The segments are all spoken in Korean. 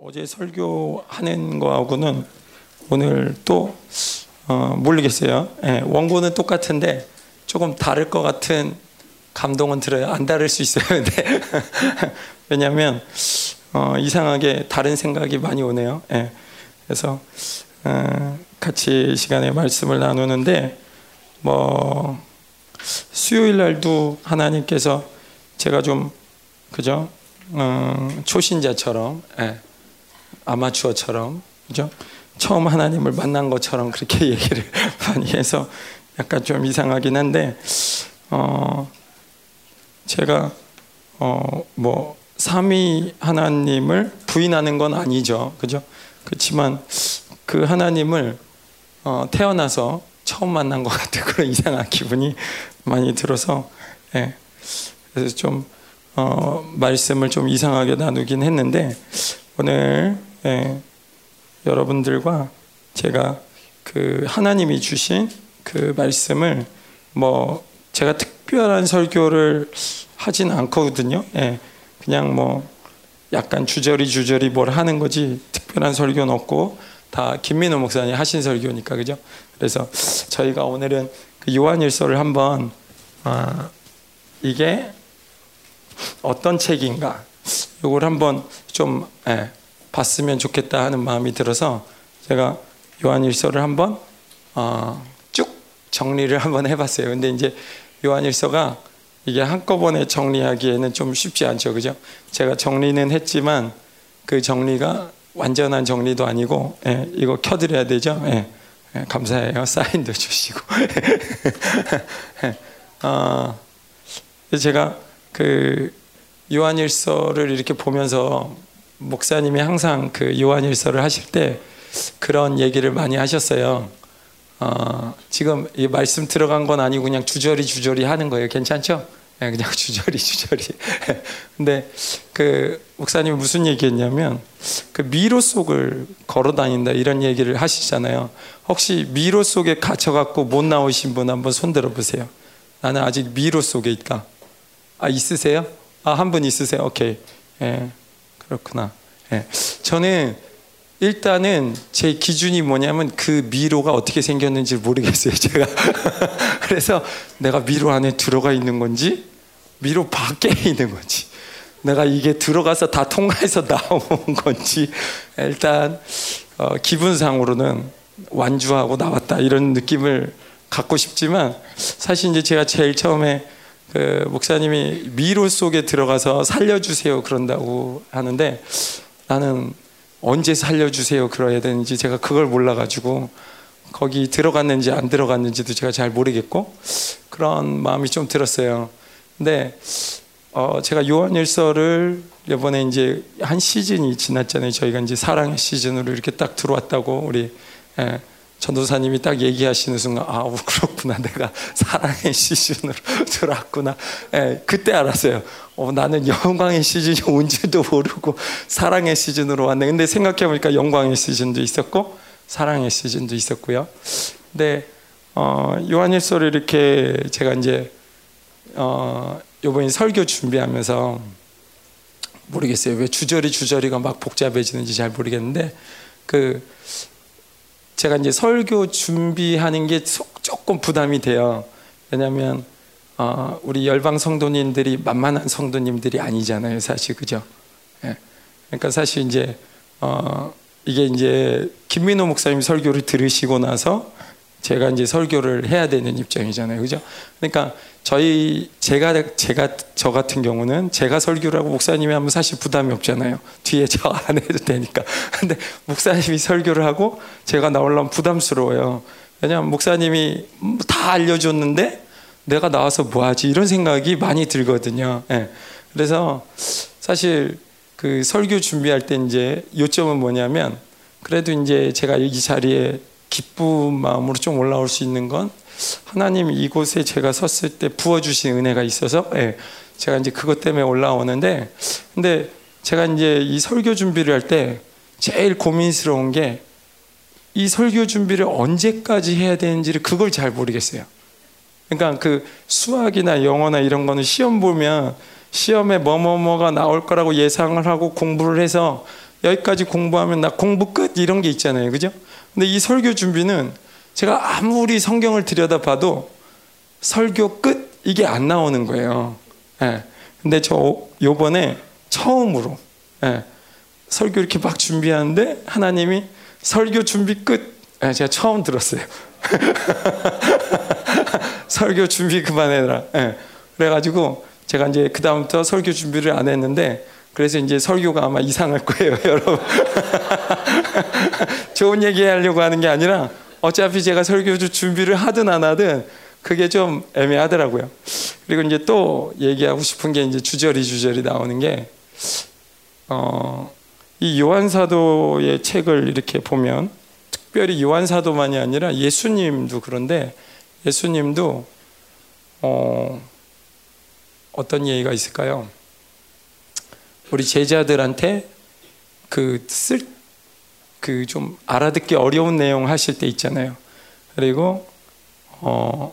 어제 설교하는 거하고는 오늘 또 어, 모르겠어요. 예, 원고는 똑같은데 조금 다를 것 같은 감동은 들어요. 안 다를 수 있어요. 근데 왜냐하면 어, 이상하게 다른 생각이 많이 오네요. 예, 그래서 어, 같이 시간에 말씀을 나누는데 뭐 수요일 날도 하나님께서 제가 좀 그죠 어, 초신자처럼 예, 아마추어처럼 그죠? 처음 하나님을 만난 것처럼 그렇게 얘기를 많이 해서 약간 좀 이상하긴 한데 어 제가 어뭐 삼위 하나님을 부인하는 건 아니죠. 그죠? 그렇지만 그 하나님을 어 태어나서 처음 만난 것 같은 그런 이상한 기분이 많이 들어서 예. 그래서 좀 어, 말씀을 좀 이상하게 나누긴 했는데 오늘 예, 여러분들과 제가 그 하나님이 주신 그 말씀을 뭐 제가 특별한 설교를 하진 않거든요. 예, 그냥 뭐 약간 주저리 주저리 뭘 하는 거지 특별한 설교는 없고 다 김민호 목사님 하신 설교니까 그죠? 그래서 저희가 오늘은 그 요한일서를 한번 아, 이게 어떤 책인가 이걸 한번 좀 예, 봤으면 좋겠다 하는 마음이 들어서 제가 요한일서를 한번 어, 쭉 정리를 한번 해봤어요. 근데 이제 요한일서가 이게 한꺼번에 정리하기에는 좀 쉽지 않죠, 그죠? 제가 정리는 했지만 그 정리가 완전한 정리도 아니고 예, 이거 켜드려야 되죠. 예, 예, 감사해요. 사인도 주시고. 어, 제가 그 요한일서를 이렇게 보면서 목사님이 항상 그 요한일서를 하실 때 그런 얘기를 많이 하셨어요. 어, 지금 이 말씀 들어간 건 아니고 그냥 주저리 주저리 하는 거예요. 괜찮죠? 네, 그냥 주저리 주저리. 근데 그 목사님이 무슨 얘기했냐면 그 미로 속을 걸어 다닌다 이런 얘기를 하시잖아요. 혹시 미로 속에 갇혀 갖고 못 나오신 분 한번 손 들어 보세요. 나는 아직 미로 속에 있다. 아 있으세요? 아 한 분 있으세요? 오케이. 예. 그렇구나. 예. 저는 일단은 제 기준이 뭐냐면 그 미로가 어떻게 생겼는지 모르겠어요. 제가 그래서 내가 미로 안에 들어가 있는 건지 미로 밖에 있는 건지 내가 이게 들어가서 다 통과해서 나온 건지 일단 어, 기분상으로는 완주하고 나왔다 이런 느낌을 갖고 싶지만 사실 이제 제가 제일 처음에 그 목사님이 미로 속에 들어가서 살려주세요 그런다고 하는데 나는 언제 살려주세요 그러야 되는지 제가 그걸 몰라가지고 거기 들어갔는지 안 들어갔는지도 제가 잘 모르겠고 그런 마음이 좀 들었어요. 근데 어 제가 요한일서를 이번에 이제 한 시즌이 지났잖아요. 저희가 이제 사랑의 시즌으로 이렇게 딱 들어왔다고 우리 예, 전도사님이 딱 얘기하시는 순간 아 그렇구나. 내가 사랑의 시즌으로 들어왔구나. 예, 그때 알았어요. 어, 나는 영광의 시즌이 온지도 모르고 사랑의 시즌으로 왔네. 근데 생각해보니까 영광의 시즌도 있었고 사랑의 시즌도 있었고요. 근데 어, 요한일서를 이렇게 제가 이제 어, 요번에 설교 준비하면서 모르겠어요. 왜 주저리 주저리가 막 복잡해지는지 잘 모르겠는데 그 제가 이제 설교 준비하는 게 조금 부담이 돼요. 왜냐하면 어, 우리 열방 성도님들이 만만한 성도님들이 아니잖아요, 사실 그죠? 예. 그러니까 사실 이제 어, 이게 이제 김민호 목사님 설교를 들으시고 나서 제가 이제 설교를 해야 되는 입장이잖아요, 그죠? 그러니까 저희 제가 제가 저 같은 경우는 제가 설교를 하고 목사님이 하면 사실 부담이 없잖아요. 뒤에 저 안 해도 되니까. 근데 목사님이 설교를 하고 제가 나오려면 부담스러워요. 왜냐하면 목사님이 다 알려줬는데 내가 나와서 뭐하지 이런 생각이 많이 들거든요. 예. 그래서 사실 그 설교 준비할 때 이제 요점은 뭐냐면 그래도 이제 제가 이 자리에 기쁜 마음으로 좀 올라올 수 있는 건 하나님 이곳에 제가 섰을 때 부어주신 은혜가 있어서 예, 제가 이제 그것 때문에 올라오는데 근데 제가 이제 이 설교 준비를 할 때 제일 고민스러운 게 이 설교 준비를 언제까지 해야 되는지를 그걸 잘 모르겠어요. 그러니까 그 수학이나 영어나 이런 거는 시험 보면 시험에 뭐뭐뭐가 나올 거라고 예상을 하고 공부를 해서 여기까지 공부하면 나 공부 끝 이런 게 있잖아요. 그죠? 근데 이 설교 준비는 제가 아무리 성경을 들여다봐도 설교 끝 이게 안 나오는 거예요. 예. 근데 저 요번에 처음으로 예. 설교 이렇게 막 준비하는데 하나님이 설교 준비 끝 예, 제가 처음 들었어요. 설교 준비 그만해라. 예. 그래가지고 제가 이제 그 다음부터 설교 준비를 안 했는데 그래서 이제 설교가 아마 이상할 거예요, 여러분. 좋은 얘기 하려고 하는 게 아니라 어차피 제가 설교 준비를 하든 안 하든 그게 좀 애매하더라고요. 그리고 이제 또 얘기하고 싶은 게 이제 주저리 주저리 나오는 게, 어, 이 요한사도의 책을 이렇게 보면 특별히 요한사도만이 아니라 예수님도 그런데 예수님도 어, 어떤 얘기가 있을까요? 우리 제자들한테 그 쓸 그 좀 알아듣기 어려운 내용 하실 때 있잖아요. 그리고 어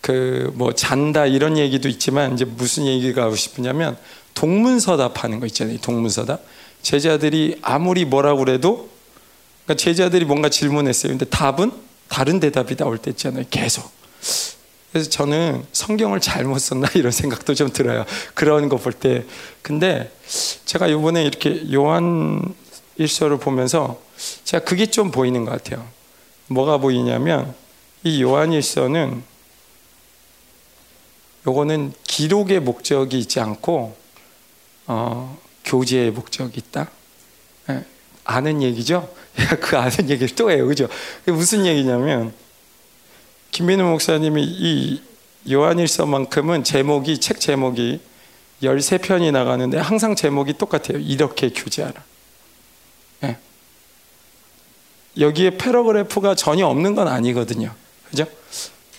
그 뭐 잔다 이런 얘기도 있지만 이제 무슨 얘기가 하고 싶으냐면 동문서답 하는 거 있잖아요. 동문서답. 제자들이 아무리 뭐라고 그래도 그러니까 제자들이 뭔가 질문했어요. 근데 답은 다른 대답이 나올 때 있잖아요. 계속. 그래서 저는 성경을 잘못 썼나 이런 생각도 좀 들어요. 그런 거 볼 때. 근데 제가 이번에 이렇게 요한 일서를 보면서 제가 그게 좀 보이는 것 같아요. 뭐가 보이냐면 이 요한 일서는 요거는 기록의 목적이 있지 않고 어, 교제의 목적이 있다. 네, 아는 얘기죠. 그 아는 얘기를 또 해요, 그죠? 무슨 얘기냐면 김민우 목사님이 이 요한일서만큼은 제목이 책 제목이 13편이 나가는데 항상 제목이 똑같아요. 이렇게 교제하라. 네. 여기에 패러그래프가 전혀 없는 건 아니거든요. 그죠?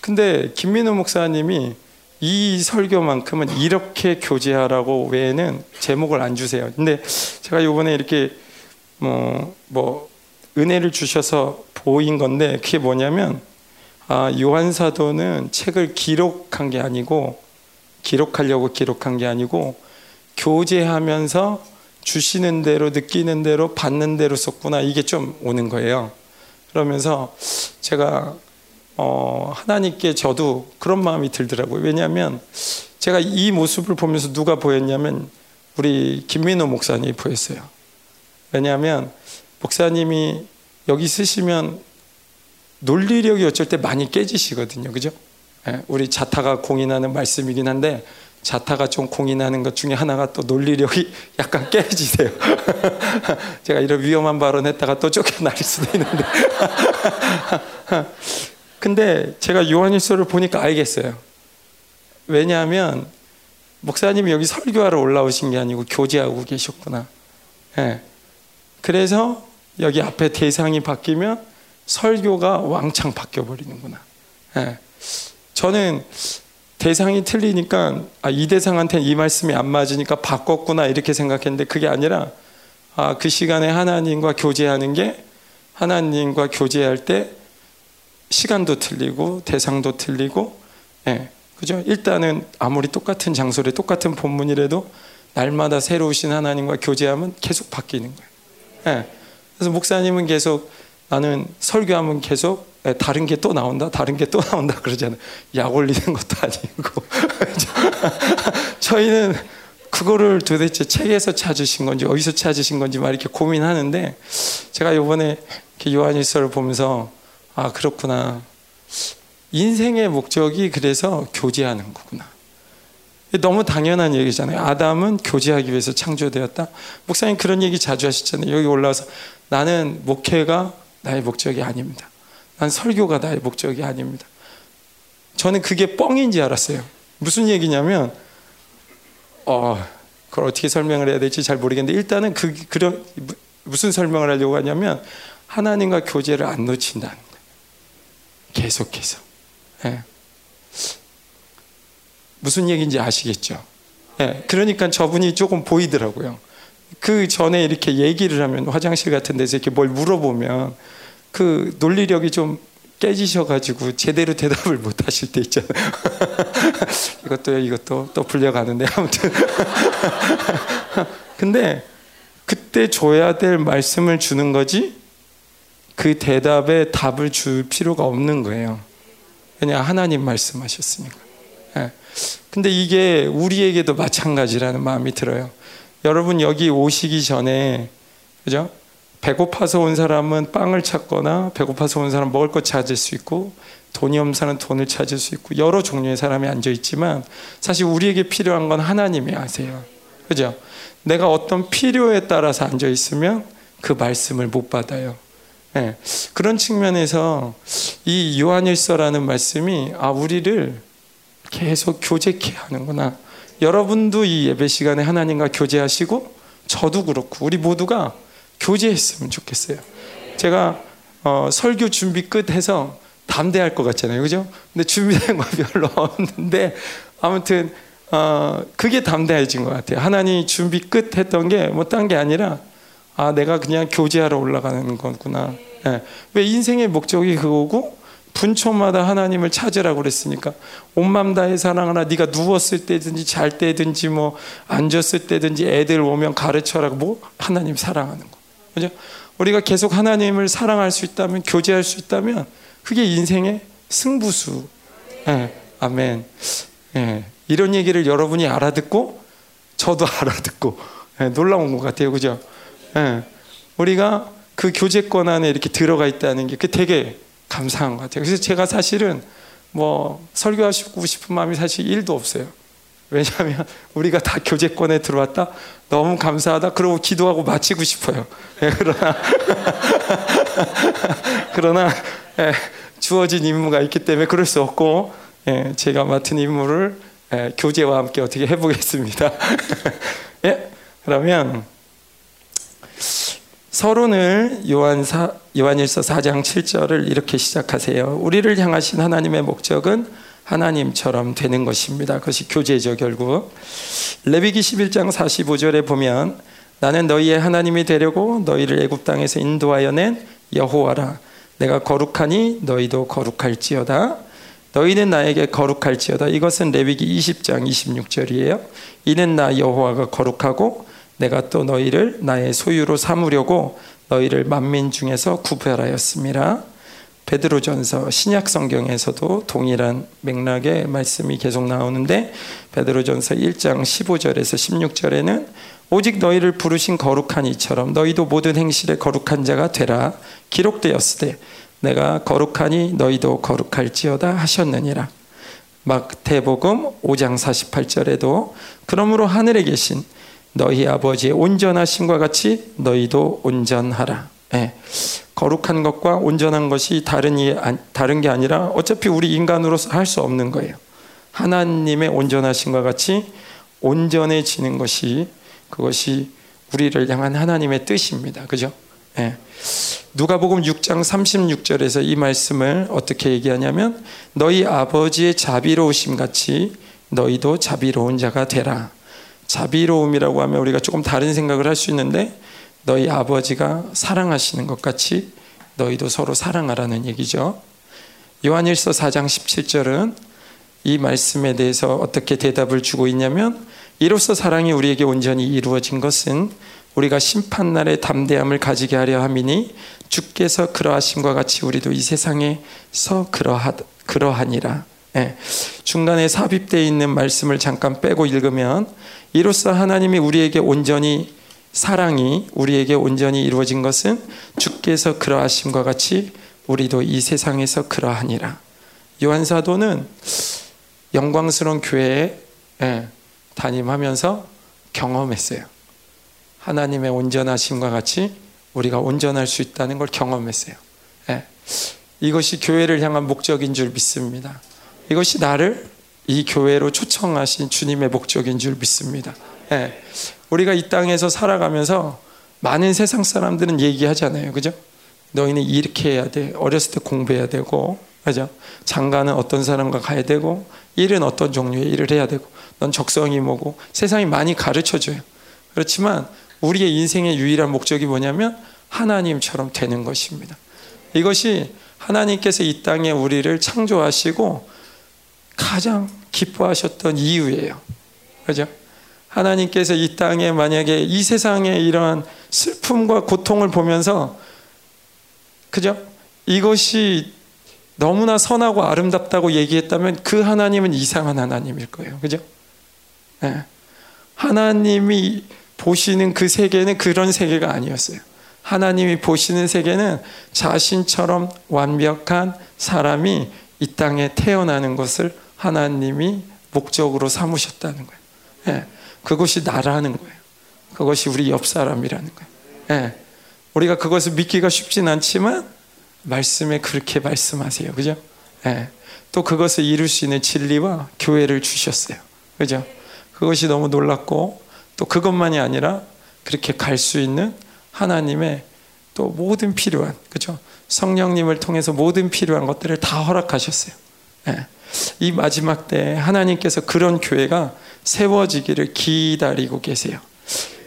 근데 김민우 목사님이 이 설교만큼은 이렇게 교제하라고 외에는 제목을 안 주세요. 근데 제가 요번에 이렇게 뭐, 뭐 은혜를 주셔서 보인 건데 그게 뭐냐면 아, 요한 사도는 책을 기록한 게 아니고 기록하려고 기록한 게 아니고 교제하면서 주시는 대로 느끼는 대로 받는 대로 썼구나 이게 좀 오는 거예요. 그러면서 제가 어, 하나님께 저도 그런 마음이 들더라고요. 왜냐하면 제가 이 모습을 보면서 누가 보였냐면 우리 김민호 목사님이 보였어요. 왜냐하면 목사님이 여기 쓰시면 논리력이 어쩔 때 많이 깨지시거든요. 그죠? 예, 우리 자타가 공인하는 말씀이긴 한데 자타가 좀 공인하는 것 중에 하나가 또 논리력이 약간 깨지세요. 제가 이런 위험한 발언 했다가 또 쫓겨날 수도 있는데. 근데 제가 요한일서를 보니까 알겠어요. 왜냐하면 목사님이 여기 설교하러 올라오신 게 아니고 교제하고 계셨구나. 예. 그래서 여기 앞에 대상이 바뀌면 설교가 왕창 바뀌어 버리는구나. 예. 저는 대상이 틀리니까 아, 이 대상한테 이 말씀이 안 맞으니까 바꿨구나 이렇게 생각했는데 그게 아니라 아, 그 시간에 하나님과 교제하는 게 하나님과 교제할 때 시간도 틀리고 대상도 틀리고 예. 그죠? 일단은 아무리 똑같은 장소에 똑같은 본문이라도 날마다 새로우신 하나님과 교제하면 계속 바뀌는 거예요. 예. 그래서 목사님은 계속 나는 설교하면 계속 다른 게 또 나온다, 다른 게 또 나온다 그러잖아요. 약 올리는 것도 아니고. 저희는 그거를 도대체 책에서 찾으신 건지 어디서 찾으신 건지 막 이렇게 고민하는데 제가 요번에 요한일서를 보면서 아 그렇구나. 인생의 목적이 그래서 교제하는 거구나. 너무 당연한 얘기잖아요. 아담은 교제하기 위해서 창조되었다. 목사님 그런 얘기 자주 하시잖아요. 여기 올라와서 나는 목회가 나의 목적이 아닙니다. 난 설교가 나의 목적이 아닙니다. 저는 그게 뻥인지 알았어요. 무슨 얘기냐면, 어, 그걸 어떻게 설명을 해야 될지 잘 모르겠는데, 일단은 그, 그런, 무슨 설명을 하려고 하냐면, 하나님과 교제를 안 놓친다는 거예요. 계속해서. 예. 무슨 얘기인지 아시겠죠? 예. 그러니까 저분이 조금 보이더라고요. 그 전에 이렇게 얘기를 하면 화장실 같은 데서 이렇게 뭘 물어보면 그 논리력이 좀 깨지셔가지고 제대로 대답을 못 하실 때 있잖아요. 이것도 이것도 또 불려가는데 아무튼 근데 그때 줘야 될 말씀을 주는 거지 그 대답에 답을 줄 필요가 없는 거예요. 그냥 하나님 말씀하셨으니까. 예. 근데 이게 우리에게도 마찬가지라는 마음이 들어요. 여러분 여기 오시기 전에 그죠? 배고파서 온 사람은 빵을 찾거나 배고파서 온 사람 먹을 것 찾을 수 있고 돈이 없는 사람은 돈을 찾을 수 있고 여러 종류의 사람이 앉아 있지만 사실 우리에게 필요한 건 하나님이 아세요. 그죠? 내가 어떤 필요에 따라서 앉아 있으면 그 말씀을 못 받아요. 네. 그런 측면에서 이 요한일서라는 말씀이 아 우리를 계속 교제케 하는구나. 여러분도 이 예배 시간에 하나님과 교제하시고 저도 그렇고 우리 모두가 교제했으면 좋겠어요. 제가 어, 설교 준비 끝해서 담대할 것 같잖아요, 그죠? 근데 준비된 거 별로 없는데 아무튼 어, 그게 담대해진 것 같아요. 하나님 준비 끝 했던 게 뭐 딴 게 아니라 아 내가 그냥 교제하러 올라가는 거구나. 네. 왜 인생의 목적이 그거고 분초마다 하나님을 찾으라고 그랬으니까 온맘 다해 사랑하라 네가 누웠을 때든지 잘 때든지 뭐 앉았을 때든지 애들 오면 가르쳐라고 뭐 하나님 사랑하는 거 그죠? 우리가 계속 하나님을 사랑할 수 있다면 교제할 수 있다면 그게 인생의 승부수 네. 아멘 네. 이런 얘기를 여러분이 알아듣고 저도 알아듣고 네. 놀라운 것 같아요 그죠? 우리가 그 교제권 안에 이렇게 들어가 있다는 게 되게 감사한 것 같아요. 그래서 제가 사실은 뭐 설교하시고 싶은 마음이 사실 1도 없어요. 왜냐하면 우리가 다 교제권에 들어왔다 너무 감사하다 그러고 기도하고 마치고 싶어요. 예, 그러나 그러나 예, 주어진 임무가 있기 때문에 그럴 수 없고 예, 제가 맡은 임무를 예, 교제와 함께 어떻게 해보겠습니다. 예, 그러면 서론을 요한 사, 요한일서 4장 7절을 이렇게 시작하세요. 우리를 향하신 하나님의 목적은 하나님처럼 되는 것입니다. 그것이 교제죠, 결국. 레위기 11장 45절에 보면 나는 너희의 하나님이 되려고 너희를 애굽 땅에서 인도하여 낸 여호와라. 내가 거룩하니 너희도 거룩할지어다. 너희는 나에게 거룩할지어다. 이것은 레위기 20장 26절이에요. 이는 나 여호와가 거룩하고 내가 또 너희를 나의 소유로 삼으려고 너희를 만민 중에서 구별하였습니다. 베드로전서 신약 성경에서도 동일한 맥락의 말씀이 계속 나오는데 베드로전서 1장 15절에서 16절에는 오직 너희를 부르신 거룩한 이처럼 너희도 모든 행실에 거룩한 자가 되라 기록되었으되 내가 거룩하니 너희도 거룩할지어다 하셨느니라. 마태복음 5장 48절에도 그러므로 하늘에 계신 너희 아버지의 온전하심과 같이 너희도 온전하라. 예. 거룩한 것과 온전한 것이 다른, 이, 다른 게 아니라 어차피 우리 인간으로서 할 수 없는 거예요. 하나님의 온전하심과 같이 온전해지는 것이 그것이 우리를 향한 하나님의 뜻입니다. 그죠? 예. 누가복음 6장 36절에서 이 말씀을 어떻게 얘기하냐면 너희 아버지의 자비로우심 같이 너희도 자비로운 자가 되라. 자비로움이라고 하면 우리가 조금 다른 생각을 할 수 있는데 너희 아버지가 사랑하시는 것 같이 너희도 서로 사랑하라는 얘기죠. 요한일서 4장 17절은 이 말씀에 대해서 어떻게 대답을 주고 있냐면 이로써 사랑이 우리에게 온전히 이루어진 것은 우리가 심판날에 담대함을 가지게 하려 함이니 주께서 그러하심과 같이 우리도 이 세상에서 그러하, 그러하니라. 예. 중간에 삽입되어 있는 말씀을 잠깐 빼고 읽으면 이로써 하나님이 우리에게 온전히 사랑이 우리에게 온전히 이루어진 것은 주께서 그러하심과 같이 우리도 이 세상에서 그러하니라. 요한 사도는 영광스러운 교회에 예, 담임하면서 경험했어요. 하나님의 온전하심과 같이 우리가 온전할 수 있다는 걸 경험했어요. 예. 이것이 교회를 향한 목적인 줄 믿습니다. 이것이 나를 이 교회로 초청하신 주님의 목적인 줄 믿습니다. 네. 우리가 이 땅에서 살아가면서 많은 세상 사람들은 얘기하잖아요. 그죠? 너희는 이렇게 해야 돼. 어렸을 때 공부해야 되고, 그죠? 장가는 어떤 사람과 가야 되고, 일은 어떤 종류의 일을 해야 되고, 넌 적성이 뭐고, 세상이 많이 가르쳐 줘요. 그렇지만 우리의 인생의 유일한 목적이 뭐냐면 하나님처럼 되는 것입니다. 이것이 하나님께서 이 땅에 우리를 창조하시고 가장 기뻐하셨던 이유예요. 그죠? 하나님께서 이 땅에 만약에 이 세상에 이러한 슬픔과 고통을 보면서 그죠? 이것이 너무나 선하고 아름답다고 얘기했다면 그 하나님은 이상한 하나님일 거예요. 그죠? 네. 하나님이 보시는 그 세계는 그런 세계가 아니었어요. 하나님이 보시는 세계는 자신처럼 완벽한 사람이 이 땅에 태어나는 것을 하나님이 목적으로 삼으셨다는 거예요. 네. 그것이 나라는 거예요. 그것이 우리 옆 사람이라는 거예요. 네. 우리가 그것을 믿기가 쉽진 않지만 말씀에 그렇게 말씀하세요. 그죠? 네. 또 그것을 이룰 수 있는 진리와 교회를 주셨어요. 그죠? 그것이 너무 놀랍고 또 그것만이 아니라 그렇게 갈 수 있는 하나님의 또 모든 필요한 그죠? 성령님을 통해서 모든 필요한 것들을 다 허락하셨어요. 네. 이 마지막 때 하나님께서 그런 교회가 세워지기를 기다리고 계세요.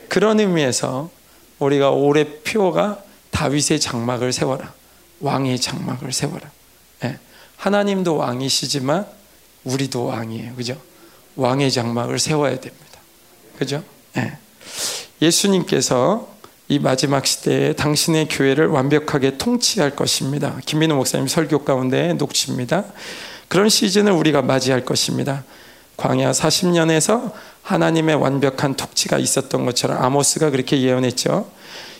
그런 의미에서 우리가 올해 표가 다윗의 장막을 세워라. 왕의 장막을 세워라. 네. 하나님도 왕이시지만 우리도 왕이에요. 그죠? 왕의 장막을 세워야 됩니다. 그죠? 네. 예수님께서 이 마지막 시대에 당신의 교회를 완벽하게 통치할 것입니다. 김민호 목사님 설교 가운데 녹취입니다. 그런 시즌을 우리가 맞이할 것입니다. 광야 40년에서 하나님의 완벽한 통치가 있었던 것처럼 아모스가 그렇게 예언했죠.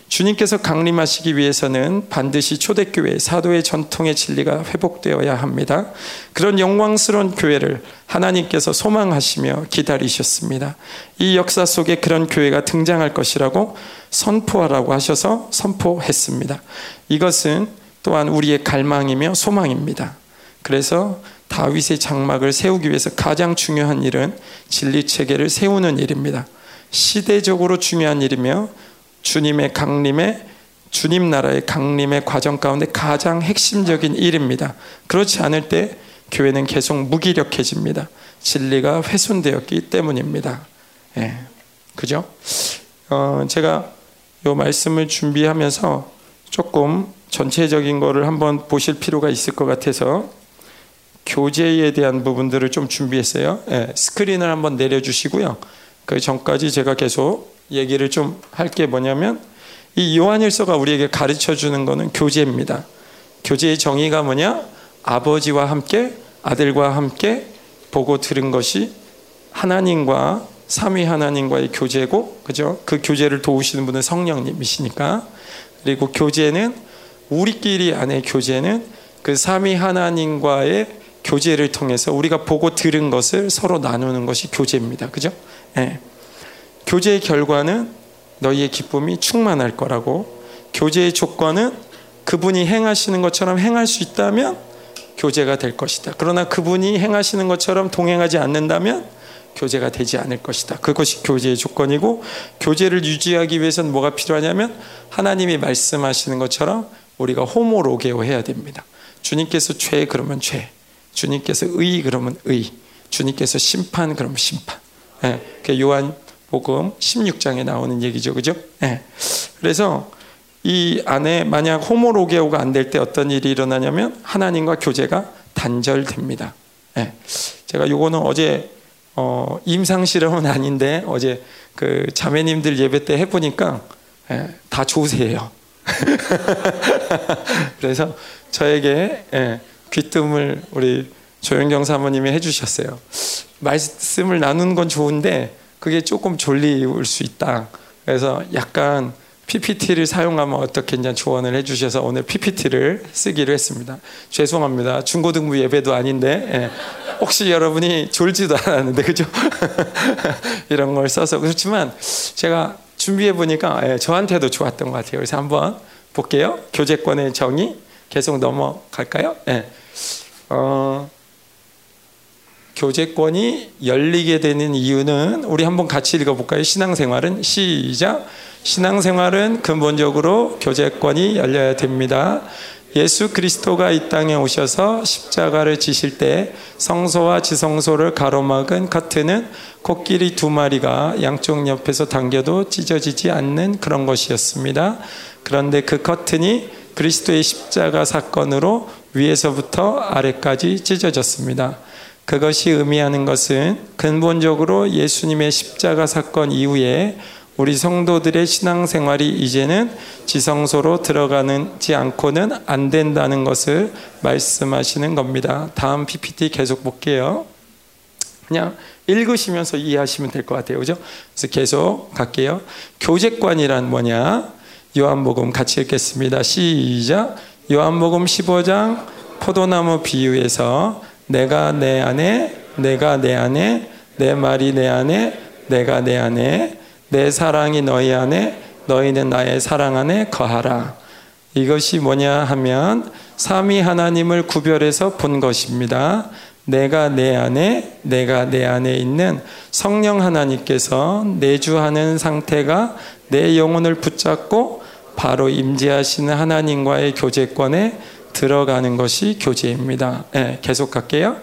주님께서 강림하시기 위해서는 반드시 초대교회 사도의 전통의 진리가 회복되어야 합니다. 그런 영광스러운 교회를 하나님께서 소망하시며 기다리셨습니다. 이 역사 속에 그런 교회가 등장할 것이라고 선포하라고 하셔서 선포했습니다. 이것은 또한 우리의 갈망이며 소망입니다. 그래서 다윗의 장막을 세우기 위해서 가장 중요한 일은 진리 체계를 세우는 일입니다. 시대적으로 중요한 일이며 주님의 강림의 주님 나라의 강림의 과정 가운데 가장 핵심적인 일입니다. 그렇지 않을 때 교회는 계속 무기력해집니다. 진리가 훼손되었기 때문입니다. 예. 그죠? 어, 제가 이 말씀을 준비하면서 조금 전체적인 거를 한번 보실 필요가 있을 것 같아서 교재에 대한 부분들을 좀 준비했어요. 예, 스크린을 한번 내려주시고요. 그 전까지 제가 계속 얘기를 좀 할 게 뭐냐면 이 요한일서가 우리에게 가르쳐 주는 거는 교제입니다. 교제의 정의가 뭐냐? 아버지와 함께 아들과 함께 보고 들은 것이 하나님과 삼위 하나님과의 교제고 그죠? 그 교제를 도우시는 분은 성령님이시니까 그리고 교제는 우리끼리 안에 교제는 그 삼위 하나님과의 교제를 통해서 우리가 보고 들은 것을 서로 나누는 것이 교제입니다. 그죠? 네. 교제의 결과는 너희의 기쁨이 충만할 거라고 교제의 조건은 그분이 행하시는 것처럼 행할 수 있다면 교제가 될 것이다. 그러나 그분이 행하시는 것처럼 동행하지 않는다면 교제가 되지 않을 것이다. 그것이 교제의 조건이고 교제를 유지하기 위해서는 뭐가 필요하냐면 하나님이 말씀하시는 것처럼 우리가 호모로게오 해야 됩니다. 주님께서 죄 그러면 죄, 주님께서 의 그러면 의, 주님께서 심판 그러면 심판. 네, 요한 복음 16장에 나오는 얘기죠. 그죠? 네. 그래서 이 안에 만약 호모로게오가 안 될 때 어떤 일이 일어나냐면 하나님과 교제가 단절됩니다. 네. 제가 요거는 어제 어, 임상 실험은 아닌데 어제 그 자매님들 예배 때 해보니까 예, 다 조세예요. 그래서 저에게 예, 귀뜸을 우리 조영경 사모님이 해주셨어요. 말씀을 나누는 건 좋은데 그게 조금 졸리울 수 있다. 그래서 약간 PPT를 사용하면 어떻겠냐 조언을 해주셔서 오늘 PPT를 쓰기로 했습니다. 죄송합니다. 중고등부 예배도 아닌데 예. 혹시 여러분이 졸지도 않았는데 그죠? 이런 걸 써서 그렇지만 제가 준비해 보니까 예, 저한테도 좋았던 것 같아요. 그래서 한번 볼게요. 교제권의 정의 계속 넘어갈까요? 예. 어, 교제권이 열리게 되는 이유는 우리 한번 같이 읽어볼까요? 신앙생활은 시작. 신앙생활은 근본적으로 교제권이 열려야 됩니다. 예수 그리스도가 이 땅에 오셔서 십자가를 지실 때 성소와 지성소를 가로막은 커튼은 코끼리 두 마리가 양쪽 옆에서 당겨도 찢어지지 않는 그런 것이었습니다. 그런데 그 커튼이 그리스도의 십자가 사건으로 위에서부터 아래까지 찢어졌습니다. 그것이 의미하는 것은 근본적으로 예수님의 십자가 사건 이후에 우리 성도들의 신앙생활이 이제는 지성소로 들어가지 않고는 안 된다는 것을 말씀하시는 겁니다. 다음 PPT 계속 볼게요. 그냥 읽으시면서 이해하시면 될 것 같아요. 그죠? 그래서 계속 갈게요. 교제관이란 뭐냐? 요한복음 같이 읽겠습니다. 시작. 요한복음 15장 포도나무 비유에서 내가 내 안에, 내가 내 안에, 내 말이 내 안에, 내가 내 안에, 내 사랑이 너희 안에, 너희는 나의 사랑 안에 거하라. 이것이 뭐냐 하면 삼위 하나님을 구별해서 본 것입니다. 내가 내 안에, 내가 내 안에 있는 성령 하나님께서 내주하는 상태가 내 영혼을 붙잡고 바로 임재하시는 하나님과의 교제권에 들어가는 것이 교제입니다. 네, 계속 갈게요.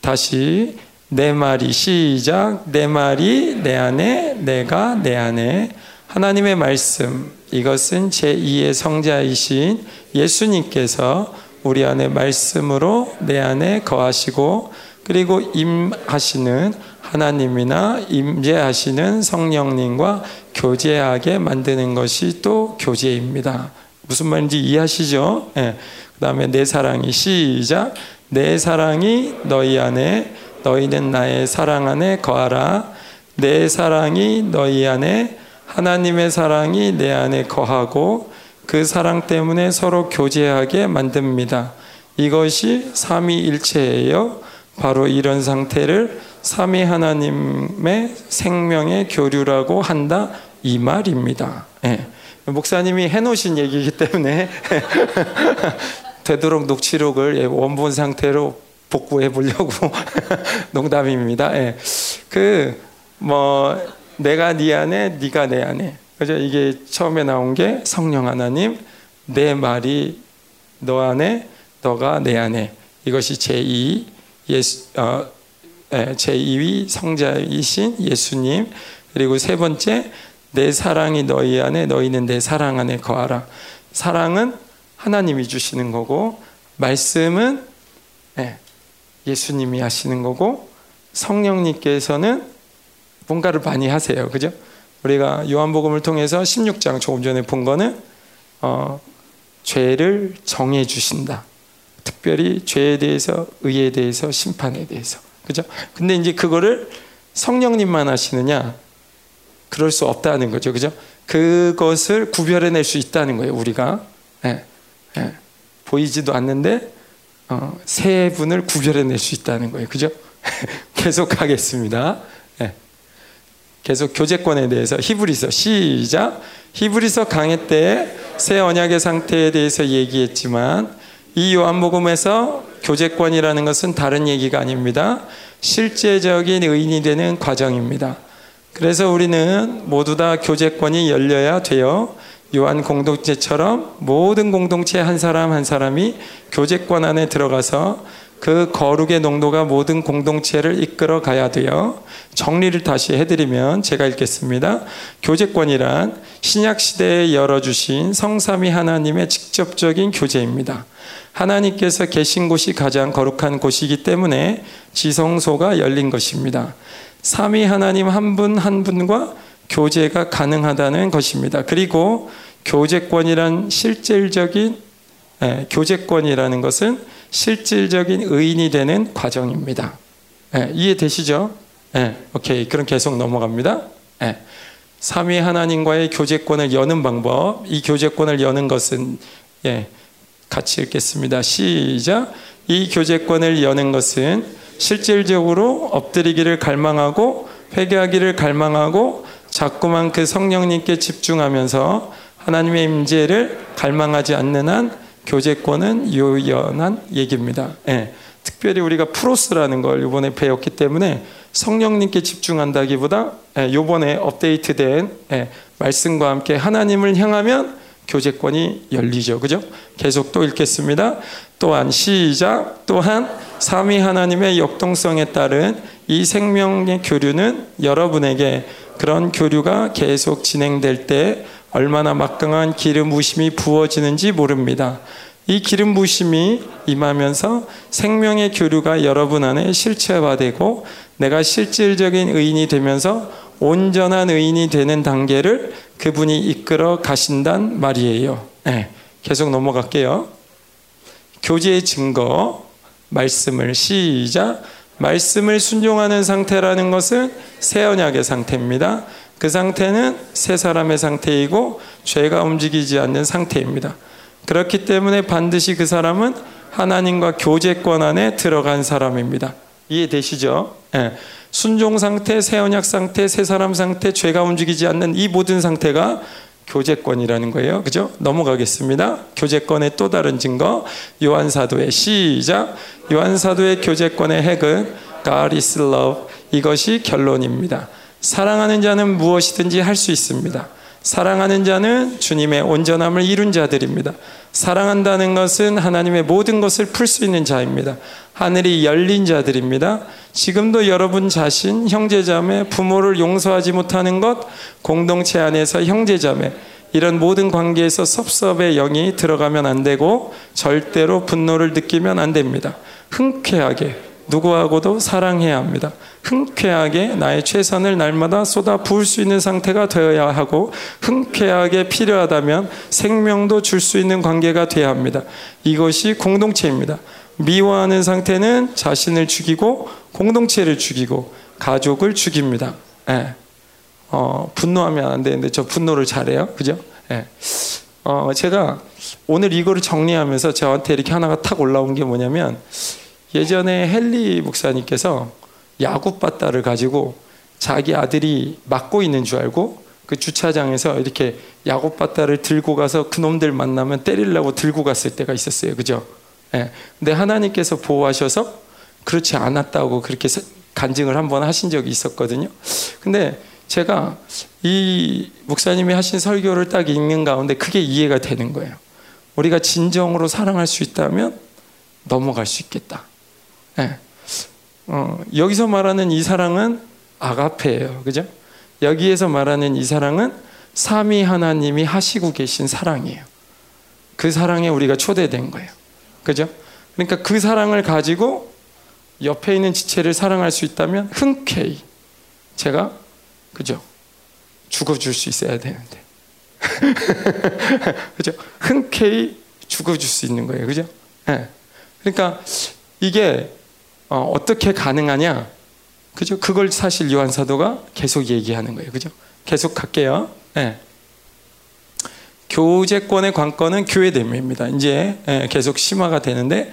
다시 내 말이 시작 내 말이 내 안에 내가 내 안에 하나님의 말씀 이것은 제2의 성자이신 예수님께서 우리 안에 말씀으로 내 안에 거하시고 그리고 임하시는 하나님이나 임재하시는 성령님과 교제하게 만드는 것이 또 교제입니다. 무슨 말인지 이해하시죠? 네. 그 다음에 내 사랑이 시작 내 사랑이 너희 안에 너희는 나의 사랑 안에 거하라 내 사랑이 너희 안에 하나님의 사랑이 내 안에 거하고 그 사랑 때문에 서로 교제하게 만듭니다. 이것이 삼위일체예요. 바로 이런 상태를 삼위 하나님의 생명의 교류라고 한다 이 말입니다. 네. 목사님이 해놓으신 얘기이기 때문에 되도록 녹취록을 예, 원본 상태로 복구해 보려고 농담입니다. 예. 그뭐 내가 네 안에 네가 내 안에 그죠? 이게 처음에 나온 게 성령 하나님 내 말이 너 안에 너가 내 안에 이것이 제2 예수 어, 예, 제2위 성자이신 예수님 그리고 세 번째 내 사랑이 너희 안에 너희는 내 사랑 안에 거하라. 사랑은 하나님이 주시는 거고 말씀은 예, 예수님이 하시는 거고 성령님께서는 뭔가를 많이 하세요. 그죠? 우리가 요한복음을 통해서 16장 조금 전에 본 거는 어, 죄를 정해 주신다. 특별히 죄에 대해서, 의에 대해서, 심판에 대해서. 그죠? 근데 이제 그거를 성령님만 하시느냐? 그럴 수 없다는 거죠. 그죠? 그것을 구별해낼 수 있다는 거예요, 우리가. 예, 예. 보이지도 않는데, 어, 세 분을 구별해낼 수 있다는 거예요. 그죠? 계속 하겠습니다. 예. 계속 교제권에 대해서 히브리서 시작. 히브리서 강의 때 새 언약의 상태에 대해서 얘기했지만 이 요한복음에서 교제권이라는 것은 다른 얘기가 아닙니다. 실제적인 의인이 되는 과정입니다. 그래서 우리는 모두 다 교제권이 열려야 돼요. 요한 공동체처럼 모든 공동체 한 사람 한 사람이 교제권 안에 들어가서 그 거룩의 농도가 모든 공동체를 이끌어 가야 돼요. 정리를 다시 해드리면 제가 읽겠습니다. 교제권이란 신약 시대에 열어주신 성삼위 하나님의 직접적인 교제입니다. 하나님께서 계신 곳이 가장 거룩한 곳이기 때문에 지성소가 열린 것입니다. 삼위 하나님 한 분한 한 분과 교제가 가능하다는 것입니다. 그리고 교제권이란 실질적인 예, 교제권이라는 것은 실질적인 의인이 되는 과정입니다. 예, 이해되시죠? 예, 오케이. 그럼 계속 넘어갑니다. 예, 삼위 하나님과의 교제권을 여는 방법. 이 교제권을 여는 것은 예, 같이 읽겠습니다. 시작. 이 교제권을 여는 것은 실질적으로 엎드리기를 갈망하고 회개하기를 갈망하고 자꾸만 그 성령님께 집중하면서 하나님의 임재를 갈망하지 않는 한 교제권은 요연한 얘기입니다. 예. 특별히 우리가 프로스라는 걸 이번에 배웠기 때문에 성령님께 집중한다기보다 예, 요번에 업데이트된 예, 말씀과 함께 하나님을 향하면 교제권이 열리죠. 그죠? 계속 또 읽겠습니다. 또한 시작 또한 삼위 하나님의 역동성에 따른 이 생명의 교류는 여러분에게 그런 교류가 계속 진행될 때 얼마나 막강한 기름 부심이 부어지는지 모릅니다. 이 기름 부심이 임하면서 생명의 교류가 여러분 안에 실체화되고 내가 실질적인 의인이 되면서 온전한 의인이 되는 단계를 그분이 이끌어 가신단 말이에요. 네, 계속 넘어갈게요. 교제의 증거, 말씀을 시작. 말씀을 순종하는 상태라는 것은 새 언약의 상태입니다. 그 상태는 새 사람의 상태이고 죄가 움직이지 않는 상태입니다. 그렇기 때문에 반드시 그 사람은 하나님과 교제권 안에 들어간 사람입니다. 이해되시죠? 네. 순종 상태, 새 언약 상태, 새 사람 상태, 죄가 움직이지 않는 이 모든 상태가 교제권이라는 거예요. 그죠? 넘어가겠습니다. 교제권의 또 다른 증거. 요한 사도의 시작. 요한 사도의 교제권의 핵은 God is love. 이것이 결론입니다. 사랑하는 자는 무엇이든지 할 수 있습니다. 사랑하는 자는 주님의 온전함을 이룬 자들입니다. 사랑한다는 것은 하나님의 모든 것을 풀 수 있는 자입니다. 하늘이 열린 자들입니다. 지금도 여러분 자신 형제자매 부모를 용서하지 못하는 것 공동체 안에서 형제자매 이런 모든 관계에서 섭섭의 영이 들어가면 안 되고 절대로 분노를 느끼면 안 됩니다. 흔쾌하게 누구하고도 사랑해야 합니다. 흔쾌하게 나의 최선을 날마다 쏟아 부을 수 있는 상태가 되어야 하고 흔쾌하게 필요하다면 생명도 줄 수 있는 관계가 되어야 합니다. 이것이 공동체입니다. 미워하는 상태는 자신을 죽이고 공동체를 죽이고 가족을 죽입니다. 예. 어, 분노하면 안 되는데 저 분노를 잘해요. 그죠? 예. 어, 제가 오늘 이거를 정리하면서 저한테 이렇게 하나가 탁 올라온 게 뭐냐면 예전에 헨리 목사님께서 야구 바다를 가지고 자기 아들이 막고 있는 줄 알고 그 주차장에서 이렇게 야구 바다를 들고 가서 그놈들 만나면 때리려고 들고 갔을 때가 있었어요. 그죠? 예. 근데 하나님께서 보호하셔서 그렇지 않았다고 그렇게 간증을 한번 하신 적이 있었거든요. 근데 제가 이 목사님이 하신 설교를 딱 읽는 가운데 크게 이해가 되는 거예요. 우리가 진정으로 사랑할 수 있다면 넘어갈 수 있겠다. 네. 어, 여기서 말하는 이 사랑은 아가페예요. 그죠? 여기에서 말하는 이 사랑은 삼위 하나님이 하시고 계신 사랑이에요. 그 사랑에 우리가 초대된 거예요. 그죠? 그러니까 그 사랑을 가지고 옆에 있는 지체를 사랑할 수 있다면 흔쾌히 제가 그죠? 죽어줄 수 있어야 되는데. 그죠? 흔쾌히 죽어줄 수 있는 거예요. 그죠? 네. 그러니까 이게 어, 떻게 가능하냐? 그죠? 그걸 사실 요한 사도가 계속 얘기하는 거예요. 그죠? 계속 갈게요. 네. 교제권의 관건은 교회됨입니다. 이제 예, 계속 심화가 되는데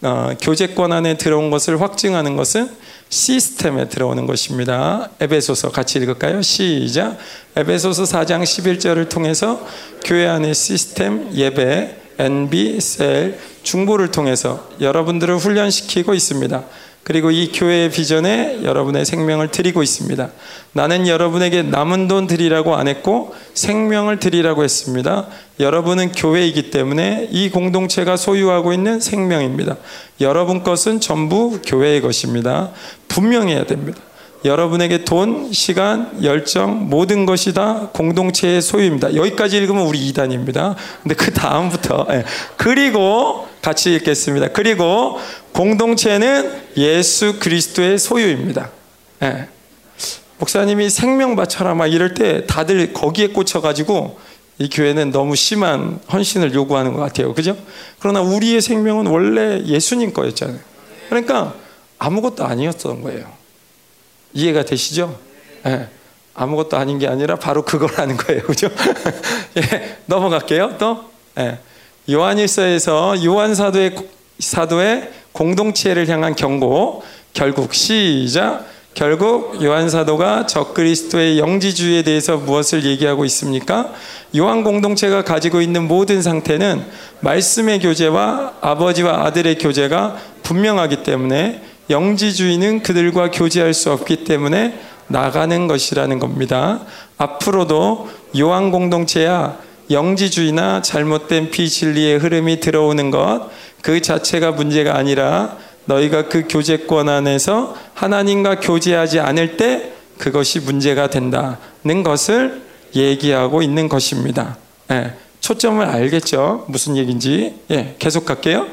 어, 교제권 안에 들어온 것을 확증하는 것은 시스템에 들어오는 것입니다. 에베소서 같이 읽을까요? 시작. 에베소서 4장 11절을 통해서 교회 안의 시스템, 예배, NB, 셀, 중보를 통해서 여러분들을 훈련시키고 있습니다. 그리고 이 교회의 비전에 여러분의 생명을 드리고 있습니다. 나는 여러분에게 남은 돈 드리라고 안 했고 생명을 드리라고 했습니다. 여러분은 교회이기 때문에 이 공동체가 소유하고 있는 생명입니다. 여러분 것은 전부 교회의 것입니다. 분명해야 됩니다. 여러분에게 돈, 시간, 열정, 모든 것이 다 공동체의 소유입니다. 여기까지 읽으면 우리 이단입니다. 근데 그 다음부터, 예. 그리고 같이 읽겠습니다. 그리고 공동체는 예수 그리스도의 소유입니다. 예. 목사님이 생명 바쳐라 막 이럴 때 다들 거기에 꽂혀 가지고 이 교회는 너무 심한 헌신을 요구하는 것 같아요. 그죠? 그러나 우리의 생명은 원래 예수님 거였잖아요. 그러니까 아무것도 아니었던 거예요. 이해가 되시죠? 예. 아무것도 아닌 게 아니라 바로 그거라는 거예요. 그죠? 예, 넘어갈게요. 또. 예. 요한일서에서 요한 사도의 사도의 공동체를 향한 경고 결국 시작 결국 요한 사도가 적그리스도의 영지주의에 대해서 무엇을 얘기하고 있습니까? 요한 공동체가 가지고 있는 모든 상태는 말씀의 교제와 아버지와 아들의 교제가 분명하기 때문에 영지주의는 그들과 교제할 수 없기 때문에 나가는 것이라는 겁니다. 앞으로도 요한 공동체야 영지주의나 잘못된 비진리의 흐름이 들어오는 것 그 자체가 문제가 아니라 너희가 그 교제권 안에서 하나님과 교제하지 않을 때 그것이 문제가 된다는 것을 얘기하고 있는 것입니다. 네. 초점을 알겠죠? 무슨 얘기인지. 예, 계속 갈게요.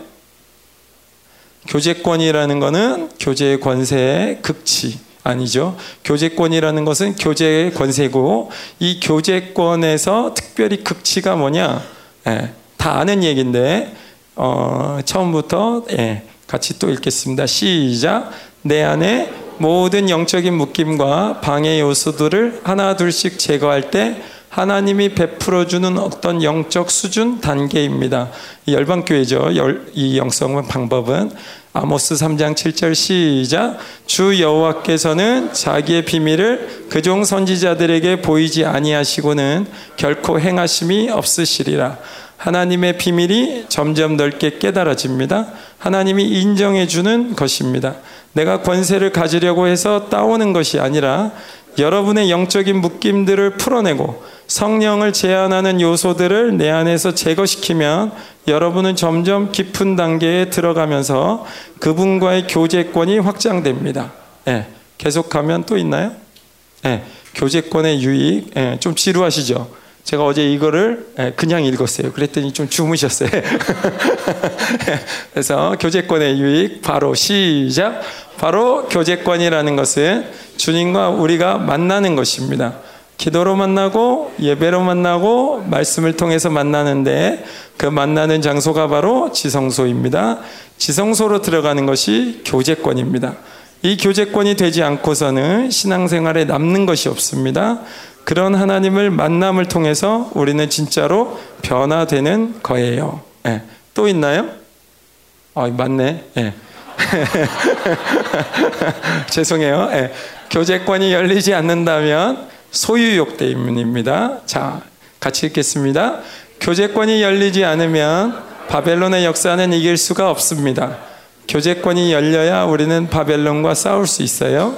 교제권이라는 것은 교제의 권세의 극치 아니죠. 교제권이라는 것은 교제의 권세고 이 교제권에서 특별히 극치가 뭐냐? 예, 다 아는 얘기인데 어, 처음부터 예, 같이 또 읽겠습니다. 시작. 내 안에 모든 영적인 묶임과 방해 요소들을 하나 둘씩 제거할 때 하나님이 베풀어 주는 어떤 영적 수준 단계입니다. 열방교회죠. 이 영성은 방법은 아모스 3장 7절 시작 주 여호와께서는 자기의 비밀을 그종 선지자들에게 보이지 아니하시고는 결코 행하심이 없으시리라. 하나님의 비밀이 점점 넓게 깨달아집니다. 하나님이 인정해 주는 것입니다. 내가 권세를 가지려고 해서 따오는 것이 아니라 여러분의 영적인 묶임들을 풀어내고 성령을 제한하는 요소들을 내 안에서 제거시키면 여러분은 점점 깊은 단계에 들어가면서 그분과의 교제권이 확장됩니다. 예, 계속하면 또 있나요? 예, 교제권의 유익. 예, 좀 지루하시죠? 제가 어제 이거를 예, 그냥 읽었어요. 그랬더니 좀 주무셨어요. 그래서 교제권의 유익 바로 시작. 바로 교제권이라는 것은 주님과 우리가 만나는 것입니다. 기도로 만나고 예배로 만나고 말씀을 통해서 만나는데 그 만나는 장소가 바로 지성소입니다. 지성소로 들어가는 것이 교제권입니다. 이 교제권이 되지 않고서는 신앙생활에 남는 것이 없습니다. 그런 하나님을 만남을 통해서 우리는 진짜로 변화되는 거예요. 네. 또 있나요? 아, 맞네. 네. 죄송해요. 네. 교제권이 열리지 않는다면 소유욕 때문입니다. 자, 같이 읽겠습니다. 교제권이 열리지 않으면 바벨론의 역사는 이길 수가 없습니다. 교제권이 열려야 우리는 바벨론과 싸울 수 있어요.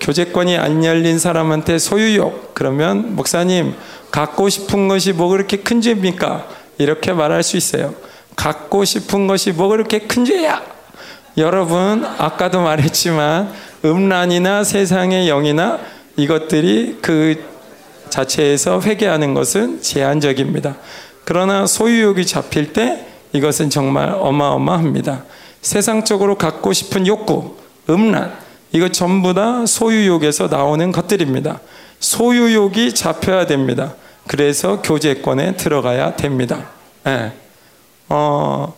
교제권이 안 열린 사람한테 소유욕 그러면 목사님 갖고 싶은 것이 뭐 그렇게 큰 죄입니까? 이렇게 말할 수 있어요. 갖고 싶은 것이 뭐 그렇게 큰 죄야? 여러분 아까도 말했지만 음란이나 세상의 영이나 이것들이 그 자체에서 회개하는 것은 제한적입니다. 그러나 소유욕이 잡힐 때 이것은 정말 어마어마합니다. 세상적으로 갖고 싶은 욕구, 음란, 이거 전부 다 소유욕에서 나오는 것들입니다. 소유욕이 잡혀야 됩니다. 그래서 교제권에 들어가야 됩니다. 네. 어,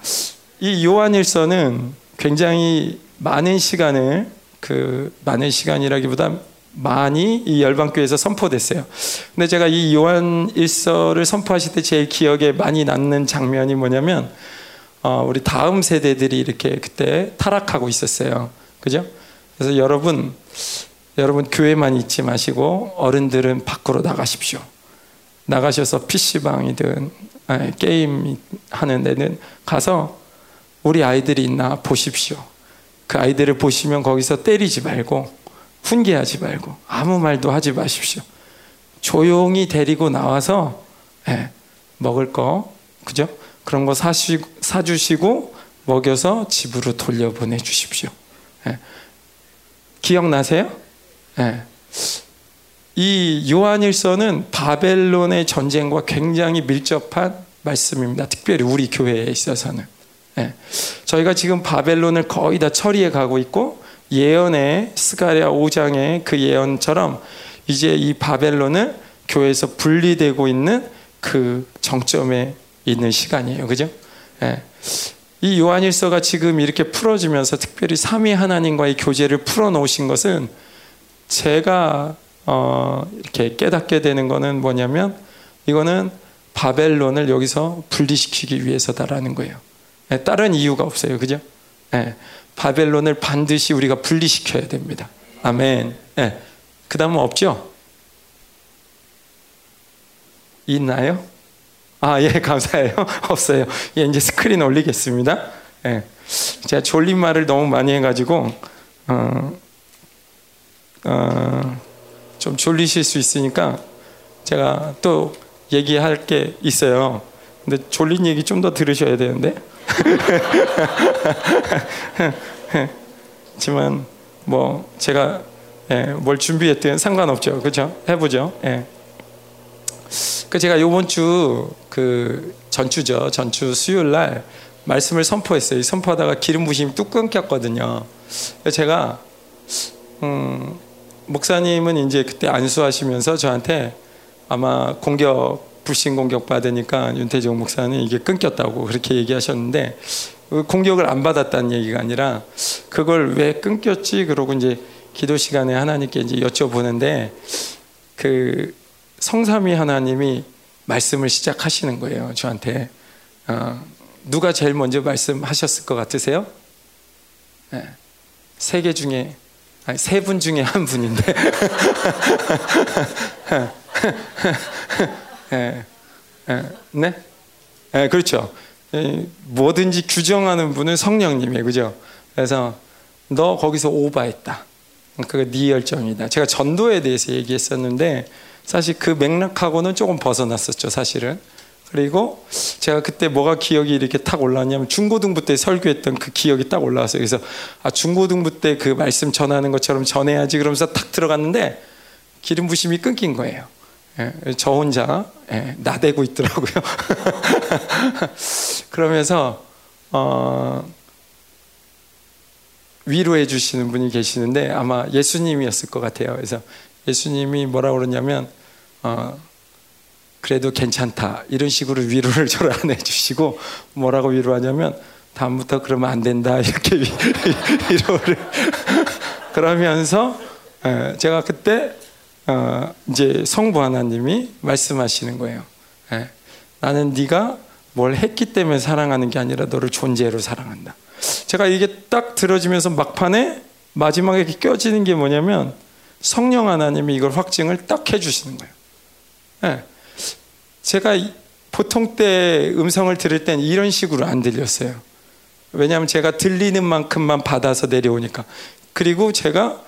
이 요한일서는 굉장히 많은 시간을 그 많은 시간이라기보다 많이 이 열방교회에서 선포됐어요. 근데 제가 이 요한 일서를 선포하실 때 제일 기억에 많이 남는 장면이 뭐냐면 어, 우리 다음 세대들이 이렇게 그때 타락하고 있었어요. 그죠? 그래서 여러분 여러분 교회만 있지 마시고 어른들은 밖으로 나가십시오. 나가셔서 PC방이든 게임 하는 데는 가서 우리 아이들이 있나 보십시오. 그 아이들을 보시면 거기서 때리지 말고 훈계하지 말고 아무 말도 하지 마십시오. 조용히 데리고 나와서 예, 먹을 거 그죠? 그런 거 사시, 사주시고 먹여서 집으로 돌려보내 주십시오. 예. 기억나세요? 예. 이 요한일서는 바벨론의 전쟁과 굉장히 밀접한 말씀입니다. 특별히 우리 교회에 있어서는. 예. 저희가 지금 바벨론을 거의 다 처리해 가고 있고 예언의 스가랴 5장의 그 예언처럼 이제 이 바벨론을 교회에서 분리되고 있는 그 정점에 있는 시간이에요. 그죠? 예. 이 요한일서가 지금 이렇게 풀어지면서 특별히 삼위 하나님과의 교제를 풀어놓으신 것은 제가 어 이렇게 깨닫게 되는 것은 뭐냐면 이거는 바벨론을 여기서 분리시키기 위해서다라는 거예요. 예, 다른 이유가 없어요. 그죠? 예. 바벨론을 반드시 우리가 분리시켜야 됩니다. 아멘. 네. 그 다음은 없죠? 있나요? 아, 예, 감사해요. 없어요. 예, 이제 스크린 올리겠습니다. 예. 제가 졸린 말을 너무 많이 해가지고, 어, 어, 좀 졸리실 수 있으니까 제가 또 얘기할 게 있어요. 근데 졸린 얘기 좀 더 들으셔야 되는데. 하지만 뭐 제가 예, 뭘 준비했든 상관없죠. 그렇죠? 해보죠. 예. 그 제가 요번 주 그 전주죠. 전주 수요일 날 말씀을 선포했어요. 선포하다가 기름 부심이 뚝 끊겼거든요. 제가 음, 목사님은 이제 그때 안수하시면서 저한테 아마 공격 불신 공격 받으니까 윤태종 목사는 이게 끊겼다고 그렇게 얘기하셨는데 공격을 안 받았다는 얘기가 아니라 그걸 왜 끊겼지 그러고 이제 기도 시간에 하나님께 이제 여쭤보는데 그 성삼위 하나님이 말씀을 시작하시는 거예요 저한테 어, 누가 제일 먼저 말씀하셨을 것 같으세요? 네. 세개 중에 아니 세 분 중에 한 분인데 네. 네? 네, 그렇죠. 뭐든지 규정하는 분은 성령님이에요, 그죠? 그래서 너 거기서 오바했다. 그게 네 열정이다. 제가 전도에 대해서 얘기했었는데 사실 그 맥락하고는 조금 벗어났었죠, 사실은. 그리고 제가 그때 뭐가 기억이 이렇게 탁 올라왔냐면 중고등부 때 설교했던 그 기억이 딱 올라왔어요. 그래서 아 중고등부 때 그 말씀 전하는 것처럼 전해야지 그러면서 탁 들어갔는데 기름 부심이 끊긴 거예요. 예, 저 혼자 예, 나대고 있더라고요. 그러면서 어, 위로해 주시는 분이 계시는데 아마 예수님이었을 것 같아요. 그래서 예수님이 뭐라 그러냐면 어, 그래도 괜찮다 이런 식으로 위로를 저를 안 해주시고 뭐라고 위로하냐면 다음부터 그러면 안 된다 이렇게 위로를 그러면서 예, 제가 그때 어, 이제 성부 하나님이 말씀하시는 거예요. 예, 나는 네가 뭘 했기 때문에 사랑하는 게 아니라 너를 존재로 사랑한다. 제가 이게 딱 들어지면서 막판에 마지막에 껴지는 게 뭐냐면 성령 하나님이 이걸 확증을 딱 해주시는 거예요. 예, 제가 보통 때 음성을 들을 땐 이런 식으로 안 들렸어요. 왜냐하면 제가 들리는 만큼만 받아서 내려오니까. 그리고 제가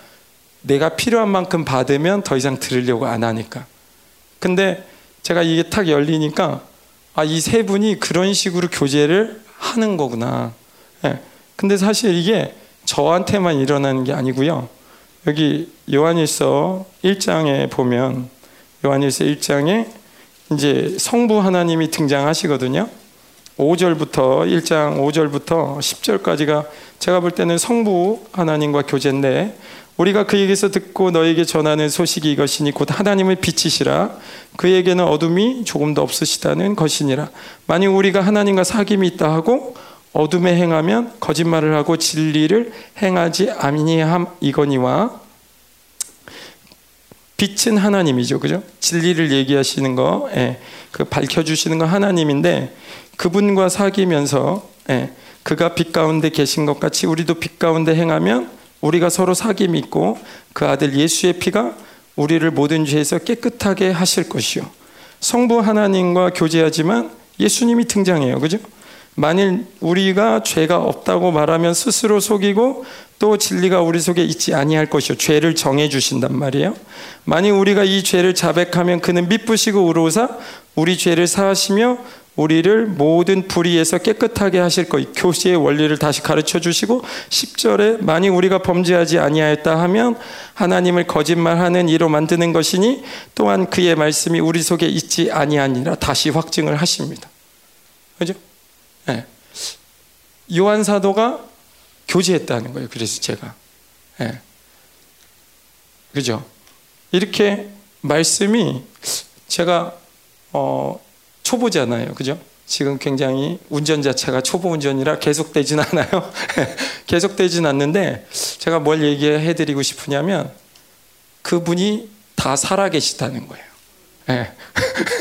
내가 필요한 만큼 받으면 더 이상 들으려고 안 하니까. 근데 제가 이게 탁 열리니까 아, 이 세 분이 그런 식으로 교제를 하는 거구나. 예. 근데 사실 이게 저한테만 일어나는 게 아니고요. 여기 요한일서 1장에 보면 요한일서 1장에 이제 성부 하나님이 등장하시거든요. 5절부터 1장 5절부터 10절까지가 제가 볼 때는 성부 하나님과 교제인데 우리가 그에게서 듣고 너에게 전하는 소식이 이것이니 곧 하나님을 빛이시라 그에게는 어둠이 조금도 없으시다는 것이니라 만약 우리가 하나님과 사귐이 있다 하고 어둠에 행하면 거짓말을 하고 진리를 행하지 아니함 이거니와 빛은 하나님이죠, 그죠? 진리를 얘기하시는 거, 예, 그 밝혀주시는 거 하나님인데 그분과 사귀면서 예, 그가 빛 가운데 계신 것 같이 우리도 빛 가운데 행하면 우리가 서로 사귐이 있고 그 아들 예수의 피가 우리를 모든 죄에서 깨끗하게 하실 것이요. 성부 하나님과 교제하지만 예수님이 등장해요, 그죠? 만일 우리가 죄가 없다고 말하면 스스로 속이고 또 진리가 우리 속에 있지 아니할 것이요 죄를 정해 주신단 말이에요. 만일 우리가 이 죄를 자백하면 그는 미쁘시고 의로우사 우리 죄를 사하시며 우리를 모든 불의에서 깨끗하게 하실 것. 교시의 원리를 다시 가르쳐 주시고 10절에 만일 우리가 범죄하지 아니하였다 하면 하나님을 거짓말하는 이로 만드는 것이니 또한 그의 말씀이 우리 속에 있지 아니하니라 다시 확증을 하십니다. 그죠? 네. 요한 사도가 교제했다는 거예요. 그래서 제가. 예. 그죠? 이렇게 말씀이 제가 어, 초보잖아요. 그죠? 지금 굉장히 운전 자체가 초보 운전이라 계속되진 않아요. 계속되진 않는데 제가 뭘 얘기해 드리고 싶으냐면 그분이 다 살아 계시다는 거예요. 예.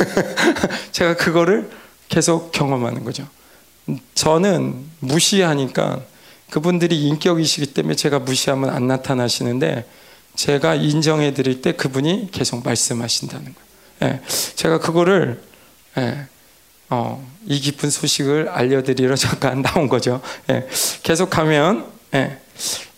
제가 그거를 계속 경험하는 거죠. 저는 무시하니까 그분들이 인격이시기 때문에 제가 무시하면 안 나타나시는데 제가 인정해 드릴 때 그분이 계속 말씀하신다는 거예요. 예, 제가 그거를 예, 어, 이 기쁜 소식을 알려드리러 잠깐 나온 거죠. 예, 계속하면 예,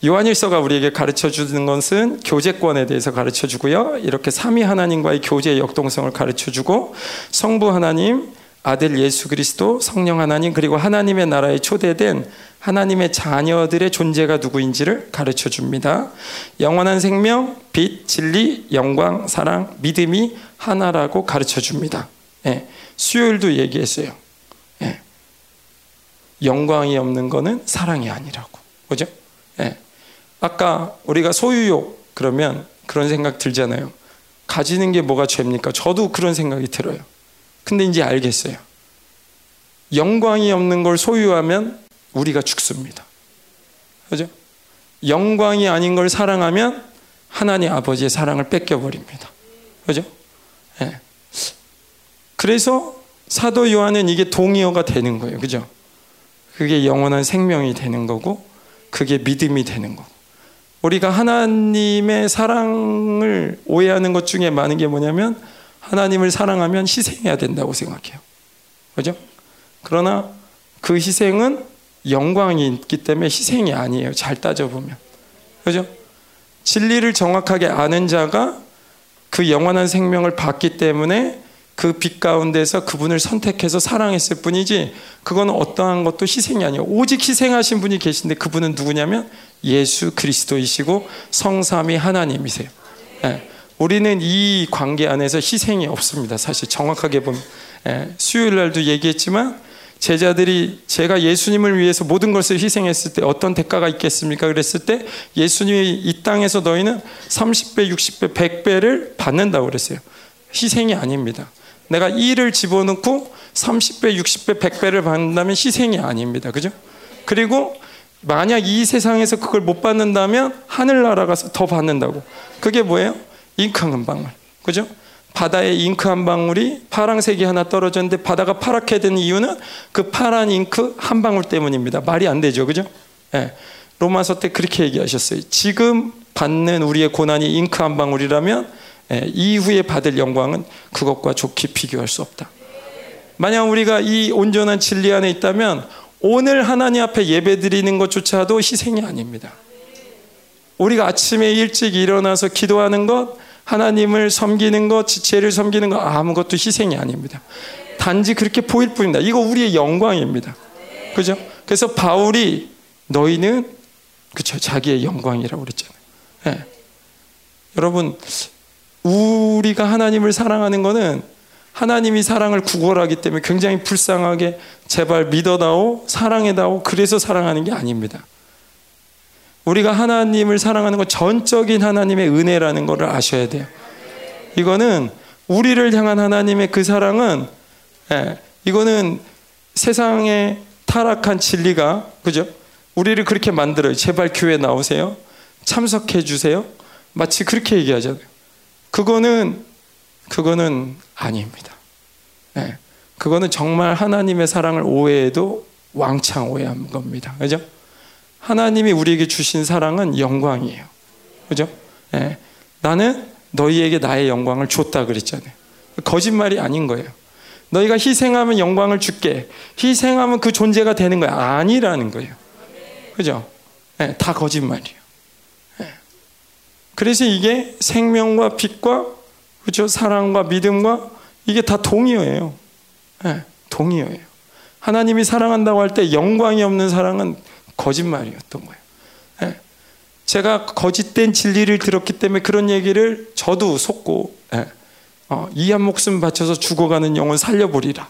요한일서가 우리에게 가르쳐 주는 것은 교제권에 대해서 가르쳐 주고요. 이렇게 삼위 하나님과의 교제의 역동성을 가르쳐 주고 성부 하나님, 아들 예수 그리스도, 성령 하나님 그리고 하나님의 나라에 초대된 하나님의 자녀들의 존재가 누구인지를 가르쳐 줍니다. 영원한 생명, 빛, 진리, 영광, 사랑, 믿음이 하나라고 가르쳐 줍니다. 예, 수요일도 얘기했어요. 예, 영광이 없는 거는 사랑이 아니라고. 그죠? 예. 아까 우리가 소유욕 그러면 그런 생각 들잖아요. 가지는 게 뭐가 죄입니까? 저도 그런 생각이 들어요. 근데 이제 알겠어요. 영광이 없는 걸 소유하면 우리가 죽습니다. 그죠? 영광이 아닌 걸 사랑하면 하나님 아버지의 사랑을 뺏겨버립니다. 그죠? 예. 그래서 사도 요한은 이게 동의어가 되는 거예요. 그죠? 그게 영원한 생명이 되는 거고, 그게 믿음이 되는 거고. 우리가 하나님의 사랑을 오해하는 것 중에 많은 게 뭐냐면, 하나님을 사랑하면 희생해야 된다고 생각해요. 그죠? 그러나 그 희생은 영광이 있기 때문에 희생이 아니에요. 잘 따져보면. 그죠? 진리를 정확하게 아는 자가 그 영원한 생명을 받기 때문에 그 빛 가운데서 그분을 선택해서 사랑했을 뿐이지 그건 어떠한 것도 희생이 아니에요. 오직 희생하신 분이 계신데 그분은 누구냐면 예수 그리스도이시고 성삼이 하나님이세요. 네. 우리는 이 관계 안에서 희생이 없습니다. 사실 정확하게 보면 네. 수요일 날도 얘기했지만 제자들이 제가 예수님을 위해서 모든 것을 희생했을 때 어떤 대가가 있겠습니까? 그랬을 때 예수님이 이 땅에서 너희는 30배, 60배, 100배를 받는다고 그랬어요. 희생이 아닙니다. 내가 1을 집어넣고 30배, 60배, 100배를 받는다면 희생이 아닙니다. 그죠? 그리고 만약 이 세상에서 그걸 못 받는다면 하늘나라 가서 더 받는다고. 그게 뭐예요? 잉크 한 방울. 그죠? 바다에 잉크 한 방울이 파랑색이 하나 떨어졌는데 바다가 파랗게 된 이유는 그 파란 잉크 한 방울 때문입니다. 말이 안 되죠. 그죠? 예. 로마서 때 그렇게 얘기하셨어요. 지금 받는 우리의 고난이 잉크 한 방울이라면 예, 이후에 받을 영광은 그것과 좋게 비교할 수 없다. 만약 우리가 이 온전한 진리 안에 있다면 오늘 하나님 앞에 예배 드리는 것조차도 희생이 아닙니다. 우리가 아침에 일찍 일어나서 기도하는 것, 하나님을 섬기는 것, 지체를 섬기는 것 아무것도 희생이 아닙니다. 단지 그렇게 보일 뿐입니다. 이거 우리의 영광입니다. 그죠? 그래서 바울이 너희는 그쵸 자기의 영광이라고 그랬잖아요. 네. 여러분 우리가 하나님을 사랑하는 것은 하나님이 사랑을 구걸하기 때문에 굉장히 불쌍하게 제발 믿어다오 사랑해다오 그래서 사랑하는 게 아닙니다. 우리가 하나님을 사랑하는 건 전적인 하나님의 은혜라는 것을 아셔야 돼요. 이거는 우리를 향한 하나님의 그 사랑은 예, 이거는 세상의 타락한 진리가 그죠? 우리를 그렇게 만들어요. 제발 교회 나오세요. 참석해 주세요. 마치 그렇게 얘기하잖아요. 그거는 그거는 아닙니다. 예, 그거는 정말 하나님의 사랑을 오해해도 왕창 오해한 겁니다. 그죠? 하나님이 우리에게 주신 사랑은 영광이에요. 그죠? 예. 나는 너희에게 나의 영광을 줬다 그랬잖아요. 거짓말이 아닌 거예요. 너희가 희생하면 영광을 줄게. 희생하면 그 존재가 되는 거야. 아니라는 거예요. 그죠? 예, 다 거짓말이에요. 예. 그래서 이게 생명과 빛과 그죠? 사랑과 믿음과 이게 다 동의어예요. 예, 동의어예요. 하나님이 사랑한다고 할 때 영광이 없는 사랑은 거짓말이었던 거예요. 예. 제가 거짓된 진리를 들었기 때문에 그런 얘기를 저도 속고 예. 어, 이한 목숨 바쳐서 죽어가는 영혼 살려보리라.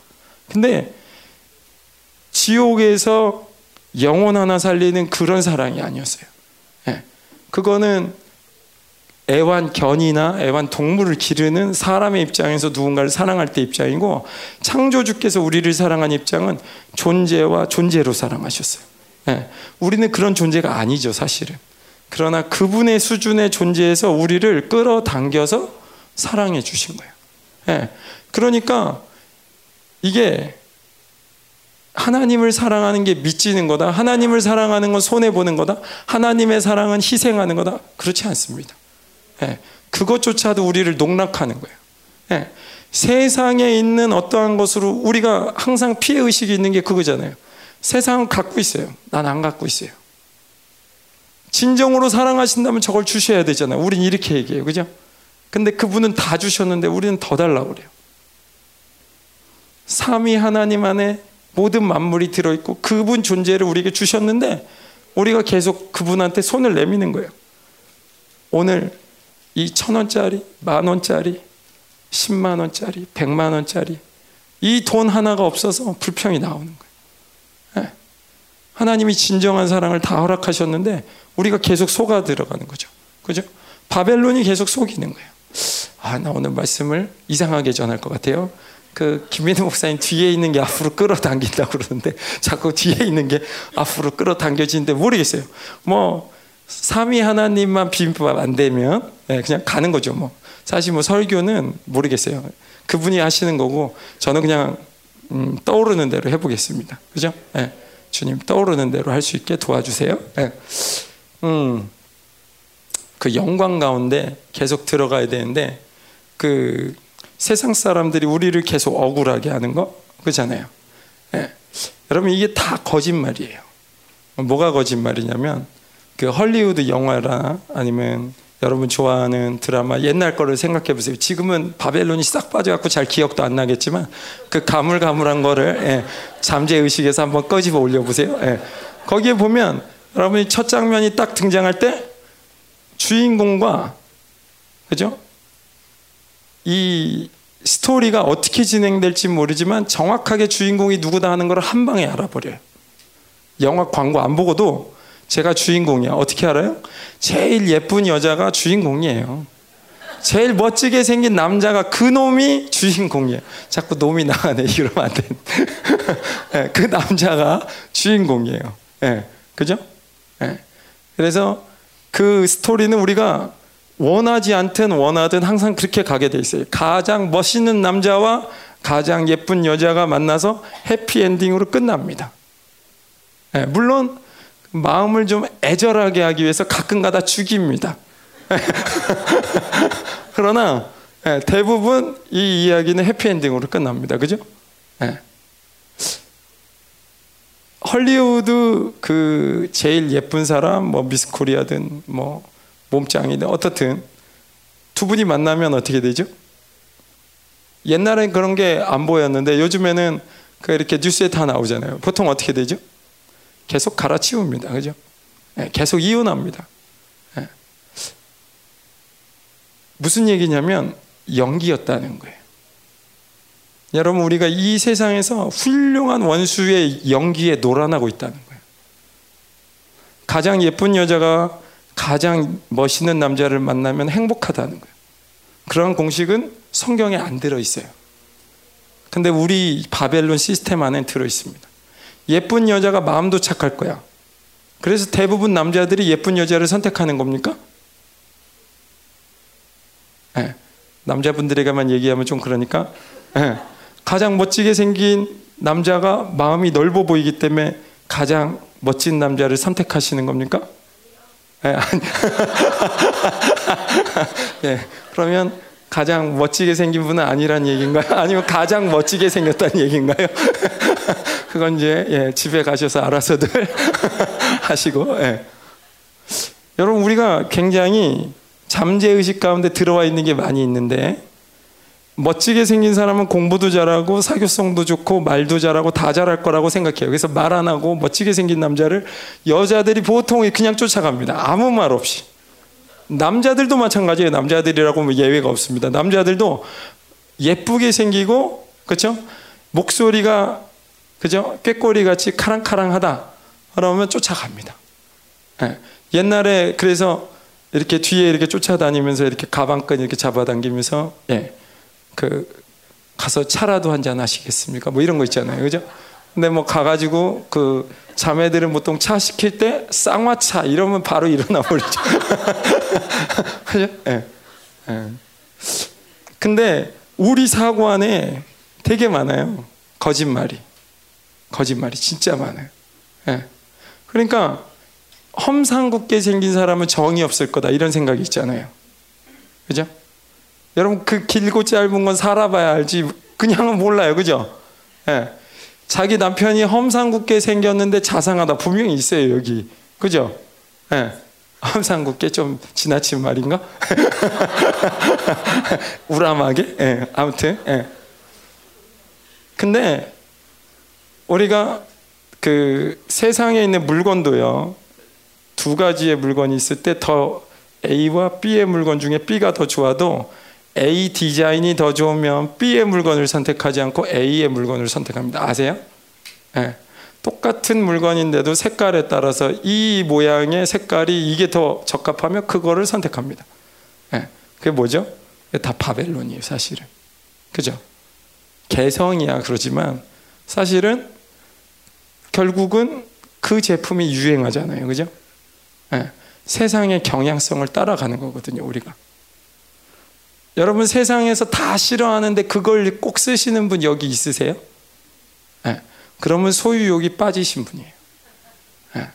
근데 지옥에서 영혼 하나 살리는 그런 사랑이 아니었어요. 예. 그거는 애완견이나 애완동물을 기르는 사람의 입장에서 누군가를 사랑할 때 입장이고 창조주께서 우리를 사랑한 입장은 존재와 존재로 사랑하셨어요. 네. 우리는 그런 존재가 아니죠, 사실은. 그러나 그분의 수준의 존재에서 우리를 끌어당겨서 사랑해 주신 거예요. 네. 그러니까 이게 하나님을 사랑하는 게 미치는 거다. 하나님을 사랑하는 건 손해보는 거다. 하나님의 사랑은 희생하는 거다. 그렇지 않습니다. 네. 그것조차도 우리를 농락하는 거예요. 네. 세상에 있는 어떠한 것으로 우리가 항상 피해의식이 있는 게 그거잖아요. 세상은 갖고 있어요. 난 안 갖고 있어요. 진정으로 사랑하신다면 저걸 주셔야 되잖아요. 우린 이렇게 얘기해요. 그죠? 근데 그분은 다 주셨는데 우리는 더 달라고 그래요. 삼위 하나님 안에 모든 만물이 들어있고 그분 존재를 우리에게 주셨는데 우리가 계속 그분한테 손을 내미는 거예요. 오늘 이 천 원짜리, 만 원짜리, 십만 원짜리, 백만 원짜리 이 돈 하나가 없어서 불평이 나오는 거예요. 예. 하나님이 진정한 사랑을 다 허락하셨는데 우리가 계속 속아 들어가는 거죠. 그죠? 바벨론이 계속 속이는 거예요. 아, 나 오늘 말씀을 이상하게 전할 것 같아요. 그 김민우 목사님 뒤에 있는 게 앞으로 끌어당긴다고 그러는데 자꾸 뒤에 있는 게 앞으로 끌어당겨지는데 모르겠어요. 뭐 삼위 하나님만 비빔밥 안 되면 네, 그냥 가는 거죠. 뭐 사실 뭐 설교는 모르겠어요. 그분이 하시는 거고 저는 그냥 음, 떠오르는 대로 해보겠습니다. 그죠? 네, 주님 떠오르는 대로 할 수 있게 도와주세요. 네. 음, 그 영광 가운데 계속 들어가야 되는데 그 세상 사람들이 우리를 계속 억울하게 하는 거 그잖아요. 예. 여러분 이게 다 거짓말이에요. 뭐가 거짓말이냐면 그 헐리우드 영화나 아니면 여러분 좋아하는 드라마 옛날 거를 생각해 보세요. 지금은 바벨론이 싹 빠져갖고 잘 기억도 안 나겠지만 그 가물가물한 거를 예, 잠재 의식에서 한번 꺼집어 올려 보세요. 예. 거기에 보면 여러분이 첫 장면이 딱 등장할 때 주인공과 그죠? 이 스토리가 어떻게 진행될지 모르지만 정확하게 주인공이 누구다 하는 걸 한 방에 알아버려요. 영화 광고 안 보고도 제가 주인공이야. 어떻게 알아요? 제일 예쁜 여자가 주인공이에요. 제일 멋지게 생긴 남자가 그 놈이 주인공이에요. 자꾸 놈이 나가네. 이러면 안 돼. 네, 그 남자가 주인공이에요. 네, 그죠? 네. 그래서 그 스토리는 우리가 원하지 않든 원하든 항상 그렇게 가게 돼 있어요. 가장 멋있는 남자와 가장 예쁜 여자가 만나서 해피엔딩으로 끝납니다. 네, 물론 마음을 좀 애절하게 하기 위해서 가끔가다 죽입니다. 그러나 네, 대부분 이 이야기는 해피엔딩으로 끝납니다. 그죠? 네. 헐리우드 그 제일 예쁜 사람 뭐 미스 코리아든 뭐 몸짱이든 어떻든 두 분이 만나면 어떻게 되죠? 옛날엔 그런 게 안 보였는데 요즘에는 그 이렇게 뉴스에 다 나오잖아요. 보통 어떻게 되죠? 계속 갈아치웁니다. 그죠? 네, 계속 이혼합니다. 네. 무슨 얘기냐면 연기였다는 거예요. 여러분 우리가 이 세상에서 훌륭한 원수의 연기에 놀아나고 있다는 거예요. 가장 예쁜 여자가 가장 멋있는 남자를 만나면 행복하다는 거예요. 그런 공식은 성경에 안 들어 있어요. 근데 우리 바벨론 시스템 안에 들어 있습니다. 예쁜 여자가 마음도 착할 거야. 그래서 대부분 남자들이 예쁜 여자를 선택하는 겁니까? 네. 남자분들에게만 얘기하면 좀 그러니까 네. 가장 멋지게 생긴 남자가 마음이 넓어 보이기 때문에 가장 멋진 남자를 선택하시는 겁니까? 네, 네, 그러면 가장 멋지게 생긴 분은 아니란 얘기인가요? 아니면 가장 멋지게 생겼다는 얘기인가요? 그건 이제 예, 집에 가셔서 알아서들 하시고. 예. 여러분 우리가 굉장히 잠재 의식 가운데 들어와 있는 게 많이 있는데 멋지게 생긴 사람은 공부도 잘하고 사교성도 좋고 말도 잘하고 다 잘할 거라고 생각해요. 그래서 말 안 하고 멋지게 생긴 남자를 여자들이 보통 그냥 쫓아갑니다. 아무 말 없이. 남자들도 마찬가지예요. 남자들이라고 뭐 예외가 없습니다. 남자들도 예쁘게 생기고 그렇죠? 목소리가 그죠? 꾀꼬리 같이 카랑카랑하다. 그러면 쫓아갑니다. 예. 옛날에 그래서 이렇게 뒤에 이렇게 쫓아다니면서 이렇게 가방끈 이렇게 잡아당기면서 예. 그 가서 차라도 한 잔 하시겠습니까? 뭐 이런 거 있잖아요. 그죠? 근데 뭐 가가지고 그 자매들은 보통 차 시킬 때 쌍화차 이러면 바로 일어나 버리죠. 그죠? 예. 예. 근데 우리 사고 안에 되게 많아요. 거짓말이. 거짓말이 진짜 많아요. 예. 그러니까 험상궂게 생긴 사람은 정이 없을 거다 이런 생각이 있잖아요. 그죠? 여러분 그 길고 짧은 건 살아봐야 알지 그냥은 몰라요. 그죠? 예. 자기 남편이 험상궂게 생겼는데 자상하다 분명히 있어요 여기. 그죠? 예. 험상궂게 좀 지나친 말인가? 우람하게? 예. 아무튼 예. 근데 우리가 그 세상에 있는 물건도요 두 가지의 물건이 있을 때 더 A와 B의 물건 중에 B가 더 좋아도 A 디자인이 더 좋으면 B의 물건을 선택하지 않고 A의 물건을 선택합니다. 아세요? 네. 똑같은 물건인데도 색깔에 따라서 이 모양의 색깔이 이게 더 적합하면 그거를 선택합니다. 네. 그게 뭐죠? 다 바벨론이에요, 사실은. 그죠? 개성이야 그러지만 사실은 결국은 그 제품이 유행하잖아요. 그죠? 네. 세상의 경향성을 따라가는 거거든요, 우리가. 여러분 세상에서 다 싫어하는데 그걸 꼭 쓰시는 분 여기 있으세요? 네. 그러면 소유욕이 빠지신 분이에요. 네.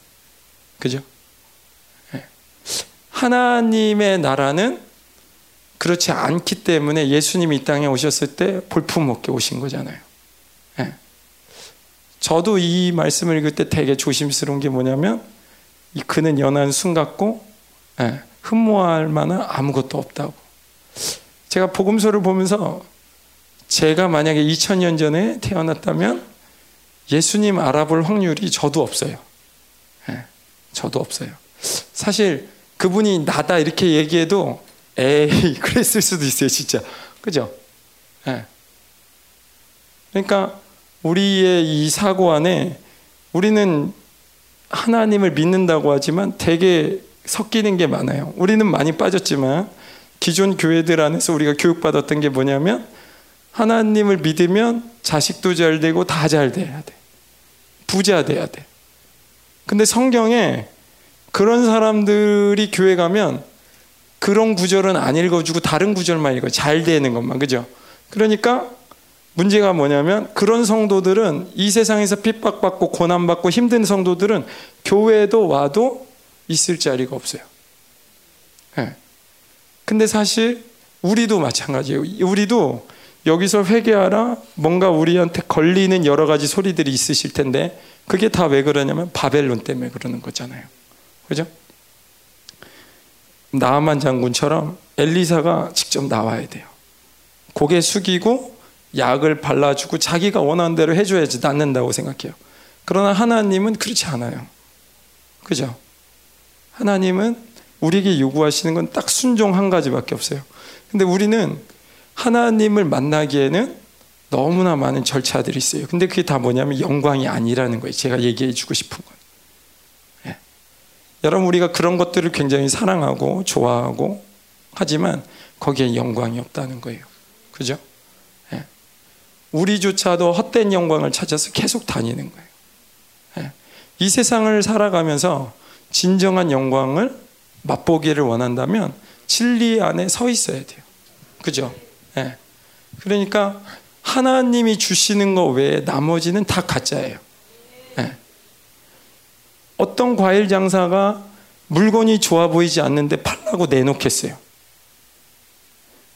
그죠? 네. 하나님의 나라는 그렇지 않기 때문에 예수님이 이 땅에 오셨을 때 볼품없게 오신 거잖아요. 저도 이 말씀을 읽을 때 되게 조심스러운 게 뭐냐면 그는 연한 순 같고 흠모할 만한 아무것도 없다고. 제가 복음서를 보면서 제가 만약에 2000년 전에 태어났다면 예수님 알아볼 확률이 저도 없어요. 네, 저도 없어요. 사실 그분이 나다 이렇게 얘기해도 에이 그랬을 수도 있어요, 진짜. 그죠? 네. 그러니까 우리의 이 사고 안에 우리는 하나님을 믿는다고 하지만 되게 섞이는 게 많아요. 우리는 많이 빠졌지만 기존 교회들 안에서 우리가 교육받았던 게 뭐냐면 하나님을 믿으면 자식도 잘 되고 다 잘 돼야 돼. 부자 돼야 돼. 근데 성경에 그런 사람들이 교회 가면 그런 구절은 안 읽어주고 다른 구절만 읽어. 잘 되는 것만. 그죠? 그러니까 문제가 뭐냐면 그런 성도들은 이 세상에서 핍박받고 고난받고 힘든 성도들은 교회에도 와도 있을 자리가 없어요. 네. 근데 사실 우리도 마찬가지예요. 우리도 여기서 회개하라 뭔가 우리한테 걸리는 여러 가지 소리들이 있으실 텐데 그게 다 왜 그러냐면 바벨론 때문에 그러는 거잖아요. 그죠? 나만 장군처럼 엘리사가 직접 나와야 돼요. 고개 숙이고 약을 발라주고 자기가 원하는 대로 해줘야지 낫는다고 생각해요. 그러나 하나님은 그렇지 않아요. 그죠? 하나님은 우리에게 요구하시는 건 딱 순종 한 가지밖에 없어요. 근데 우리는 하나님을 만나기에는 너무나 많은 절차들이 있어요. 근데 그게 다 뭐냐면 영광이 아니라는 거예요. 제가 얘기해 주고 싶은 건. 예. 여러분, 우리가 그런 것들을 굉장히 사랑하고 좋아하고 하지만 거기에 영광이 없다는 거예요. 그죠? 예. 우리조차도 헛된 영광을 찾아서 계속 다니는 거예요. 예. 이 세상을 살아가면서 진정한 영광을 맛보기를 원한다면 진리 안에 서 있어야 돼요. 그죠? 네. 그러니까 하나님이 주시는 것 외에 나머지는 다 가짜예요. 네. 어떤 과일 장사가 물건이 좋아 보이지 않는데 팔라고 내놓겠어요.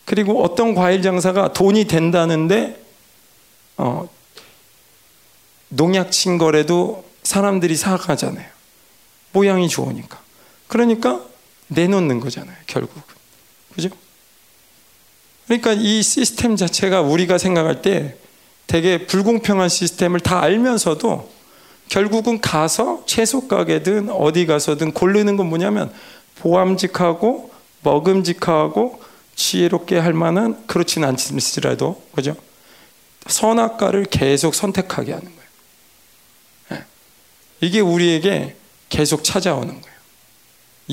그리고 어떤 과일 장사가 돈이 된다는데 어, 농약 친 거래도 사람들이 사가잖아요. 모양이 좋으니까. 그러니까 내놓는 거잖아요, 결국은. 그죠? 그러니까 이 시스템 자체가 우리가 생각할 때 되게 불공평한 시스템을 다 알면서도 결국은 가서 채소 가게든 어디 가서든 고르는 건 뭐냐면 보암직하고 먹음직하고 지혜롭게 할 만한 그렇진 않을지라도 그죠? 선악과를 계속 선택하게 하는 거예요. 네. 이게 우리에게 계속 찾아오는 거예요.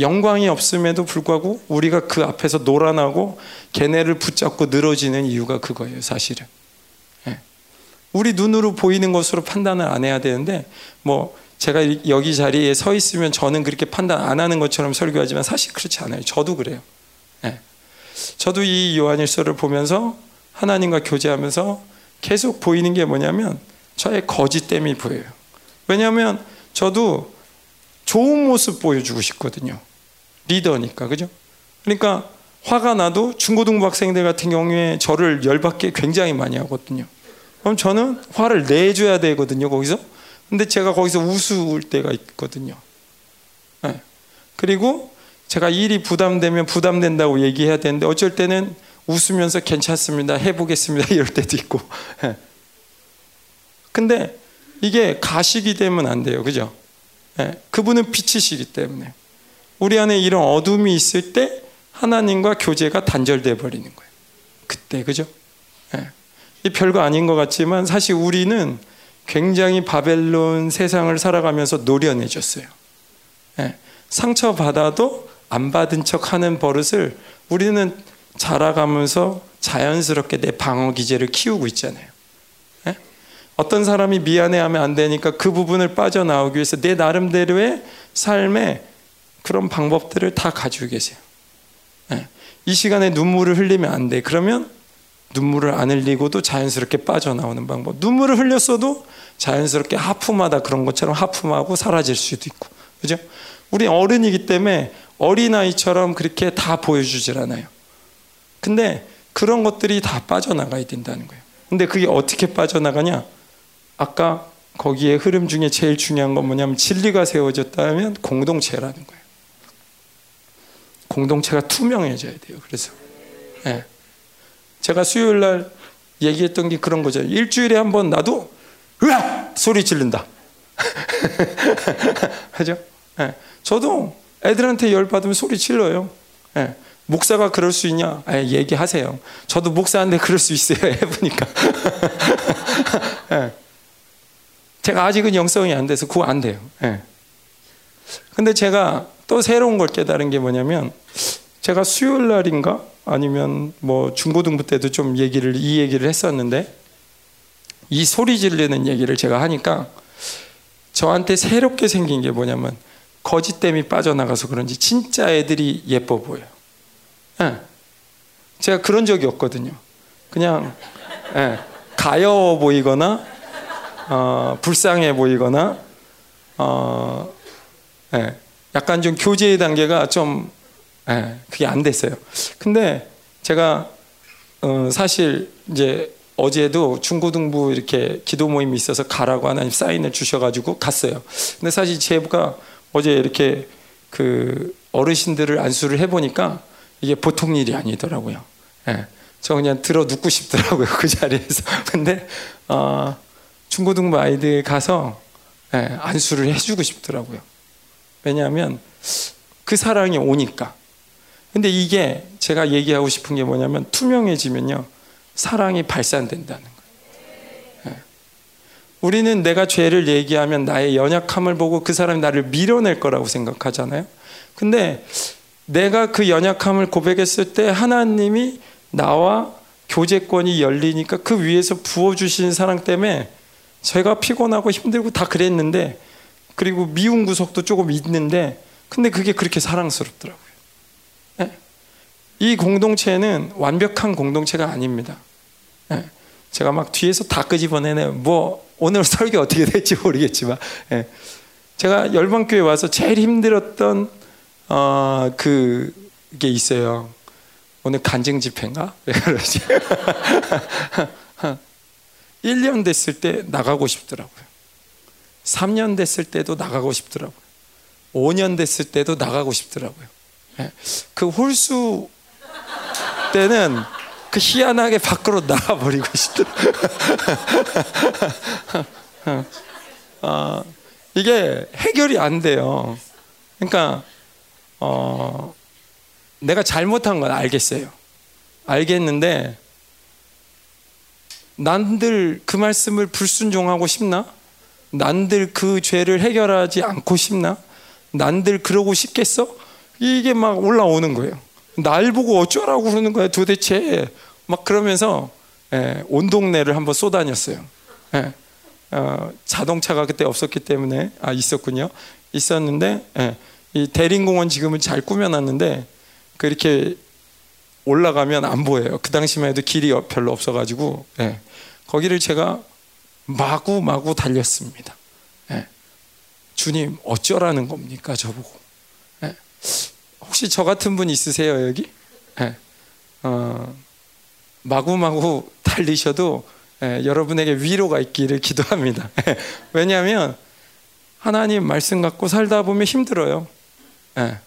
영광이 없음에도 불구하고 우리가 그 앞에서 놀아나고 걔네를 붙잡고 늘어지는 이유가 그거예요, 사실은. 예. 우리 눈으로 보이는 것으로 판단을 안 해야 되는데, 뭐, 제가 여기 자리에 서 있으면 저는 그렇게 판단 안 하는 것처럼 설교하지만 사실 그렇지 않아요. 저도 그래요. 예. 저도 이 요한일서를 보면서 하나님과 교제하면서 계속 보이는 게 뭐냐면 저의 거짓됨이 보여요. 왜냐하면 저도 좋은 모습 보여주고 싶거든요. 리더니까, 그죠? 그러니까 화가 나도 중고등부 학생들 같은 경우에 저를 열받게 굉장히 많이 하거든요. 그럼 저는 화를 내줘야 되거든요, 거기서. 근데 제가 거기서 웃을 때가 있거든요. 네. 그리고 제가 일이 부담되면 부담된다고 얘기해야 되는데 어쩔 때는 웃으면서 괜찮습니다. 해보겠습니다. 이럴 때도 있고. 네. 근데 이게 가식이 되면 안 돼요. 그죠? 예, 그분은 빛이시기 때문에 우리 안에 이런 어둠이 있을 때 하나님과 교제가 단절돼 버리는 거예요. 그때 그죠? 예. 이 별거 아닌 것 같지만 사실 우리는 굉장히 바벨론 세상을 살아가면서 노련해졌어요. 예. 상처 받아도 안 받은 척 하는 버릇을 우리는 자라가면서 자연스럽게 내 방어 기제를 키우고 있잖아요. 예? 어떤 사람이 미안해하면 안 되니까 그 부분을 빠져나오기 위해서 내 나름대로의 삶의 그런 방법들을 다 가지고 계세요. 예. 이 시간에 눈물을 흘리면 안 돼. 그러면 눈물을 안 흘리고도 자연스럽게 빠져나오는 방법. 눈물을 흘렸어도 자연스럽게 하품하다 그런 것처럼 하품하고 사라질 수도 있고. 그죠? 우리 어른이기 때문에 어린아이처럼 그렇게 다 보여주질 않아요. 근데 그런 것들이 다 빠져나가야 된다는 거예요. 근데 그게 어떻게 빠져나가냐? 아까 거기에 흐름 중에 제일 중요한 건 뭐냐면 진리가 세워졌다면 공동체라는 거예요. 공동체가 투명해져야 돼요. 그래서 네. 제가 수요일 날 얘기했던 게 그런 거죠. 일주일에 한 번 나도 으악 소리 지른다. 하죠? 네. 저도 애들한테 열 받으면 소리 질러요. 네. 목사가 그럴 수 있냐? 아, 얘기하세요. 저도 목사인데 그럴 수 있어요. 해보니까. 네. 제가 아직은 영성이 안 돼서 그거 안 돼요. 네. 근데 제가 또 새로운 걸 깨달은 게 뭐냐면 제가 수요일 날인가 아니면 뭐 중고등부 때도 좀 얘기를 이 얘기를 했었는데 이 소리 지르는 얘기를 제가 하니까 저한테 새롭게 생긴 게 뭐냐면 거짓됨이 빠져나가서 그런지 진짜 애들이 예뻐 보여요. 네. 제가 그런 적이 없거든요. 그냥 네. 가여워 보이거나 어, 불쌍해 보이거나 어, 네. 약간 좀 교제의 단계가 좀 그게 안 됐어요. 근데 제가 어, 사실 이제 어제도 중고등부 이렇게 기도 모임이 있어서 가라고 하나님 사인을 주셔가지고 갔어요. 근데 사실 제가 어제 이렇게 그 어르신들을 안수를 해보니까 이게 보통 일이 아니더라고요. 예. 저 그냥 들어 눕고 싶더라고요 그 자리에서. 근데 어, 중고등부 아이들 가서 예, 안수를 해주고 싶더라고요. 왜냐하면 그 사랑이 오니까. 근데 이게 제가 얘기하고 싶은 게 뭐냐면 투명해지면요 사랑이 발산된다는 거예요. 예. 우리는 내가 죄를 얘기하면 나의 연약함을 보고 그 사람이 나를 밀어낼 거라고 생각하잖아요. 근데 내가 그 연약함을 고백했을 때 하나님이 나와 교제권이 열리니까 그 위에서 부어주신 사랑 때문에 제가 피곤하고 힘들고 다 그랬는데 그리고 미운 구석도 조금 있는데 근데 그게 그렇게 사랑스럽더라고요. 네. 이 공동체는 완벽한 공동체가 아닙니다. 네. 제가 막 뒤에서 다 끄집어내네요. 뭐 오늘 설교 어떻게 될지 모르겠지만 네. 제가 열방교회 와서 제일 힘들었던 어, 그게 있어요. 오늘 간증 집회인가? 왜 그러지? 1년 됐을 때 나가고 싶더라고요. 3년 됐을 때도 나가고 싶더라고요. 5년 됐을 때도 나가고 싶더라고요. 네. 그 홀수 때는 그 희한하게 밖으로 나가버리고 싶더라고요. 어, 이게 해결이 안 돼요. 그러니까 어, 내가 잘못한 건 알겠어요. 알겠는데 난들 그 말씀을 불순종하고 싶나? 난들 그 죄를 해결하지 않고 싶나? 난들 그러고 싶겠어? 이게 막 올라오는 거예요. 날 보고 어쩌라고 그러는 거야 도대체. 막 그러면서 예, 온 동네를 한번 쏘다녔어요. 예, 어, 자동차가 그때 없었기 때문에 아 있었군요. 있었는데 예, 이 대림공원 지금은 잘 꾸며놨는데 그렇게 올라가면 안 보여요. 그 당시만 해도 길이 별로 없어가지고 예. 거기를 제가 마구 마구 달렸습니다. 예. 주님 어쩌라는 겁니까 저보고? 예. 혹시 저 같은 분 있으세요 여기? 예. 어, 마구 마구 달리셔도 예, 여러분에게 위로가 있기를 기도합니다. 예. 왜냐하면 하나님 말씀 갖고 살다 보면 힘들어요. 예,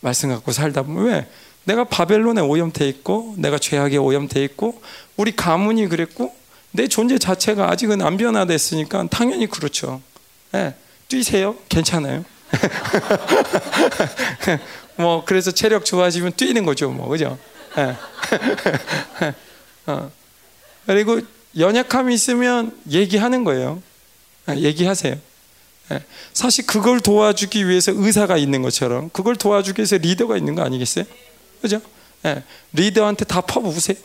말씀 갖고 살다 보면 왜? 내가 바벨론에 오염돼 있고 내가 죄악에 오염돼 있고 우리 가문이 그랬고 내 존재 자체가 아직은 안 변화됐으니까 당연히 그렇죠. 예, 뛰세요. 괜찮아요. 뭐 그래서 체력 좋아지면 뛰는 거죠, 뭐 그죠? 예. 어. 그리고 연약함이 있으면 얘기하는 거예요. 아, 얘기하세요. 예. 사실 그걸 도와주기 위해서 의사가 있는 것처럼 그걸 도와주기 위해서 리더가 있는 거 아니겠어요? 그죠? 예. 리더한테 다 퍼부으세요.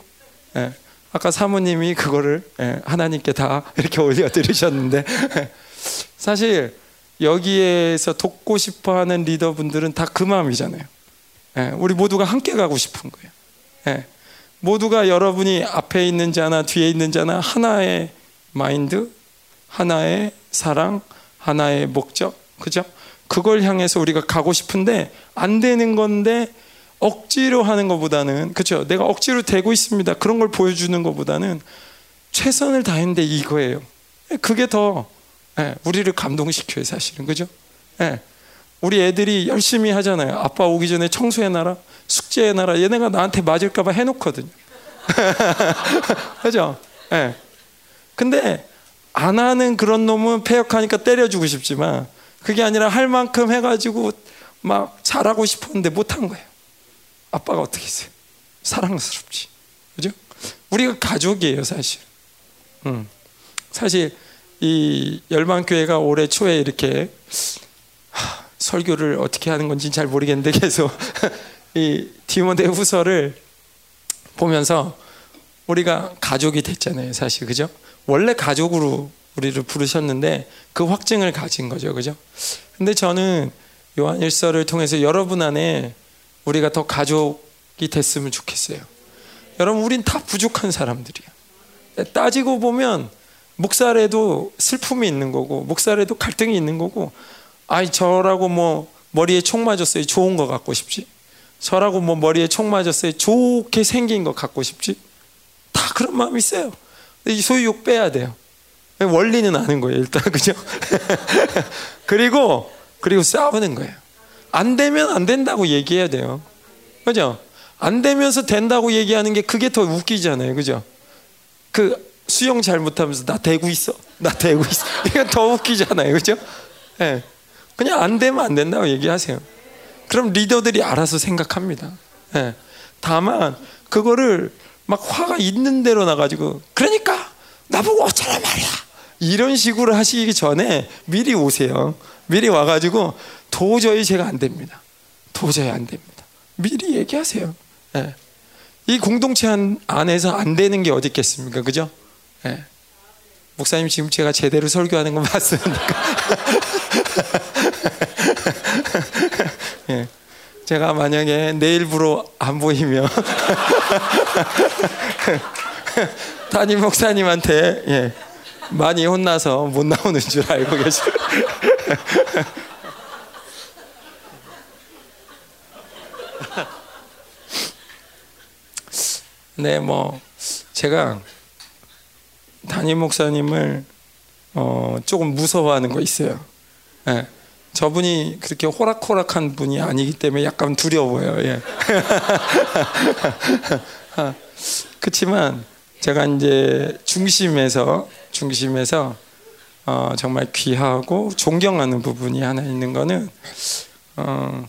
예. 아까 사모님이 그거를 하나님께 다 이렇게 올려드리셨는데 사실 여기에서 돕고 싶어하는 리더분들은 다 그 마음이잖아요. 우리 모두가 함께 가고 싶은 거예요. 모두가 여러분이 앞에 있는 자나 뒤에 있는 자나 하나의 마인드, 하나의 사랑, 하나의 목적, 그죠? 그걸 향해서 우리가 가고 싶은데 안 되는 건데 억지로 하는 것보다는 그죠? 내가 억지로 되고 있습니다. 그런 걸 보여주는 것보다는 최선을 다했는데 이거예요. 그게 더 예, 우리를 감동시켜요, 사실은 그죠? 예. 우리 애들이 열심히 하잖아요. 아빠 오기 전에 청소해 놔라, 숙제해 놔라. 얘네가 나한테 맞을까봐 해놓거든요. 그죠? 예. 근데 안 하는 그런 놈은 폐역하니까 때려주고 싶지만 그게 아니라 할 만큼 해가지고 막 잘하고 싶었는데 못한 거예요. 아빠가 어떻게 했어요? 사랑스럽지. 그죠? 우리가 가족이에요, 사실. 음. 사실 이 열방교회가 올해 초에 이렇게 하, 설교를 어떻게 하는 건지 잘 모르겠는데 계속 이 디모데 후서를 보면서 우리가 가족이 됐잖아요, 사실 그죠? 원래 가족으로 우리를 부르셨는데 그 확증을 가진 거죠, 그죠? 근데 저는 요한 일서를 통해서 여러분 안에 우리가 더 가족이 됐으면 좋겠어요. 여러분, 우린 다 부족한 사람들이야. 따지고 보면 목살에도 슬픔이 있는 거고, 목살에도 갈등이 있는 거고, 아이 저라고 뭐 머리에 총 맞았어요. 좋은 거 갖고 싶지. 저라고 뭐 머리에 총 맞았어요. 좋게 생긴 거 갖고 싶지. 다 그런 마음이 있어요. 이 소유욕 빼야 돼요. 원리는 아는 거예요, 일단 그죠? 그리고 그리고 싸우는 거예요. 안 되면 안 된다고 얘기해야 돼요. 그죠? 안 되면서 된다고 얘기하는 게 그게 더 웃기잖아요. 그죠? 그 수영 잘못하면서 나 대고 있어. 나 대고 있어. 이게 더 웃기잖아요. 그죠? 예. 네. 그냥 안 되면 안 된다고 얘기하세요. 그럼 리더들이 알아서 생각합니다. 예. 다만 그거를 막 화가 있는 대로 나가지고 그러니까 나보고 어쩌란 말이야. 이런 식으로 하시기 전에 미리 오세요. 미리 와가지고 도저히 제가 안 됩니다. 도저히 안 됩니다. 미리 얘기하세요. 예. 이 공동체 안에서 안 되는 게 어디 있겠습니까? 그죠? 예. 목사님 지금 제가 제대로 설교하는 거 맞습니까? 예. 제가 만약에 내일부로 안 보이면 담임 목사님한테 예, 많이 혼나서 못 나오는 줄 알고 계시. 네, 뭐 제가 담임 목사님을 어, 조금 무서워하는 거 있어요. 예. 저분이 그렇게 호락호락한 분이 아니기 때문에 약간 두려워요. 예. 그렇지만 제가 이제 중심에서 중심에서 어, 정말 귀하고 존경하는 부분이 하나 있는 거는 어,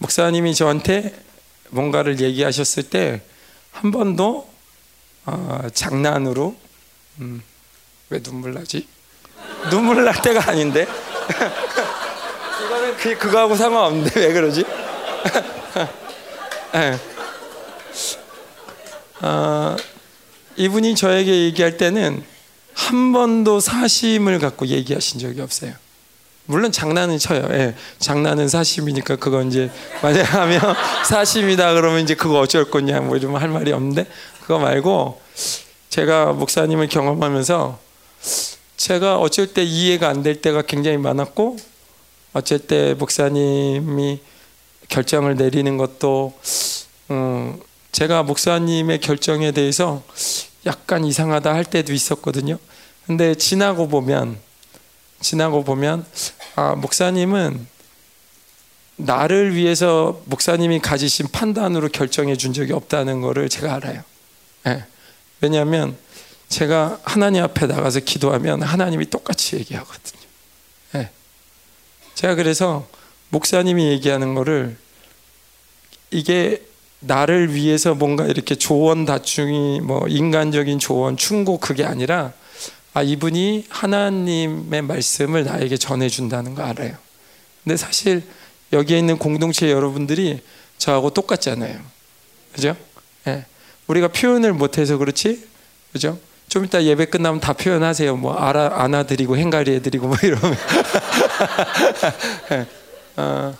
목사님이 저한테 뭔가를 얘기하셨을 때 한 번도 어, 장난으로 음, 왜 눈물 나지? 눈물 날 때가 아닌데 이거는 그, 그거하고 상관없는데 왜 그러지? 네. 어, 이분이 저에게 얘기할 때는 한 번도 사심을 갖고 얘기하신 적이 없어요. 물론 장난은 쳐요. 예, 장난은 사심이니까 그거 이제 만약 하면 사심이다 그러면 이제 그거 어쩔 거냐 뭐 이러면 할 말이 없는데 그거 말고 제가 목사님을 경험하면서 제가 어쩔 때 이해가 안 될 때가 굉장히 많았고 어쩔 때 목사님이 결정을 내리는 것도 음, 제가 목사님의 결정에 대해서 약간 이상하다 할 때도 있었거든요. 근데 지나고 보면 지나고 보면 아 목사님은 나를 위해서 목사님이 가지신 판단으로 결정해 준 적이 없다는 것을 제가 알아요. 네. 왜냐하면 제가 하나님 앞에 나가서 기도하면 하나님이 똑같이 얘기하거든요. 네. 제가 그래서 목사님이 얘기하는 거를 이게 나를 위해서 뭔가 이렇게 조언 다충이 뭐 인간적인 조언 충고 그게 아니라 아 이분이 하나님의 말씀을 나에게 전해준다는 거 알아요. 근데 사실 여기에 있는 공동체 여러분들이 저하고 똑같잖아요. 그죠? 예. 우리가 표현을 못해서 그렇지, 그죠? 좀 이따 예배 끝나면 다 표현하세요. 뭐 알아 안아드리고 행가리 해드리고 뭐 이러면 예. 어,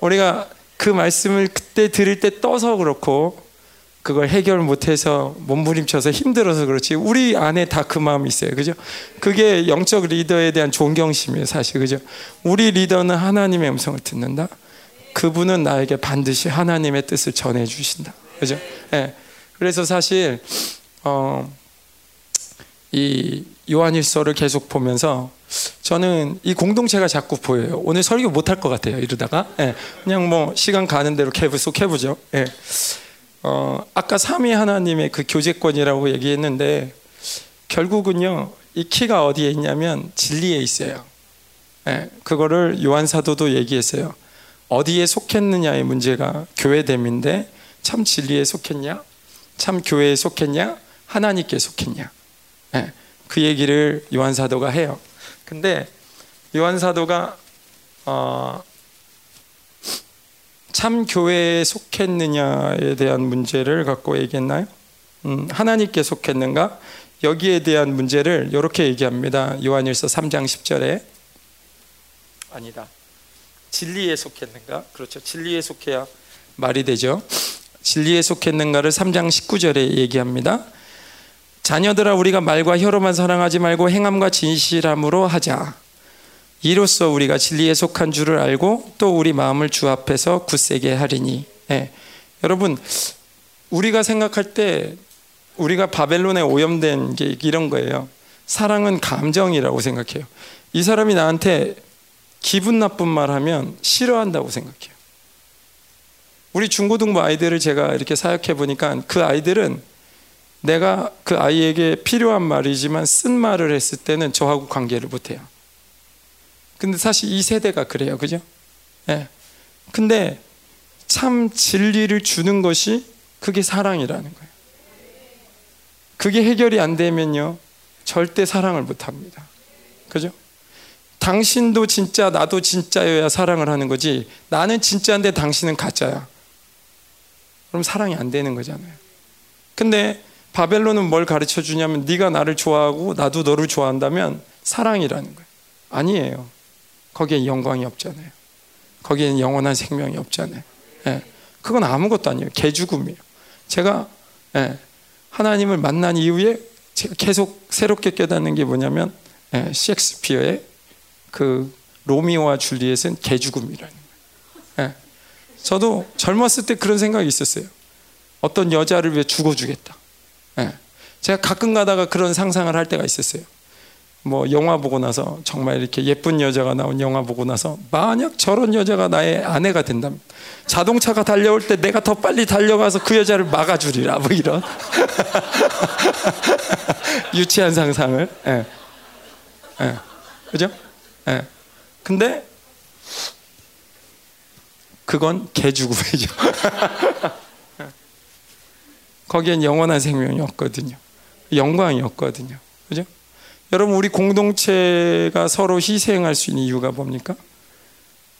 우리가 그 말씀을 그때 들을 때 떠서 그렇고 그걸 해결 못해서 몸부림쳐서 힘들어서 그렇지 우리 안에 다 그 마음이 있어요 그죠 그게 영적 리더에 대한 존경심이에요 사실 그죠 우리 리더는 하나님의 음성을 듣는다 그분은 나에게 반드시 하나님의 뜻을 전해 주신다 그죠 예. 그래서 사실 어, 이 요한일서를 계속 보면서 저는 이 공동체가 자꾸 보여요. 오늘 설교 못할 것 같아요. 이러다가 예, 그냥 뭐 시간 가는 대로 계속 해보죠. 예. 어, 아까 삼위 하나님의 그 교제권이라고 얘기했는데 결국은요 이 키가 어디에 있냐면 진리에 있어요. 예, 그거를 요한 사도도 얘기했어요. 어디에 속했느냐의 문제가 교회됨인데 참 진리에 속했냐, 참 교회에 속했냐, 하나님께 속했냐. 예, 그 얘기를 요한 사도가 해요. 근데 요한 사도가 어, 참 교회에 속했느냐에 대한 문제를 갖고 얘기했나요? 음, 하나님께 속했는가? 여기에 대한 문제를 이렇게 얘기합니다. 요한일서 3장 10절에 아니다. 진리에 속했는가? 그렇죠. 진리에 속해야 말이 되죠. 진리에 속했는가를 3장 19절에 얘기합니다. 자녀들아 우리가 말과 혀로만 사랑하지 말고 행함과 진실함으로 하자. 이로써 우리가 진리에 속한 줄을 알고 또 우리 마음을 주 앞에서 굳세게 하리니. 예. 여러분 우리가 생각할 때 우리가 바벨론에 오염된 게 이런 거예요. 사랑은 감정이라고 생각해요. 이 사람이 나한테 기분 나쁜 말 하면 싫어한다고 생각해요. 우리 중고등부 아이들을 제가 이렇게 사역해 보니까 그 아이들은 내가 그 아이에게 필요한 말이지만 쓴 말을 했을 때는 저하고 관계를 못 해요. 근데 사실 이 세대가 그래요. 그죠? 예. 네. 근데 참 진리를 주는 것이 그게 사랑이라는 거예요. 그게 해결이 안 되면요. 절대 사랑을 못 합니다. 그죠? 당신도 진짜, 나도 진짜여야 사랑을 하는 거지. 나는 진짜인데 당신은 가짜야. 그럼 사랑이 안 되는 거잖아요. 근데 바벨론은 뭘 가르쳐 주냐면 네가 나를 좋아하고 나도 너를 좋아한다면 사랑이라는 거예요. 아니에요. 거기에 영광이 없잖아요. 거기에는 영원한 생명이 없잖아요. 예. 그건 아무것도 아니에요. 개죽음이에요. 제가 예. 하나님을 만난 이후에 제가 계속 새롭게 깨닫는 게 뭐냐면 예. 셰익스피어의 그 로미오와 줄리엣은 개죽음이라는 거예요. 예. 저도 젊었을 때 그런 생각이 있었어요. 어떤 여자를 위해 죽어주겠다. 예. 제가 가끔 가다가 그런 상상을 할 때가 있었어요. 뭐 영화 보고 나서 정말 이렇게 예쁜 여자가 나온 영화 보고 나서 만약 저런 여자가 나의 아내가 된다면 자동차가 달려올 때 내가 더 빨리 달려가서 그 여자를 막아주리라 뭐 이런 유치한 상상을 예. 예. 그죠? 예. 근데 그건 개죽음이죠. 거기엔 영원한 생명이 없거든요. 영광이 없거든요. 그죠? 여러분, 우리 공동체가 서로 희생할 수 있는 이유가 뭡니까?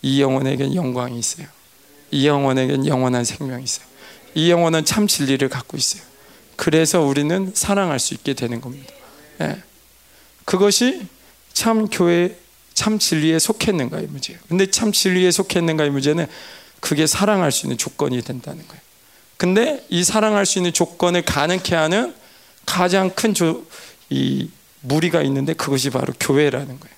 이 영혼에겐 영광이 있어요. 이 영혼에겐 영원한 생명이 있어요. 이 영혼은 참 진리를 갖고 있어요. 그래서 우리는 사랑할 수 있게 되는 겁니다. 네. 그것이 참 교회, 참 진리에 속했는가의 문제예요. 근데 참 진리에 속했는가의 문제는 그게 사랑할 수 있는 조건이 된다는 거예요. 근데 이 사랑할 수 있는 조건을 가능케 하는 가장 큰 조, 이 무리가 있는데 그것이 바로 교회라는 거예요.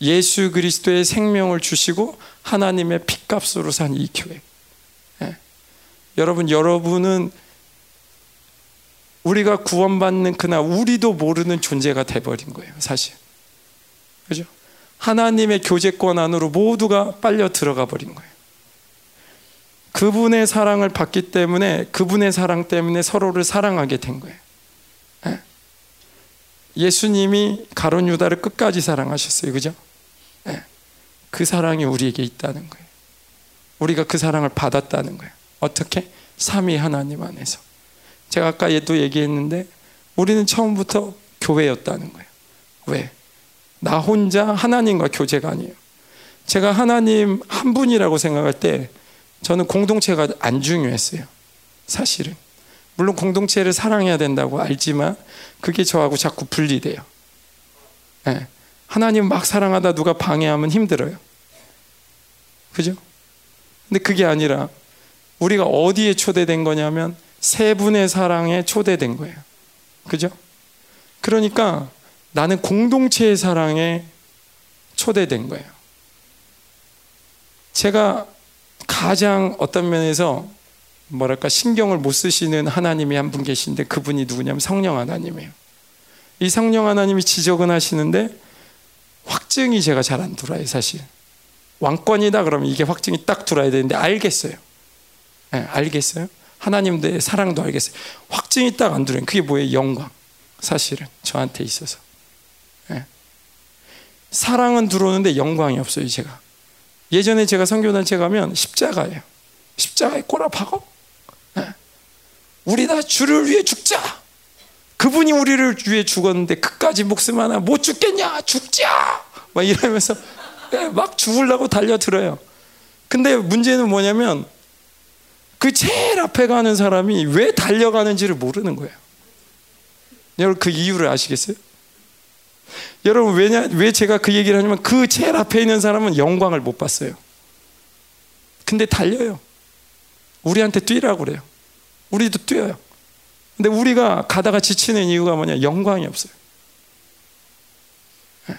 예수 그리스도의 생명을 주시고 하나님의 핏값으로 산 이 교회. 예. 여러분, 여러분은 우리가 구원받는 그날 우리도 모르는 존재가 돼버린 거예요, 사실. 그죠? 하나님의 교제권 안으로 모두가 빨려 들어가 버린 거예요. 그분의 사랑을 받기 때문에 그분의 사랑 때문에 서로를 사랑하게 된 거예요. 예? 예수님이 가론 유다를 끝까지 사랑하셨어요. 그죠? 예. 그 사랑이 우리에게 있다는 거예요. 우리가 그 사랑을 받았다는 거예요. 어떻게? 삼위 하나님 안에서. 제가 아까 또 얘기했는데 우리는 처음부터 교회였다는 거예요. 왜? 나 혼자 하나님과 교제가 아니에요. 제가 하나님 한 분이라고 생각할 때 저는 공동체가 안 중요했어요. 사실은. 물론 공동체를 사랑해야 된다고 알지만 그게 저하고 자꾸 분리돼요. 네. 하나님 막 사랑하다 누가 방해하면 힘들어요. 그죠? 근데 그게 아니라 우리가 어디에 초대된 거냐면 세 분의 사랑에 초대된 거예요. 그죠? 그러니까 나는 공동체의 사랑에 초대된 거예요. 제가 가장 어떤 면에서 뭐랄까 신경을 못 쓰시는 하나님이 한 분 계신데 그분이 누구냐면 성령 하나님이에요. 이 성령 하나님이 지적은 하시는데 확증이 제가 잘안 들어요, 사실. 왕권이다 그러면 이게 확증이 딱 들어야 되는데 알겠어요. 네, 알겠어요. 하나님의 사랑도 알겠어요. 확증이 딱 안 들어요. 그게 뭐예요? 영광. 사실은 저한테 있어서. 네. 사랑은 들어오는데 영광이 없어요, 제가. 예전에 제가 선교단체 가면 십자가예요. 십자가에 꼬라 박어. 네. 우리 다 주를 위해 죽자. 그분이 우리를 위해 죽었는데 그까지 목숨 하나 못 죽겠냐? 죽자. 막 이러면서 네, 막 죽으려고 달려들어요. 근데 문제는 뭐냐면 그 제일 앞에 가는 사람이 왜 달려가는지를 모르는 거예요. 여러분 그 이유를 아시겠어요? 여러분 왜냐 왜 제가 그 얘기를 하냐면 그 제일 앞에 있는 사람은 영광을 못 봤어요. 근데 달려요. 우리한테 뛰라고 그래요. 우리도 뛰어요. 근데 우리가 가다가 지치는 이유가 뭐냐? 영광이 없어요. 예.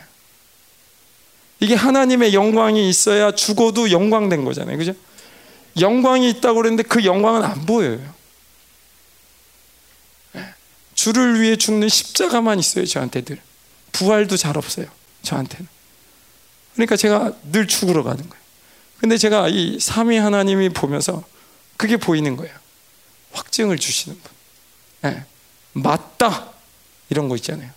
이게 하나님의 영광이 있어야 죽어도 영광된 거잖아요. 그죠? 영광이 있다고 그랬는데 그 영광은 안 보여요. 예. 주를 위해 죽는 십자가만 있어요, 저한테 늘. 부활도 잘 없어요, 저한테는. 그러니까 제가 늘 죽으러 가는 거예요. 근데 제가 이 삼위 하나님이 보면서 그게 보이는 거예요. 확증을 주시는 분. 예. 맞다. 이런 거 있잖아요.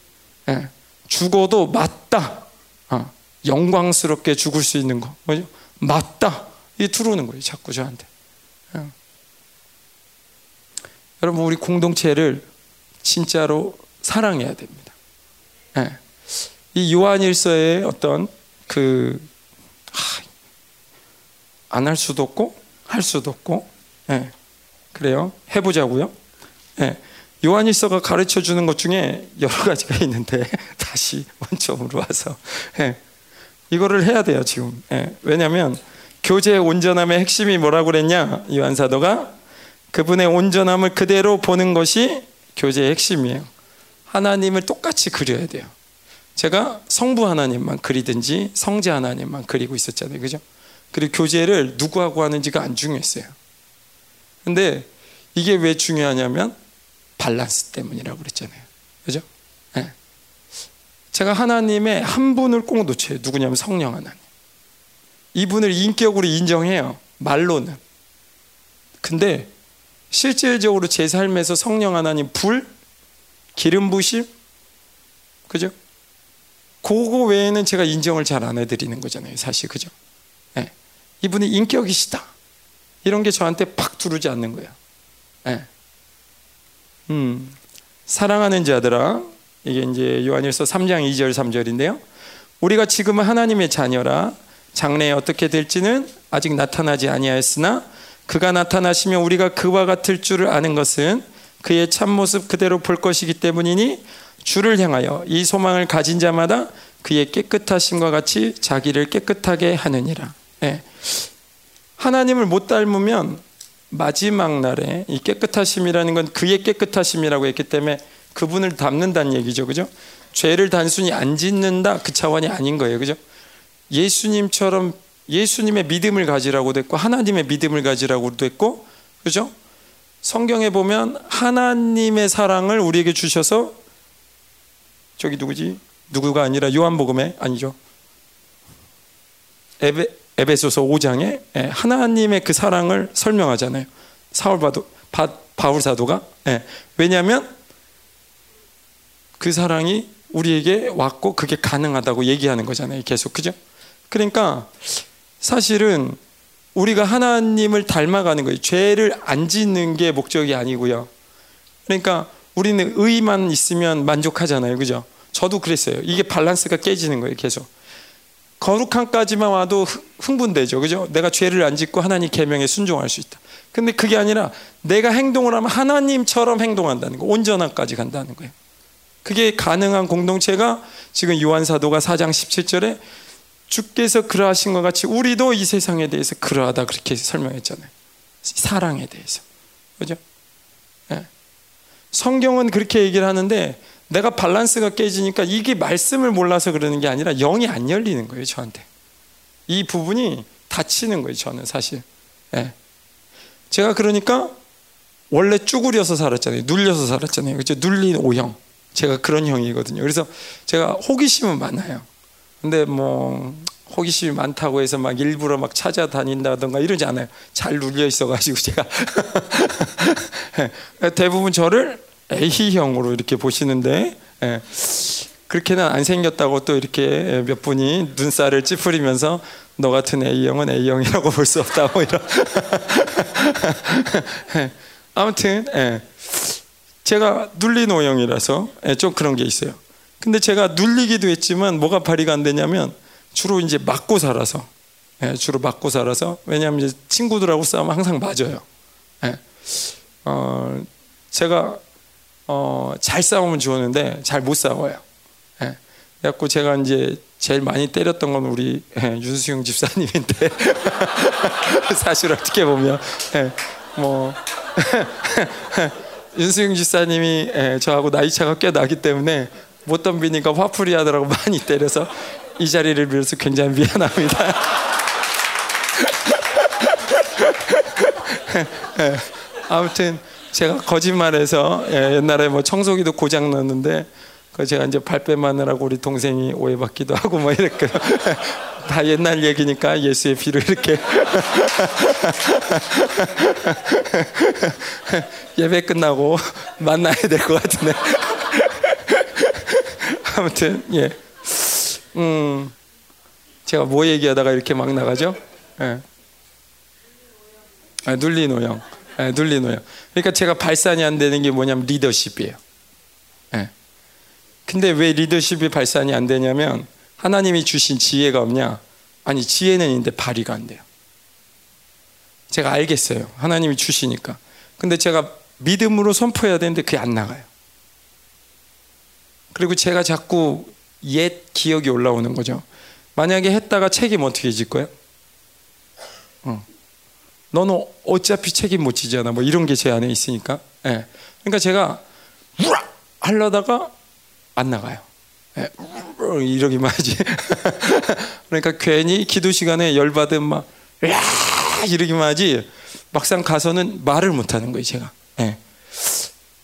예. 죽어도 맞다. 어. 영광스럽게 죽을 수 있는 거. 뭐죠? 맞다. 이게 들어오는 거예요. 자꾸 저한테. 예. 여러분, 우리 공동체를 진짜로 사랑해야 됩니다. 예. 이 요한일서의 어떤 그, 안 할 수도 없고, 할 수도 없고, 예. 그래요. 해보자고요. 예. 요한일서가 가르쳐 주는 것 중에 여러 가지가 있는데 다시 원점으로 와서 예. 이거를 해야 돼요 지금. 예. 왜냐하면 교제의 온전함의 핵심이 뭐라고 그랬냐 요한 사도가 그분의 온전함을 그대로 보는 것이 교제의 핵심이에요. 하나님을 똑같이 그려야 돼요. 제가 성부 하나님만 그리든지 성자 하나님만 그리고 있었잖아요, 그죠? 그리고 교제를 누구하고 하는지가 안 중요했어요. 근데 이게 왜 중요하냐면 밸런스 때문이라고 그랬잖아요. 그죠? 네. 제가 하나님의 한 분을 꼭 놓쳐요. 누구냐면 성령 하나님. 이분을 인격으로 인정해요. 말로는. 근데 실질적으로 제 삶에서 성령 하나님 불, 기름 부심, 그죠? 그거 외에는 제가 인정을 잘 안 해드리는 거잖아요. 사실 그죠? 네. 이분이 인격이시다. 이런 게 저한테 팍 두르지 않는 거예요. 네. 음, 사랑하는 자들아, 이게 이제 요한일서 3장 2절 3절인데요. 우리가 지금은 하나님의 자녀라 장래에 어떻게 될지는 아직 나타나지 아니하였으나 그가 나타나시면 우리가 그와 같을 줄을 아는 것은 그의 참모습 그대로 볼 것이기 때문이니 주를 향하여 이 소망을 가진 자마다 그의 깨끗하심과 같이 자기를 깨끗하게 하느니라. 네. 하나님을 못 닮으면 마지막 날에 이 깨끗하심이라는 건 그의 깨끗하심이라고 했기 때문에 그분을 닮는다는 얘기죠. 그죠? 죄를 단순히 안 짓는다 그 차원이 아닌 거예요. 그죠? 예수님처럼 예수님의 믿음을 가지라고도 했고 하나님의 믿음을 가지라고도 했고 그죠? 성경에 보면 하나님의 사랑을 우리에게 주셔서 저기 누구지? 누구가 아니라 요한복음에 아니죠. 에베, 에베소서 5장에 예, 하나님의 그 사랑을 설명하잖아요. 사울 바도 바, 바울 사도가 예, 왜냐하면 그 사랑이 우리에게 왔고 그게 가능하다고 얘기하는 거잖아요. 계속 그죠? 그러니까 사실은 우리가 하나님을 닮아가는 거예요. 죄를 안 짓는 게 목적이 아니고요. 그러니까 우리는 의만 있으면 만족하잖아요. 그죠? 저도 그랬어요. 이게 밸런스가 깨지는 거예요. 계속. 거룩함까지만 와도 흥분되죠. 그죠? 내가 죄를 안 짓고 하나님 계명에 순종할 수 있다. 근데 그게 아니라 내가 행동을 하면 하나님처럼 행동한다는 거. 온전함까지 간다는 거예요. 그게 가능한 공동체가 지금 요한 사도가 4장 17절에 주께서 그러하신 것 같이 우리도 이 세상에 대해서 그러하다 그렇게 설명했잖아요. 사랑에 대해서. 그죠? 네. 성경은 그렇게 얘기를 하는데 내가 밸런스가 깨지니까 이게 말씀을 몰라서 그러는 게 아니라 영이 안 열리는 거예요, 저한테. 이 부분이 닫히는 거예요, 저는 사실. 네. 제가 그러니까 원래 쭈그려서 살았잖아요. 눌려서 살았잖아요. 그죠? 눌린 오형. 제가 그런 형이거든요. 그래서 제가 호기심은 많아요. 근데 뭐 호기심이 많다고 해서 막 일부러 막 찾아다닌다던가 이러지 않아요. 잘 눌려 있어가지고 제가 대부분 저를 A형으로 이렇게 보시는데 예. 그렇게는 안 생겼다고 또 이렇게 몇 분이 눈살을 찌푸리면서 너 같은 A형은 A형이라고 볼 수 없다고 이런 아무튼 예. 제가 눌린 O형이라서 예, 좀 그런 게 있어요. 근데 제가 눌리기도 했지만 뭐가 발휘가 안 되냐면 주로 이제 맞고 살아서 예, 주로 맞고 살아서 왜냐하면 이제 친구들하고 싸우면 항상 맞아요. 예. 어, 제가 어, 잘 싸우면 좋았는데 잘 못 싸워요. 예. 그래갖고 제가 이제 제일 많이 때렸던 건 우리 예, 윤수영 집사님인데 사실 어떻게 보면 예, 뭐 윤수영 집사님이 예, 저하고 나이 차가 꽤 나기 때문에 못 덤비니까 화풀이 하더라고 많이 때려서 이 자리를 빌어서 굉장히 미안합니다. 예, 아무튼 제가 거짓말해서 예, 옛날에 뭐 청소기도 고장 났는데 그 제가 이제 발뺌하느라고 우리 동생이 오해받기도 하고 뭐 이렇게 다 옛날 얘기니까 예수의 피로 이렇게 예배 끝나고 만나야 될 것 같은데 아무튼 예. 음, 제가 뭐 얘기하다가 이렇게 막 나가죠? 예. 아, 눌린 오형. 예, 오형. 그러니까 제가 발산이 안 되는 게 뭐냐면 리더십이에요. 예. 근데 왜 리더십이 발산이 안 되냐면 하나님이 주신 지혜가 없냐? 아니, 지혜는 있는데 발휘가 안 돼요. 제가 알겠어요. 하나님이 주시니까. 근데 제가 믿음으로 선포해야 되는데 그게 안 나가요. 그리고 제가 자꾸 옛 기억이 올라오는 거죠. 만약에 했다가 책임 어떻게 질? 어. 너는 어차피 책임 못 지잖아. 뭐 이런 게 제 안에 있으니까. 예. 그러니까 제가 우라 하려다가 안 나가요. 예. 이러기만 하지. 그러니까 괜히 기도 시간에 열받은 막 이러기만 하지. 막상 가서는 말을 못 하는 거예요, 제가. 예.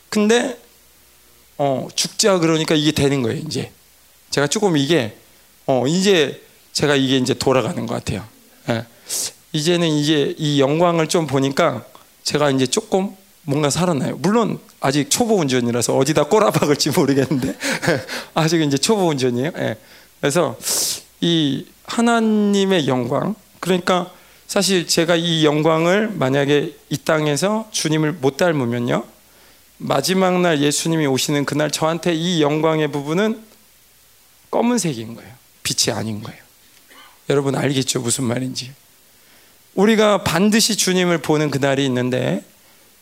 근데 어, 죽자 그러니까 이게 되는 거예요, 이제. 제가 조금 이게 어 이제 제가 이게 이제 돌아가는 것 같아요. 예. 이제는 이제 이 영광을 좀 보니까 제가 이제 조금 뭔가 살았나요? 물론 아직 초보 운전이라서 어디다 꼬라박을지 모르겠는데 아직 이제 초보 운전이에요. 예. 그래서 이 하나님의 영광 그러니까 사실 제가 이 영광을 만약에 이 땅에서 주님을 못 닮으면요 마지막 날 예수님이 오시는 그날 저한테 이 영광의 부분은 검은색인 거예요. 빛이 아닌 거예요. 여러분 알겠죠? 무슨 말인지. 우리가 반드시 주님을 보는 그날이 있는데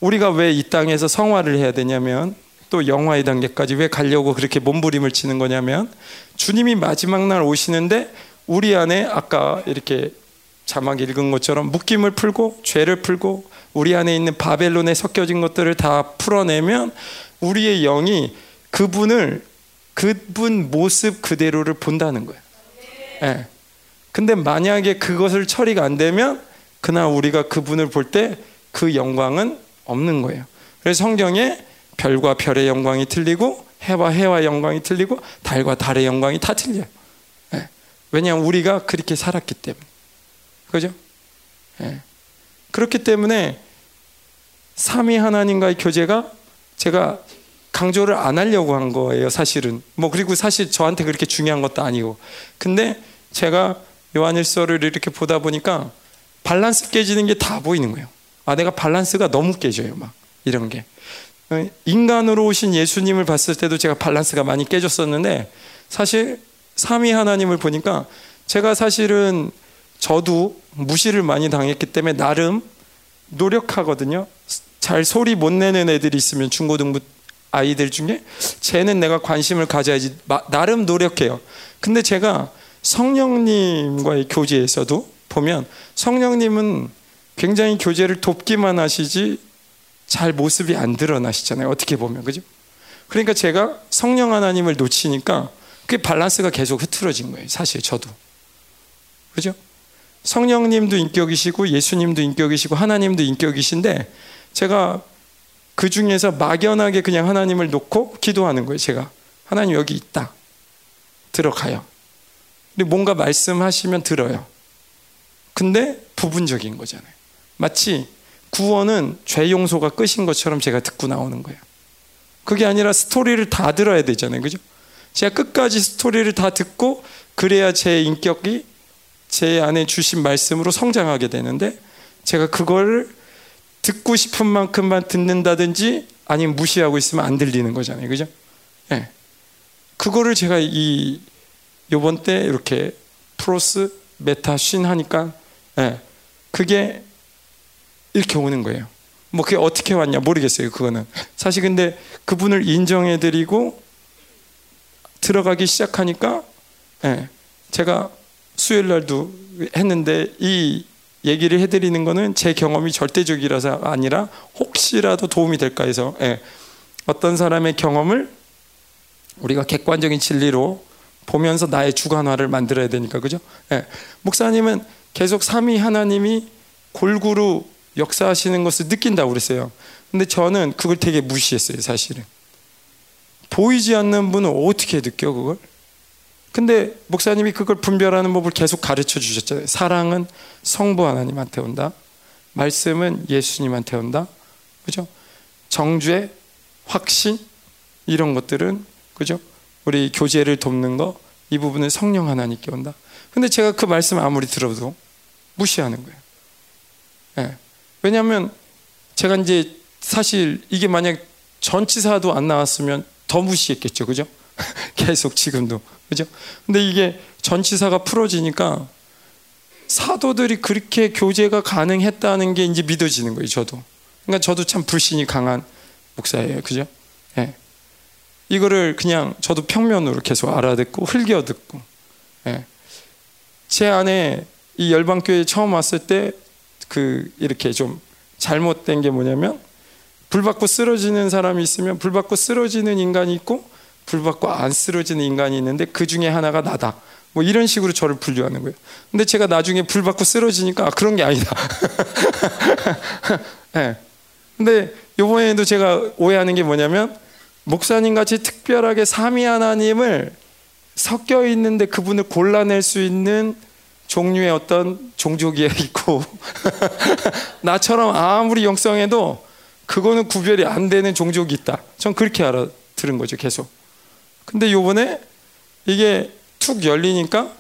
우리가 왜 이 땅에서 성화를 해야 되냐면 또 영화의 단계까지 왜 가려고 그렇게 몸부림을 치는 거냐면 주님이 마지막 날 오시는데 우리 안에 아까 이렇게 자막 읽은 것처럼 묶임을 풀고 죄를 풀고 우리 안에 있는 바벨론에 섞여진 것들을 다 풀어내면 우리의 영이 그분을 그분 모습 그대로를 본다는 거예요. 예. 근데 만약에 그것을 처리가 안 되면 그날 우리가 그분을 볼 때 그 영광은 없는 거예요. 그래서 성경에 별과 별의 영광이 틀리고 해와 해와 영광이 틀리고 달과 달의 영광이 다 틀려요. 예. 왜냐하면 우리가 그렇게 살았기 때문에. 그죠? 예. 그렇기 때문에 삼위 하나님과의 교제가 제가 강조를 안 하려고 한 거예요, 사실은. 뭐 그리고 사실 저한테 그렇게 중요한 것도 아니고. 근데 제가 요한일서를 이렇게 보다 보니까 밸런스 깨지는 게 다 보이는 거예요. 아, 내가 밸런스가 너무 깨져요. 막 이런 게. 어, 인간으로 오신 예수님을 봤을 때도 제가 밸런스가 많이 깨졌었는데 사실 삼위 하나님을 보니까 제가 사실은 저도 무시를 많이 당했기 때문에 나름 노력하거든요. 잘 소리 못 내는 애들이 있으면 중고등부 아이들 중에 쟤는 내가 관심을 가져야지 나름 노력해요. 근데 제가 성령님과의 교제에서도 보면 성령님은 굉장히 교제를 돕기만 하시지 잘 모습이 안 드러나시잖아요. 어떻게 보면 그죠? 그러니까 제가 성령 하나님을 놓치니까 그 밸런스가 계속 흐트러진 거예요. 사실 저도 그죠? 성령님도 인격이시고 예수님도 인격이시고 하나님도 인격이신데 제가 그 중에서 막연하게 그냥 하나님을 놓고 기도하는 거예요. 제가 하나님 여기 있다 들어가요. 근데 뭔가 말씀하시면 들어요. 근데 부분적인 거잖아요. 마치 구원은 죄 용서가 끝인 것처럼 제가 듣고 나오는 거예요. 그게 아니라 스토리를 다 들어야 되잖아요. 그죠? 제가 끝까지 스토리를 다 듣고 그래야 제 인격이 제 안에 주신 말씀으로 성장하게 되는데 제가 그걸 듣고 싶은 만큼만 듣는다든지 아니면 무시하고 있으면 안 들리는 거잖아요. 그죠? 예. 네. 그거를 제가 이 요번 때 이렇게 프로스 메타 쉰 하니까 예. 그게 이렇게 오는 거예요. 뭐 그게 어떻게 왔냐 모르겠어요. 그거는 사실 근데 그분을 인정해 드리고 들어가기 시작하니까 예. 제가 수요일 날도 했는데 이 얘기를 해드리는 거는 제 경험이 절대적이라서 아니라 혹시라도 도움이 될까 해서 예. 어떤 사람의 경험을 우리가 객관적인 진리로 보면서 나의 주관화를 만들어야 되니까 그죠? 예. 목사님은 계속 삼위 하나님이 골고루 역사하시는 것을 느낀다고 그랬어요. 근데 저는 그걸 되게 무시했어요, 사실은. 보이지 않는 분은 어떻게 느껴 그걸? 근데 목사님이 그걸 분별하는 법을 계속 가르쳐 주셨잖아요. 사랑은 성부 하나님한테 온다. 말씀은 예수님한테 온다. 그죠? 정죄, 확신 이런 것들은 그죠? 우리 교제를 돕는 거 이 부분은 성령 하나님께 온다. 근데 제가 그 말씀 아무리 들어도 무시하는 거예요. 네. 왜냐하면 제가 이제 사실 이게 만약 전치사도 안 나왔으면 더 무시했겠죠, 그죠? 계속 지금도 그죠? 근데 이게 전치사가 풀어지니까 사도들이 그렇게 교제가 가능했다는 게 이제 믿어지는 거예요, 저도. 그러니까 저도 참 불신이 강한 목사예요, 그죠? 예. 이거를 그냥 저도 평면으로 계속 알아듣고 흘겨 듣고 예. 제 안에 이 열방교회 처음 왔을 때 그 이렇게 좀 잘못된 게 뭐냐면 불 받고 쓰러지는 사람이 있으면 불 받고 쓰러지는 인간이 있고 불 받고 안 쓰러지는 인간이 있는데 그 중에 하나가 나다. 뭐 이런 식으로 저를 분류하는 거예요. 근데 제가 나중에 불 받고 쓰러지니까 아, 그런 게 아니다. 네. 근데 이번에도 제가 오해하는 게 뭐냐면 목사님 같이 특별하게 삼위 하나님을 섞여 있는데 그분을 골라낼 수 있는 종류의 어떤 종족이 있고 나처럼 아무리 영성해도 그거는 구별이 안 되는 종족이 있다. 전 그렇게 알아들은 거죠, 계속. 근데 요번에 이게 툭 열리니까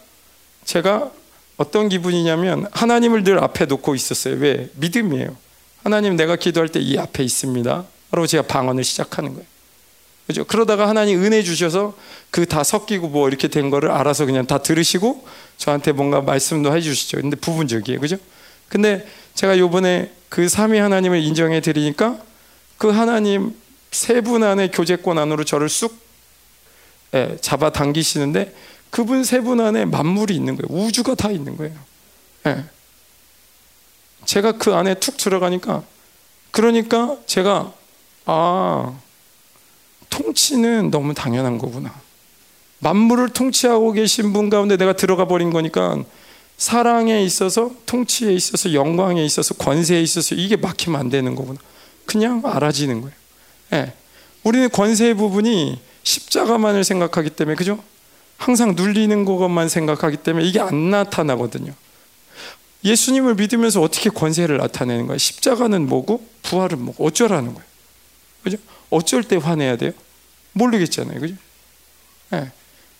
제가 어떤 기분이냐면 하나님을 늘 앞에 놓고 있었어요. 왜? 믿음이에요. 하나님 내가 기도할 때 이 앞에 있습니다. 바로 제가 방언을 시작하는 거예요. 그죠? 그러다가 하나님 은혜 주셔서 그 다 섞이고 뭐 이렇게 된 거를 알아서 그냥 다 들으시고 저한테 뭔가 말씀도 해 주시죠. 근데 부분적이에요. 그죠? 근데 제가 요번에 그 삼위 하나님을 인정해 드리니까 그 하나님 세 분 안에 교제권 안으로 저를 쑥 예, 잡아 당기시는데 그분 세 분 안에 만물이 있는 거예요. 우주가 다 있는 거예요. 예. 제가 그 안에 툭 들어가니까 그러니까 제가 아 통치는 너무 당연한 거구나. 만물을 통치하고 계신 분 가운데 내가 들어가 버린 거니까 사랑에 있어서 통치에 있어서 영광에 있어서 권세에 있어서 이게 막히면 안 되는 거구나. 그냥 알아지는 거예요. 예. 우리는 권세의 부분이 십자가만을 생각하기 때문에 그죠? 항상 눌리는 것만 생각하기 때문에 이게 안 나타나거든요. 예수님을 믿으면서 어떻게 권세를 나타내는 거예요? 십자가는 뭐고 부활은 뭐고 어쩌라는 거예요? 그죠? 어쩔 때 화내야 돼요? 모르겠잖아요. 그죠? 네.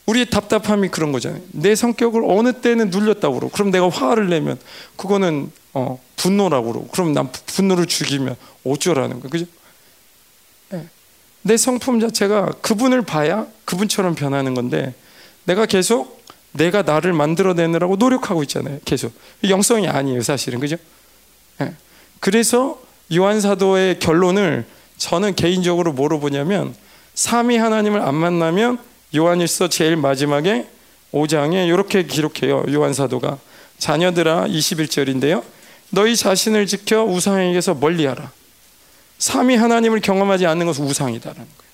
우리의 답답함이 그런 거잖아요. 내 성격을 어느 때는 눌렸다고 그러고 그럼 내가 화를 내면 그거는 어, 분노라고 그러고 그럼 난 분노를 죽이면 어쩌라는 거예요. 그죠? 네. 내 성품 자체가 그분을 봐야 그분처럼 변하는 건데 내가 계속 내가 나를 만들어내느라고 노력하고 있잖아요. 계속 영성이 아니에요, 사실은 그죠? 네. 그래서 요한 사도의 결론을 저는 개인적으로 뭐로 보냐면 삼위 하나님을 안 만나면 요한일서 제일 마지막에 5장에 이렇게 기록해요. 요한 사도가 자녀들아 21절인데요. 너희 자신을 지켜 우상에게서 멀리하라. 삼위 하나님을 경험하지 않는 것은 우상이다라는 거예요.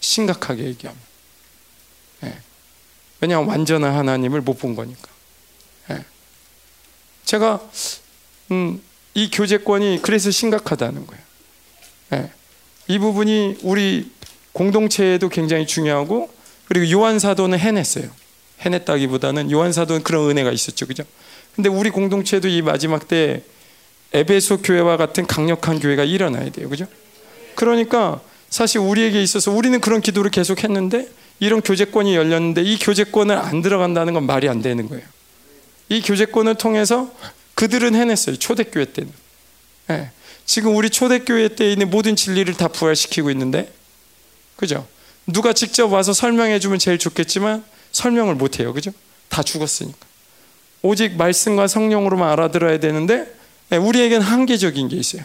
심각하게 얘기하면. 네. 왜냐하면 완전한 하나님을 못 본 거니까. 네. 제가 음, 이 교제권이 그래서 심각하다는 거예요. 네. 이 부분이 우리 공동체에도 굉장히 중요하고 그리고 요한 사도는 해냈어요. 해냈다기보다는 요한 사도는 그런 은혜가 있었죠, 그죠? 근데 우리 공동체도 이 마지막 때 에베소 교회와 같은 강력한 교회가 일어나야 돼요, 그죠? 그러니까 사실 우리에게 있어서 우리는 그런 기도를 계속 했는데 이런 교제권이 열렸는데 이 교제권을 안 들어간다는 건 말이 안 되는 거예요. 이 교제권을 통해서 그들은 해냈어요. 초대교회 때는. 네. 지금 우리 초대교회 때 있는 모든 진리를 다 부활시키고 있는데, 그죠? 누가 직접 와서 설명해 주면 제일 좋겠지만 설명을 못 해요. 그죠? 다 죽었으니까. 오직 말씀과 성령으로만 알아들어야 되는데 네, 우리에겐 한계적인 게 있어요.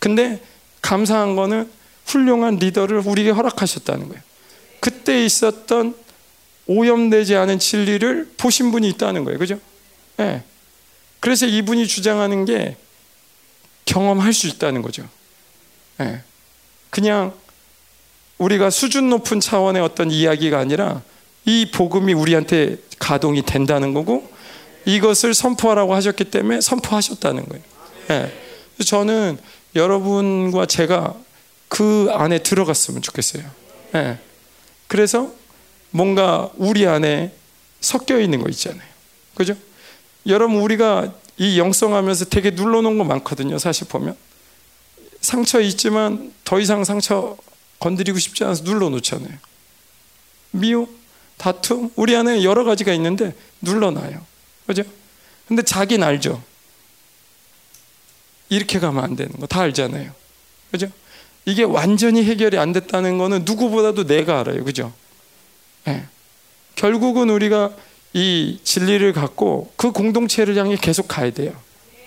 근데 감사한 거는 훌륭한 리더를 우리에게 허락하셨다는 거예요. 그때 있었던 오염되지 않은 진리를 보신 분이 있다는 거예요. 그죠? 네. 그래서 이분이 주장하는 게 경험할 수 있다는 거죠. 네. 그냥 우리가 수준 높은 차원의 어떤 이야기가 아니라 이 복음이 우리한테 가동이 된다는 거고 이것을 선포하라고 하셨기 때문에 선포하셨다는 거예요. 네. 저는 여러분과 제가 그 안에 들어갔으면 좋겠어요. 네. 그래서 뭔가 우리 안에 섞여 있는 거 있잖아요. 그죠? 여러분 우리가 이 영성하면서 되게 눌러놓은 거 많거든요. 사실 보면 상처 있지만 더 이상 상처 건드리고 싶지 않아서 눌러놓잖아요. 미움, 다툼, 우리 안에 여러 가지가 있는데 눌러놔요. 그죠? 근데 자기는 알죠. 이렇게 가면 안 되는 거 다 알잖아요. 그죠? 이게 완전히 해결이 안 됐다는 거는 누구보다도 내가 알아요. 그죠? 네. 결국은 우리가 이 진리를 갖고 그 공동체를 향해 계속 가야 돼요.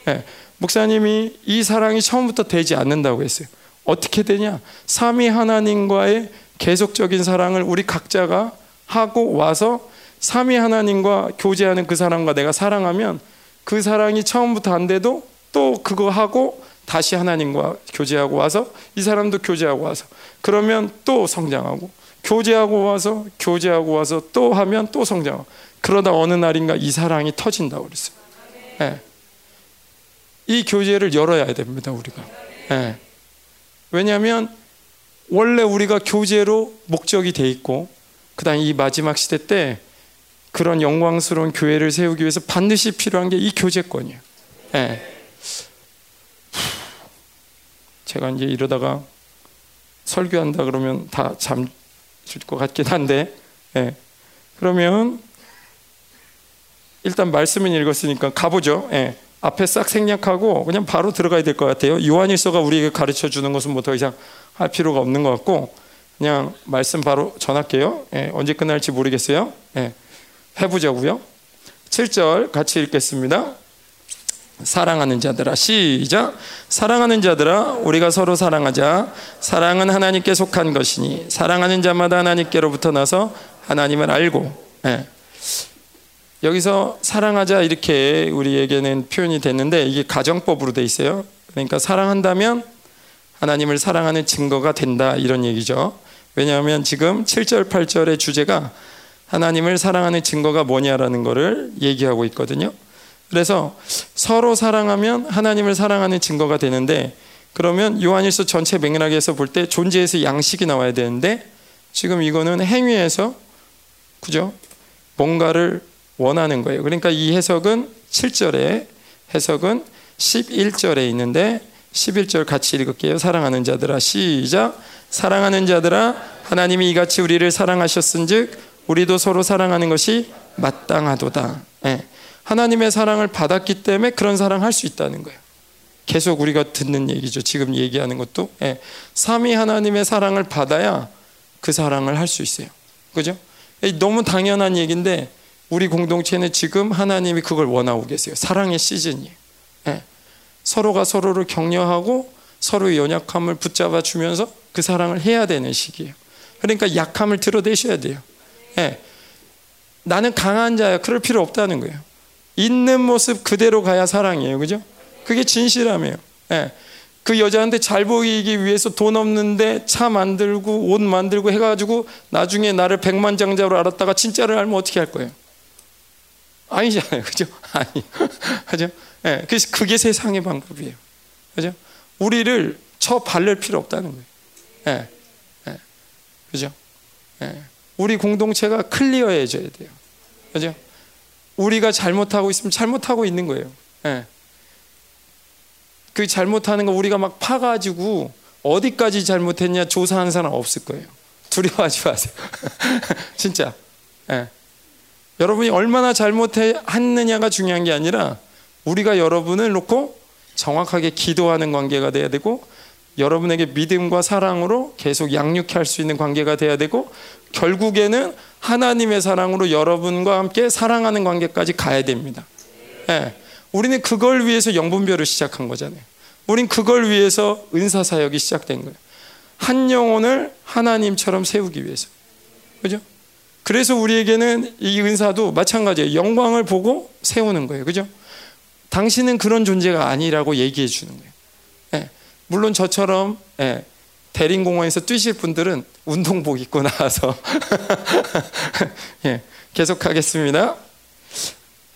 네. 목사님이 이 사랑이 처음부터 되지 않는다고 했어요. 어떻게 되냐? 삼위 하나님과의 계속적인 사랑을 우리 각자가 하고 와서 삼위 하나님과 교제하는 그 사람과 내가 사랑하면 그 사랑이 처음부터 안 돼도 또 그거 하고 다시 하나님과 교제하고 와서 이 사람도 교제하고 와서 그러면 또 성장하고 교제하고 와서 교제하고 와서 또 하면 또 성장하고 그러다 어느 날인가 이 사랑이 터진다고 그랬어요. 네. 이 교제를 열어야 됩니다 우리가. 네. 왜냐하면 원래 우리가 교제로 목적이 돼 있고 그다음 이 마지막 시대 때 그런 영광스러운 교회를 세우기 위해서 반드시 필요한 게 이 교제권이에요. 네. 제가 이제 이러다가 설교한다 그러면 다 잠 줄 것 같긴 한데, 네. 그러면 일단 말씀은 읽었으니까 가보죠. 네. 앞에 싹 생략하고 그냥 바로 들어가야 될 것 같아요. 요한일서가 우리에게 가르쳐 주는 것은 뭐 더 이상 할 필요가 없는 것 같고 그냥 말씀 바로 전할게요. 예, 언제 끝날지 모르겠어요. 예, 해보자고요. 7절 같이 읽겠습니다. 사랑하는 자들아 시작 사랑하는 자들아 우리가 서로 사랑하자 사랑은 하나님께 속한 것이니 사랑하는 자마다 하나님께로부터 나서 하나님을 알고 예. 여기서 사랑하자 이렇게 우리에게는 표현이 됐는데 이게 가정법으로 돼 있어요. 그러니까 사랑한다면 하나님을 사랑하는 증거가 된다 이런 얘기죠. 왜냐하면 지금 7절 8절의 주제가 하나님을 사랑하는 증거가 뭐냐라는 것을 얘기하고 있거든요. 그래서 서로 사랑하면 하나님을 사랑하는 증거가 되는데 그러면 요한일서 전체 맥락에서 볼 때 존재에서 양식이 나와야 되는데 지금 이거는 행위에서 그죠? 뭔가를 원하는 거예요. 그러니까 이 해석은 7절에 해석은 11절에 있는데 11절 같이 읽을게요. 사랑하는 자들아 시작 사랑하는 자들아 하나님이 이같이 우리를 사랑하셨은즉 우리도 서로 사랑하는 것이 마땅하도다. 네. 하나님의 사랑을 받았기 때문에 그런 사랑 할 수 있다는 거예요. 계속 우리가 듣는 얘기죠. 지금 얘기하는 것도 예. 삼위 하나님의 사랑을 받아야 그 사랑을 할 수 있어요. 그죠? 너무 당연한 얘기인데 우리 공동체는 지금 하나님이 그걸 원하고 계세요. 사랑의 시즌이에요. 예. 서로가 서로를 격려하고 서로의 연약함을 붙잡아 주면서 그 사랑을 해야 되는 시기예요. 그러니까 약함을 드러내셔야 돼요. 예. 나는 강한 자야. 그럴 필요 없다는 거예요. 있는 모습 그대로 가야 사랑이에요. 그죠? 그게 진실함이에요. 예. 그 여자한테 잘 보이기 위해서 돈 없는데 차 만들고 옷 만들고 해가지고 나중에 나를 백만장자로 알았다가 진짜를 알면 어떻게 할 거예요? 아니잖아요. 그죠? 아니. 그죠? 예. 그래서 그게 세상의 방법이에요. 그죠? 우리를 쳐 바를 필요 없다는 거예요. 예. 예. 그죠? 예. 우리 공동체가 클리어해져야 돼요. 그죠? 우리가 잘못하고 있으면 잘못하고 있는 거예요. 예. 그 잘못하는 거 우리가 막 파가지고 어디까지 잘못했냐 조사하는 사람 없을 거예요. 두려워하지 마세요. 진짜. 예. 여러분이 얼마나 잘못했느냐가 중요한 게 아니라 우리가 여러분을 놓고 정확하게 기도하는 관계가 돼야 되고 여러분에게 믿음과 사랑으로 계속 양육해 할 수 있는 관계가 돼야 되고 결국에는 하나님의 사랑으로 여러분과 함께 사랑하는 관계까지 가야 됩니다. 예. 우리는 그걸 위해서 영분별을 시작한 거잖아요. 우린 그걸 위해서 은사 사역이 시작된 거예요. 한 영혼을 하나님처럼 세우기 위해서. 그죠? 그래서 우리에게는 이 은사도 마찬가지예요. 영광을 보고 세우는 거예요. 그죠? 당신은 그런 존재가 아니라고 얘기해 주는 거예요. 예. 물론 저처럼 예. 대림공원에서 뛰실 분들은 운동복 입고 나와서 예. 계속하겠습니다.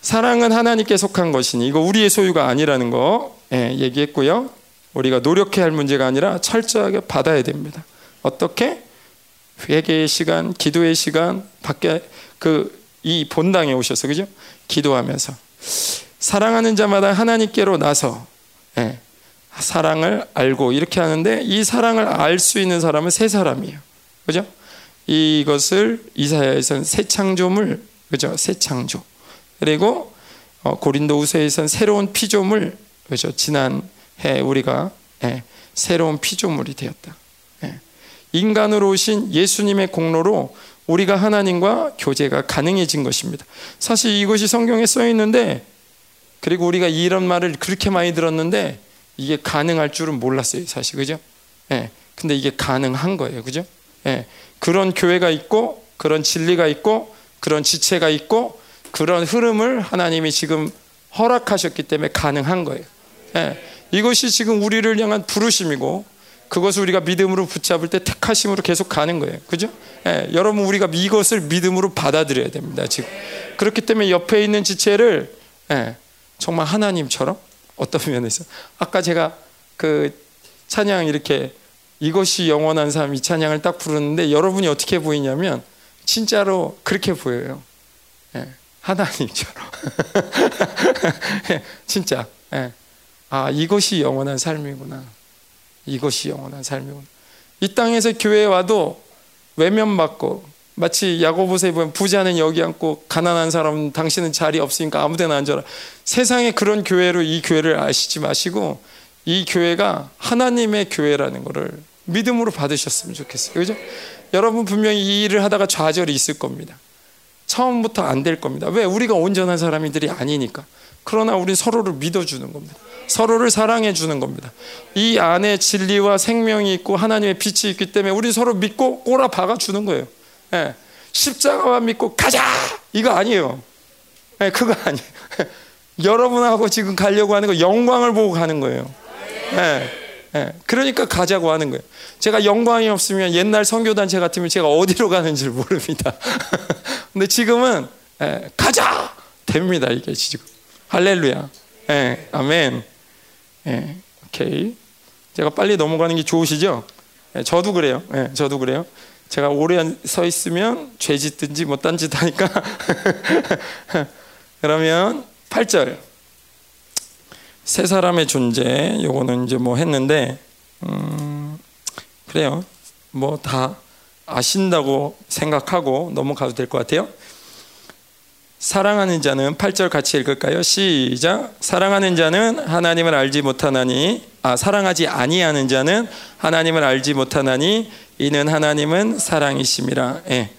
사랑은 하나님께 속한 것이니 이거 우리의 소유가 아니라는 거 예, 얘기했고요. 우리가 노력해야 할 문제가 아니라 철저하게 받아야 됩니다. 어떻게? 회개의 시간, 기도의 시간, 밖에 그 이 본당에 오셔서 그죠? 기도하면서 사랑하는 자마다 하나님께로 나서 예, 사랑을 알고 이렇게 하는데 이 사랑을 알 수 있는 사람은 세 사람이에요. 그죠? 이것을 이사야에서는 새 창조물, 그죠? 새 창조. 그리고 어, 고린도후서에선 새로운 피조물 그죠 지난해 우리가 예, 새로운 피조물이 되었다. 예. 인간으로 오신 예수님의 공로로 우리가 하나님과 교제가 가능해진 것입니다. 사실 이것이 성경에 써 있는데 그리고 우리가 이런 말을 그렇게 많이 들었는데 이게 가능할 줄은 몰랐어요, 사실 그죠? 예. 근데 이게 가능한 거예요, 그죠? 예. 그런 교회가 있고 그런 진리가 있고 그런 지체가 있고 그런 흐름을 하나님이 지금 허락하셨기 때문에 가능한 거예요. 예, 이것이 지금 우리를 향한 부르심이고 그것을 우리가 믿음으로 붙잡을 때 택하심으로 계속 가는 거예요. 그죠? 예, 여러분 우리가 이것을 믿음으로 받아들여야 됩니다. 지금 그렇기 때문에 옆에 있는 지체를 예, 정말 하나님처럼 어떤 면에서 아까 제가 그 찬양 이렇게 이것이 영원한 삶 이 찬양을 딱 부르는데 여러분이 어떻게 보이냐면 진짜로 그렇게 보여요. 예. 하나님처럼 진짜 예. 아 이것이 영원한 삶이구나 이것이 영원한 삶이구나 이 땅에서 교회에 와도 외면받고 마치 야고보서에 보면 부자는 여기 앉고 가난한 사람은 당신은 자리 없으니까 아무데나 앉아라 세상에 그런 교회로 이 교회를 아시지 마시고 이 교회가 하나님의 교회라는 것을 믿음으로 받으셨으면 좋겠어요 그죠? 여러분 분명히 이 일을 하다가 좌절이 있을 겁니다 처음부터 안 될 겁니다. 왜? 우리가 온전한 사람들이 아니니까. 그러나 우리 서로를 믿어주는 겁니다. 서로를 사랑해 주는 겁니다. 이 안에 진리와 생명이 있고 하나님의 빛이 있기 때문에 우리 서로 믿고 꼬라 박아 주는 거예요. 예. 십자가만 믿고 가자! 이거 아니에요. 예, 그거 아니에요. 여러분하고 지금 가려고 하는 거 영광을 보고 가는 거예요. 예. 예. 그러니까 가자고 하는 거예요. 제가 영광이 없으면 옛날 선교단체 같으면 제가 어디로 가는지 모릅니다. 근데 지금은 예, 가자 됩니다 이게 지금 할렐루야. 예, 아멘. 예, 오케이. 제가 빨리 넘어가는 게 좋으시죠? 예, 저도 그래요. 예, 저도 그래요. 제가 오래 서 있으면 죄 짓든지 뭐 딴짓 하니까. 그러면 8절. 세 사람의 존재, 요거는 이제 뭐 했는데, 음, 그래요. 뭐 다 아신다고 생각하고 넘어가도 될 것 같아요. 사랑하는 자는 8절 같이 읽을까요? 시작. 사랑하는 자는 하나님을 알지 못하나니 아 사랑하지 아니하는 자는 하나님을 알지 못하나니 이는 하나님은 사랑이심이라. 예.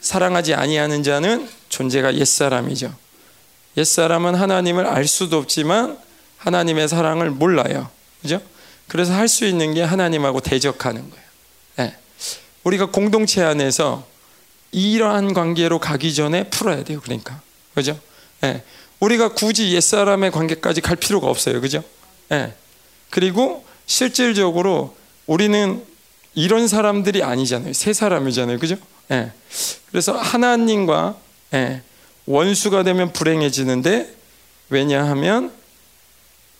사랑하지 아니하는 자는 존재가 옛사람이죠. 옛사람은 하나님을 알 수도 없지만 하나님의 사랑을 몰라요. 그죠? 그래서 할 수 있는 게 하나님하고 대적하는 거예요. 예. 우리가 공동체 안에서 이러한 관계로 가기 전에 풀어야 돼요. 그러니까. 그죠? 예. 우리가 굳이 옛 사람의 관계까지 갈 필요가 없어요. 그죠? 예. 그리고 실질적으로 우리는 이런 사람들이 아니잖아요. 새 사람이잖아요. 그죠? 예. 그래서 하나님과 예. 원수가 되면 불행해지는데 왜냐하면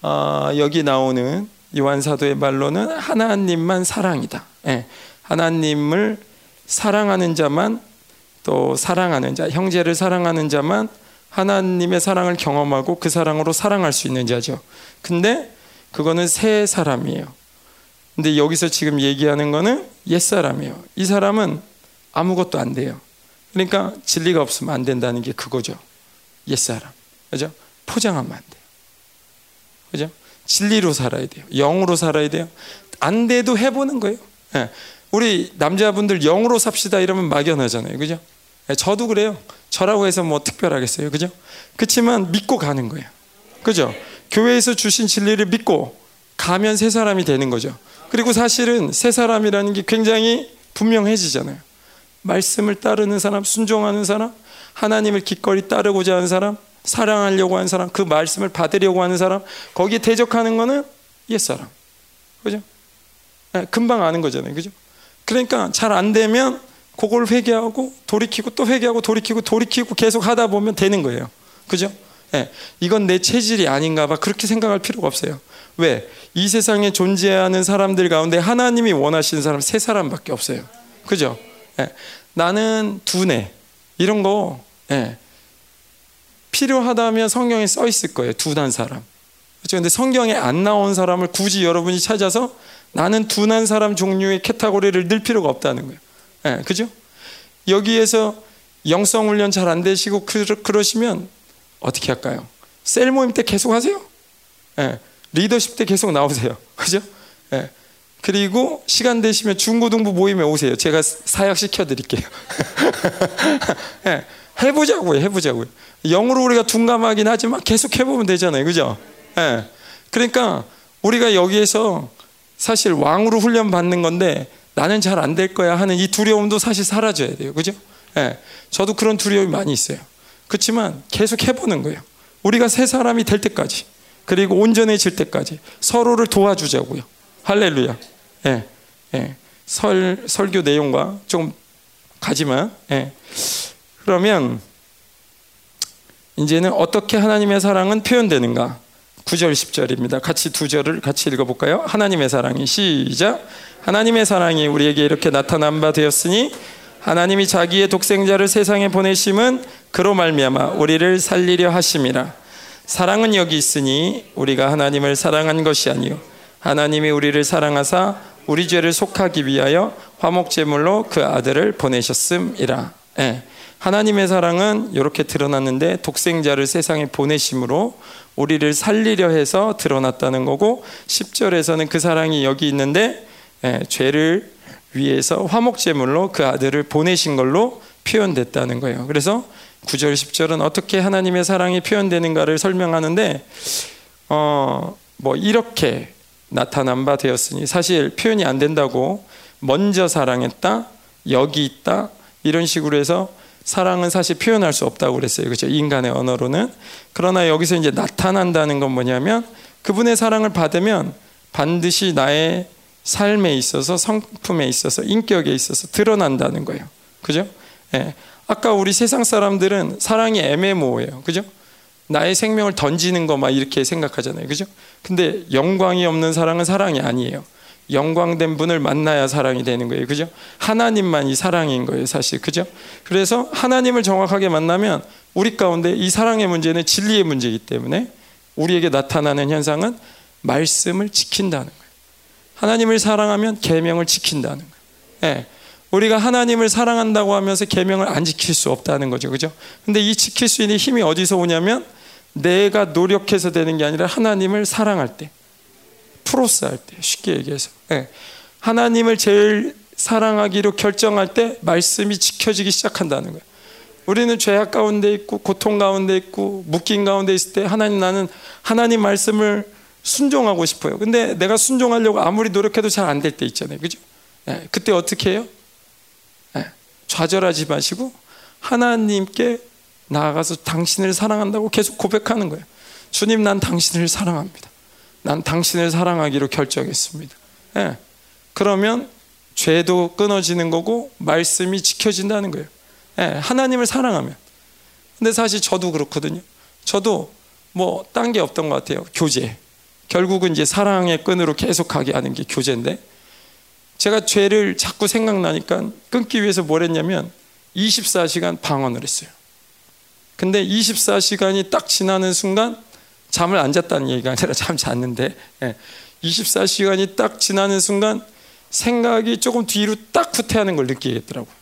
어, 여기 나오는 요한 사도의 말로는 하나님만 사랑이다. 예. 하나님을 사랑하는 자만 또 사랑하는 자, 형제를 사랑하는 자만 하나님의 사랑을 경험하고 그 사랑으로 사랑할 수 있는 자죠. 근데 그거는 새 사람이에요. 근데 여기서 지금 얘기하는 거는 옛 사람이에요. 이 사람은 아무것도 안 돼요. 그러니까 진리가 없으면 안 된다는 게 그거죠. 옛 사람. 그죠? 포장하면 안 돼요. 그죠? 진리로 살아야 돼요. 영으로 살아야 돼요. 안 돼도 해보는 거예요. 네. 우리 남자분들 영으로 삽시다 이러면 막연하잖아요. 그죠? 네, 저도 그래요. 저라고 해서 뭐 특별하겠어요. 그죠? 그렇지만 믿고 가는 거예요. 그죠? 교회에서 주신 진리를 믿고 가면 새 사람이 되는 거죠. 그리고 사실은 새 사람이라는 게 굉장히 분명해지잖아요. 말씀을 따르는 사람, 순종하는 사람, 하나님을 기꺼이 따르고자 하는 사람, 사랑하려고 하는 사람, 그 말씀을 받으려고 하는 사람, 거기에 대적하는 거는 옛사람. 그죠? 네, 금방 아는 거잖아요. 그죠? 그러니까 잘 안 되면 그걸 회개하고 돌이키고 또 회개하고 돌이키고 돌이키고 계속 하다 보면 되는 거예요. 그죠? 네, 이건 내 체질이 아닌가 봐. 그렇게 생각할 필요가 없어요. 왜? 이 세상에 존재하는 사람들 가운데 하나님이 원하시는 사람 세 사람밖에 없어요. 그죠? 네, 나는 두뇌 이런 거 네, 필요하다면 성경에 써 있을 거예요. 둔한 사람. 그렇죠? 근데 성경에 안 나온 사람을 굳이 여러분이 찾아서 나는 둔한 사람 종류의 캐타고리를 늘 필요가 없다는 거예요. 네, 그죠? 여기에서 영성 훈련 잘 안 되시고 그러 시면 어떻게 할까요? 셀 모임 때 계속 하세요. 네, 리더십 때 계속 나오세요. 그죠? 네, 그리고 시간 되시면 중고등부 모임에 오세요. 제가 사역 시켜 드릴게요. 네, 해보자고요. 해보자고요. 영으로 우리가 둔감하긴 하지만 계속 해보면 되잖아요. 그죠? 네. 그러니까 우리가 여기에서 사실 왕으로 훈련 받는 건데 나는 잘 안 될 거야 하는 이 두려움도 사실 사라져야 돼요. 그죠? 네. 저도 그런 두려움이 많이 있어요. 그렇지만 계속 해보는 거예요. 우리가 새 사람이 될 때까지 그리고 온전해질 때까지 서로를 도와주자고요. 할렐루야. 예, 예. 설 설교 내용과 좀 가지만 예. 그러면 이제는 어떻게 하나님의 사랑은 표현되는가? 9절 10절입니다. 같이 두 절을 같이 읽어 볼까요? 하나님의 사랑이 시작. 하나님의 사랑이 우리에게 이렇게 나타난 바 되었으니 하나님이 자기의 독생자를 세상에 보내심은 그로 말미암아 우리를 살리려 하심이라. 사랑은 여기 있으니 우리가 하나님을 사랑한 것이 아니요 하나님이 우리를 사랑하사 우리 죄를 속하기 위하여 화목 제물로 그 아들을 보내셨음이라. 예. 하나님의 사랑은 이렇게 드러났는데 독생자를 세상에 보내심으로 우리를 살리려 해서 드러났다는 거고 10절에서는 그 사랑이 여기 있는데 예, 죄를 위해서 화목제물로 그 아들을 보내신 걸로 표현됐다는 거예요. 그래서 9절 10절은 어떻게 하나님의 사랑이 표현되는가를 설명하는데 어, 뭐 이렇게 나타난 바 되었으니 사실 표현이 안 된다고 먼저 사랑했다 여기 있다 이런 식으로 해서 사랑은 사실 표현할 수 없다고 그랬어요. 그렇죠? 인간의 언어로는. 그러나 여기서 이제 나타난다는 건 뭐냐면 그분의 사랑을 받으면 반드시 나의 삶에 있어서 성품에 있어서 인격에 있어서 드러난다는 거예요. 그죠? 예. 아까 우리 세상 사람들은 사랑이 애매모호해요. 그죠? 나의 생명을 던지는 거 막 이렇게 생각하잖아요. 그죠? 근데 영광이 없는 사랑은 사랑이 아니에요. 영광된 분을 만나야 사랑이 되는 거예요. 그죠? 하나님만이 사랑인 거예요, 사실. 그죠? 그래서 하나님을 정확하게 만나면 우리 가운데 이 사랑의 문제는 진리의 문제이기 때문에 우리에게 나타나는 현상은 말씀을 지킨다는 거예요. 하나님을 사랑하면 계명을 지킨다는 거예요. 네. 우리가 하나님을 사랑한다고 하면서 계명을 안 지킬 수 없다는 거죠. 그죠? 근데 이 지킬 수 있는 힘이 어디서 오냐면 내가 노력해서 되는 게 아니라 하나님을 사랑할 때. 프로스 할 때. 쉽게 얘기해서. 네. 하나님을 제일 사랑하기로 결정할 때 말씀이 지켜지기 시작한다는 거예요. 우리는 죄악 가운데 있고 고통 가운데 있고 묶인 가운데 있을 때 하나님 나는 하나님 말씀을 순종하고 싶어요. 근데 내가 순종하려고 아무리 노력해도 잘 안 될 때 있잖아요. 그죠? 네. 그때 어떻게 해요? 좌절하지 마시고 하나님께 나아가서 당신을 사랑한다고 계속 고백하는 거예요. 주님, 난 당신을 사랑합니다. 난 당신을 사랑하기로 결정했습니다. 네. 그러면 죄도 끊어지는 거고 말씀이 지켜진다는 거예요. 네. 하나님을 사랑하면. 근데 사실 저도 그렇거든요. 저도 뭐 딴 게 없던 것 같아요. 교제. 결국은 이제 사랑의 끈으로 계속 가게 하는 게 교제인데 제가 죄를 자꾸 생각나니까 끊기 위해서 뭘 했냐면 24시간 방언을 했어요. 근데 24시간이 딱 지나는 순간 잠을 안 잤다는 얘기가 아니라 잠 잤는데 24시간이 예, 딱 지나는 순간 생각이 조금 뒤로 딱 후퇴하는 걸 느끼겠더라고요.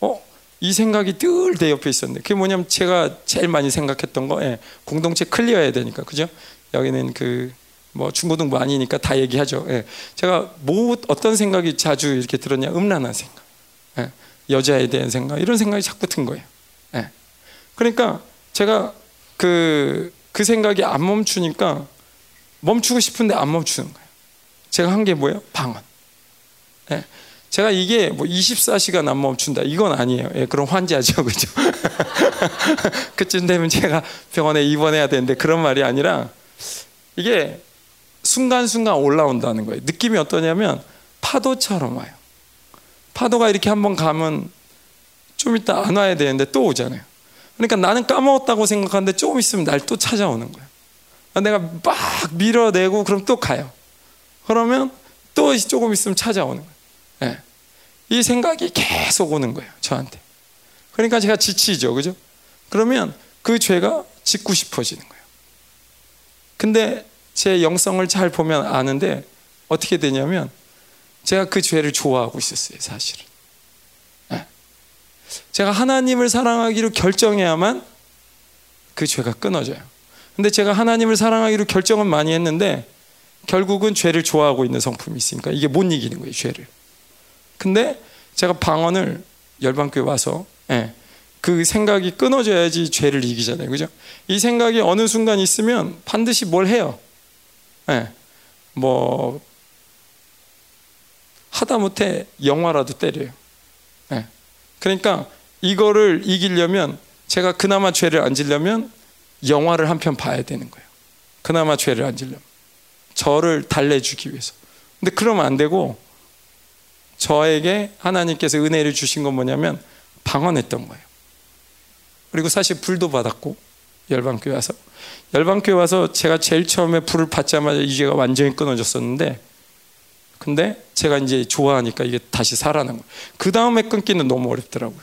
어? 이 생각이 늘 내 옆에 있었는데 그게 뭐냐면 제가 제일 많이 생각했던 거 예, 공동체 클리어해야 되니까 그죠? 여기는 그 뭐 중고등부 아니니까 다 얘기하죠. 예. 제가 뭐 어떤 생각이 자주 이렇게 들었냐? 음란한 생각, 예. 여자에 대한 생각 이런 생각이 자꾸 든 거예요. 예. 그러니까 제가 그 그그 생각이 안 멈추니까 멈추고 싶은데 안 멈추는 거예요. 제가 한 게 뭐예요? 방언. 예. 제가 이게 뭐 24시간 안 멈춘다 이건 아니에요. 예, 그럼 환자죠, 그죠? 그쯤 되면 제가 병원에 입원해야 되는데 그런 말이 아니라 이게 순간순간 올라온다는 거예요. 느낌이 어떠냐면 파도처럼 와요. 파도가 이렇게 한번 가면 좀 이따 안 와야 되는데 또 오잖아요. 그러니까 나는 까먹었다고 생각하는데 조금 있으면 날 또 찾아오는 거예요. 내가 막 밀어내고 그럼 또 가요. 그러면 또 조금 있으면 찾아오는 거예요. 네. 이 생각이 계속 오는 거예요. 저한테. 그러니까 제가 지치죠. 그죠? 그러면 그 죄가 짓고 싶어지는 거예요. 근데 제 영성을 잘 보면 아는데 어떻게 되냐면 제가 그 죄를 좋아하고 있었어요, 사실은. 네. 제가 하나님을 사랑하기로 결정해야만 그 죄가 끊어져요. 근데 제가 하나님을 사랑하기로 결정은 많이 했는데 결국은 죄를 좋아하고 있는 성품이 있으니까 이게 못 이기는 거예요, 죄를. 근데 제가 방언을 열방교회 와서 예, 그 생각이 끊어져야지 죄를 이기잖아요. 그죠? 이 생각이 어느 순간 있으면 반드시 뭘 해요. 네. 뭐 하다못해 영화라도 때려요. 네. 그러니까 이거를 이기려면 제가 그나마 죄를 안 지려면 영화를 한 편 봐야 되는 거예요. 그나마 죄를 안 지려면 저를 달래주기 위해서. 근데 그러면 안 되고 저에게 하나님께서 은혜를 주신 건 뭐냐면 방언했던 거예요. 그리고 사실 불도 받았고 열방교회 와서 열방교회 와서 제가 제일 처음에 불을 받자마자 이제가 완전히 끊어졌었는데 근데 제가 이제 좋아하니까 이게 다시 살아난 거예요. 그 다음에 끊기는 너무 어렵더라고요.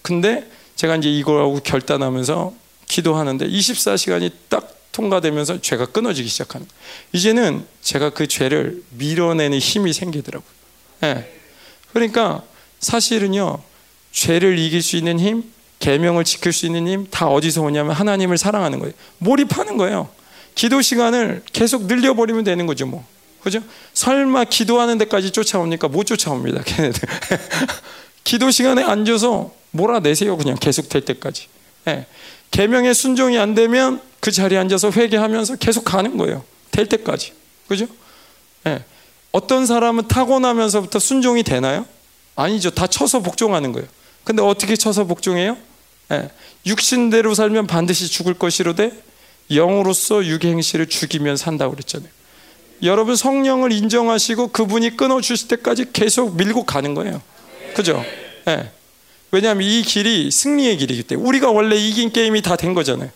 근데 제가 이제 이거하고 결단하면서 기도하는데 24시간이 딱 통과되면서 죄가 끊어지기 시작하는 거예요. 이제는 제가 그 죄를 밀어내는 힘이 생기더라고요. 네. 그러니까 사실은요, 죄를 이길 수 있는 힘, 계명을 지킬 수 있는 힘 다 어디서 오냐면 하나님을 사랑하는 거예요. 몰입하는 거예요. 기도 시간을 계속 늘려버리면 되는 거죠, 뭐. 그죠? 설마 기도하는 데까지 쫓아옵니까? 못 쫓아옵니다, 걔네들. 기도 시간에 앉아서 몰아내세요, 그냥 계속 될 때까지. 네. 계명에 순종이 안 되면 그 자리에 앉아서 회개하면서 계속 가는 거예요. 될 때까지. 그죠? 네. 어떤 사람은 타고나면서부터 순종이 되나요? 아니죠. 다 쳐서 복종하는 거예요. 근데 어떻게 쳐서 복종해요? 예, 육신대로 살면 반드시 죽을 것이로되 영으로서 유행실을 죽이면 산다고 그랬잖아요. 여러분 성령을 인정하시고 그분이 끊어 주실 때까지 계속 밀고 가는 거예요. 그죠? 예. 왜냐하면 이 길이 승리의 길이기 때문에 우리가 원래 이긴 게임이 다 된 거잖아요.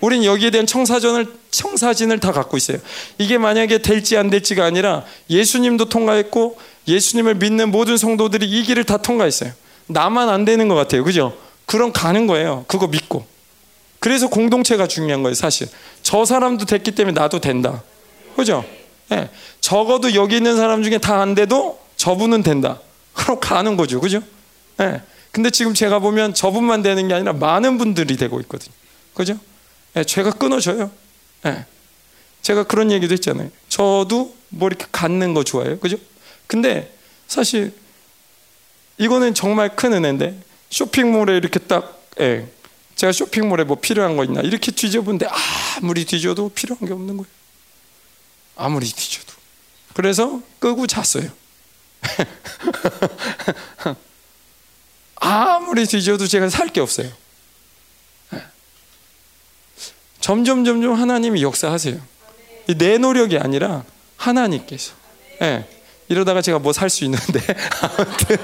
우린 여기에 대한 청사전을 청사진을 다 갖고 있어요. 이게 만약에 될지 안 될지가 아니라 예수님도 통과했고 예수님을 믿는 모든 성도들이 이 길을 다 통과했어요. 나만 안 되는 것 같아요. 그죠? 그럼 가는 거예요. 그거 믿고. 그래서 공동체가 중요한 거예요, 사실. 저 사람도 됐기 때문에 나도 된다. 그죠? 네. 적어도 여기 있는 사람 중에 다 안 돼도 저분은 된다. 그럼 가는 거죠, 그죠? 예. 근데 지금 제가 보면 저분만 되는 게 아니라 많은 분들이 되고 있거든요, 그죠? 예, 죄가 끊어져요. 예. 제가 그런 얘기도 했잖아요. 저도 뭐 이렇게 갖는 거 좋아해요, 그죠? 근데 사실 이거는 정말 큰 은혜인데 쇼핑몰에 이렇게 딱 예, 제가 쇼핑몰에 뭐 필요한 거 있나 이렇게 뒤져본데 아무리 뒤져도 필요한 게 없는 거예요. 아무리 뒤져도. 그래서 끄고 잤어요. 아무리 뒤져도 제가 살 게 없어요. 예. 점점 점점 하나님이 역사하세요. 내 노력이 아니라 하나님께서. 예. 이러다가 제가 뭐 살 수 있는데 아무튼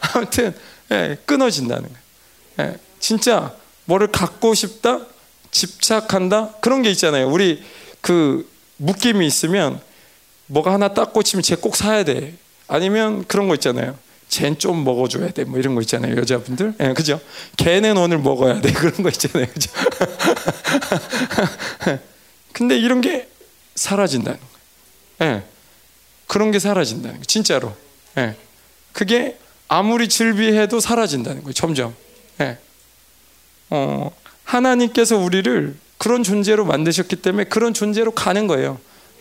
아무튼 예, 끊어진다는 거예요. 예, 진짜 뭐를 갖고 싶다, 집착한다 그런 게 있잖아요. 우리 그 묶임이 있으면 뭐가 하나 딱 꽂히면 쟤 꼭 사야 돼. 아니면 그런 거 있잖아요. 쟤는 좀 먹어줘야 돼. 뭐 이런 거 있잖아요. 여자분들. 예, 그죠? 걔는 오늘 먹어야 돼. 그런 거 있잖아요. 그죠? 근데 이런 게 사라진다는 거예요. 예. 그런 게 사라진다는 거예요. 진짜로. 예. 그게 아무리 즐비해도 사라진다는 거예요. 점점. 예. 어, 하나님께서 우리를 그런 존재로 만드셨기 때문에 그런 존재로 가는 거예요.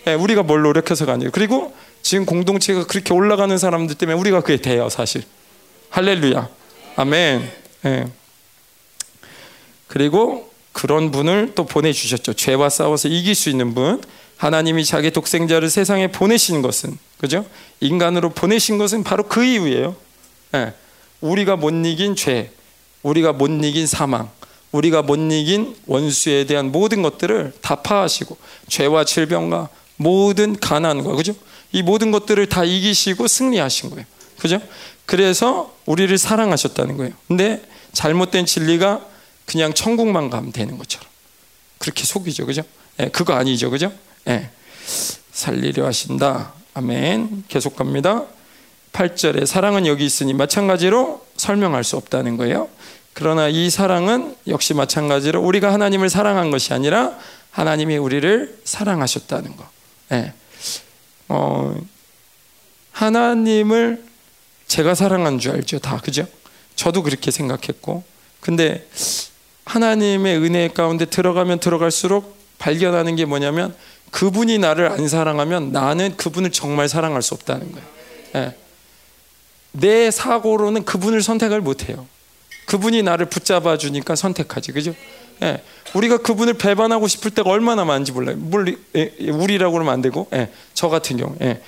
예, 우리가 뭘 노력해서가 아니에요. 그리고 지금 공동체가 그렇게 올라가는 사람들 때문에 우리가 그게 돼요, 사실. 할렐루야. 아멘. 예. 그리고 그런 분을 또 보내주셨죠. 죄와 싸워서 이길 수 있는 분. 하나님이 자기 독생자를 세상에 보내신 것은, 그죠? 인간으로 보내신 것은 바로 그 이유예요. 예. 우리가 못 이긴 죄, 우리가 못 이긴 사망, 우리가 못 이긴 원수에 대한 모든 것들을 다 파하시고 죄와 질병과 모든 가난과 그죠? 이 모든 것들을 다 이기시고 승리하신 거예요. 그죠? 그래서 우리를 사랑하셨다는 거예요. 근데 잘못된 진리가 그냥 천국만 가면 되는 것처럼 그렇게 속이죠. 그죠? 예, 그거 아니죠. 그죠? 예. 살리려 하신다. 아멘. 계속 갑니다. 8절에 사랑은 여기 있으니 마찬가지로 설명할 수 없다는 거예요. 그러나 이 사랑은 역시 마찬가지로 우리가 하나님을 사랑한 것이 아니라 하나님이 우리를 사랑하셨다는 거. 예. 어, 하나님을 제가 사랑한 줄 알죠. 다. 그죠? 저도 그렇게 생각했고. 근데 하나님의 은혜 가운데 들어가면 들어갈수록 발견하는 게 뭐냐면 그분이 나를 안 사랑하면 나는 그분을 정말 사랑할 수 없다는 거예요. 예. 내 사고로는 그분을 선택을 못 해요. 그분이 나를 붙잡아 주니까 선택하지. 그죠? 예. 우리가 그분을 배반하고 싶을 때가 얼마나 많은지 몰라요. 물, 예, 우리라고 그러면 안 되고, 예. 저 같은 경우, 예.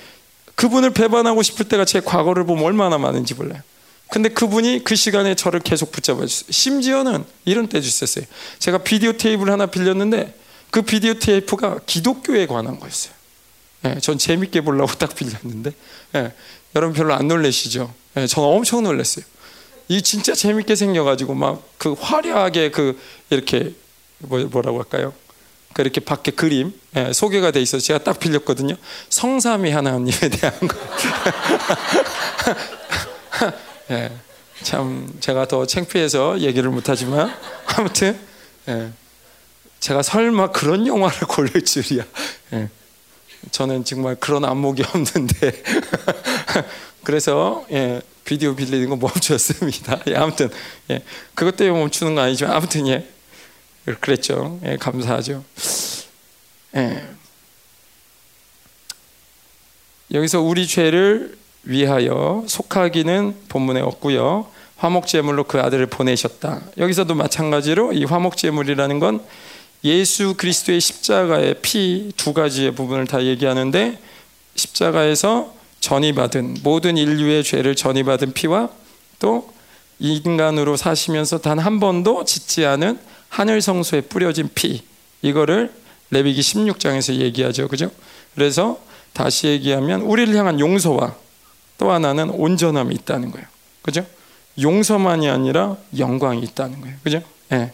그분을 배반하고 싶을 때가 제 과거를 보면 얼마나 많은지 몰라요. 근데 그분이 그 시간에 저를 계속 붙잡아 주셨어요. 심지어는 이런 때도 있었어요. 제가 비디오 테이프를 하나 빌렸는데 그 비디오 테이프가 기독교에 관한 거였어요. 예, 전 재밌게 보려고 딱 빌렸는데, 예, 여러분 별로 안 놀라시죠? 예, 저는 엄청 놀랐어요. 이 진짜 재밌게 생겨가지고 막 그 화려하게 그 이렇게 뭐, 뭐라고 할까요? 그 이렇게 밖에 그림 예, 소개가 돼 있어서 제가 딱 빌렸거든요. 성삼위 하나님에 대한 거. 예, 참 제가 더 창피해서 얘기를 못하지만 아무튼 예, 제가 설마 그런 영화를 고를 줄이야. 예, 저는 정말 그런 안목이 없는데 그래서 예, 비디오 빌리는 거 멈췄습니다. 예, 아무튼 예, 그것 때문에 멈추는 건 아니지만 아무튼 예, 그랬죠. 예, 감사하죠. 예. 여기서 우리 죄를 위하여 속하기는 본문에 없고요. 화목 제물로 그 아들을 보내셨다. 여기서도 마찬가지로 이 화목 제물이라는 건 예수 그리스도의 십자가의 피 두 가지의 부분을 다 얘기하는데 십자가에서 전이받은 모든 인류의 죄를 전이받은 피와 또 인간으로 사시면서 단 한 번도 짓지 않은 하늘 성소에 뿌려진 피 이거를 레위기 16장에서 얘기하죠. 그죠? 그래서 다시 얘기하면 우리를 향한 용서와 또 하나는 온전함이 있다는 거예요. 그죠? 용서만이 아니라 영광이 있다는 거예요. 그죠? 예.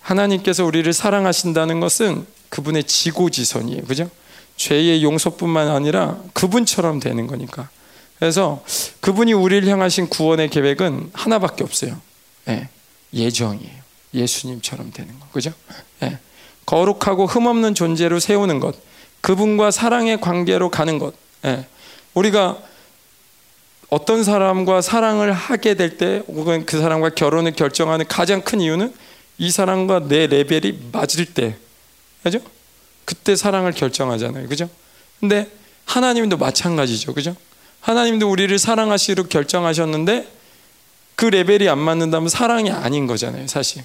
하나님께서 우리를 사랑하신다는 것은 그분의 지고지선이에요. 그죠? 죄의 용서뿐만 아니라 그분처럼 되는 거니까. 그래서 그분이 우리를 향하신 구원의 계획은 하나밖에 없어요. 예. 예정이에요. 예수님처럼 되는 거. 그죠? 예. 거룩하고 흠없는 존재로 세우는 것. 그분과 사랑의 관계로 가는 것. 예. 우리가 어떤 사람과 사랑을 하게 될 때 혹은 그 사람과 결혼을 결정하는 가장 큰 이유는 이 사람과 내 레벨이 맞을 때 그죠? 그때 사랑을 결정하잖아요. 그죠? 근데 하나님도 마찬가지죠. 그죠? 하나님도 우리를 사랑하시기로 결정하셨는데 그 레벨이 안 맞는다면 사랑이 아닌 거잖아요. 사실.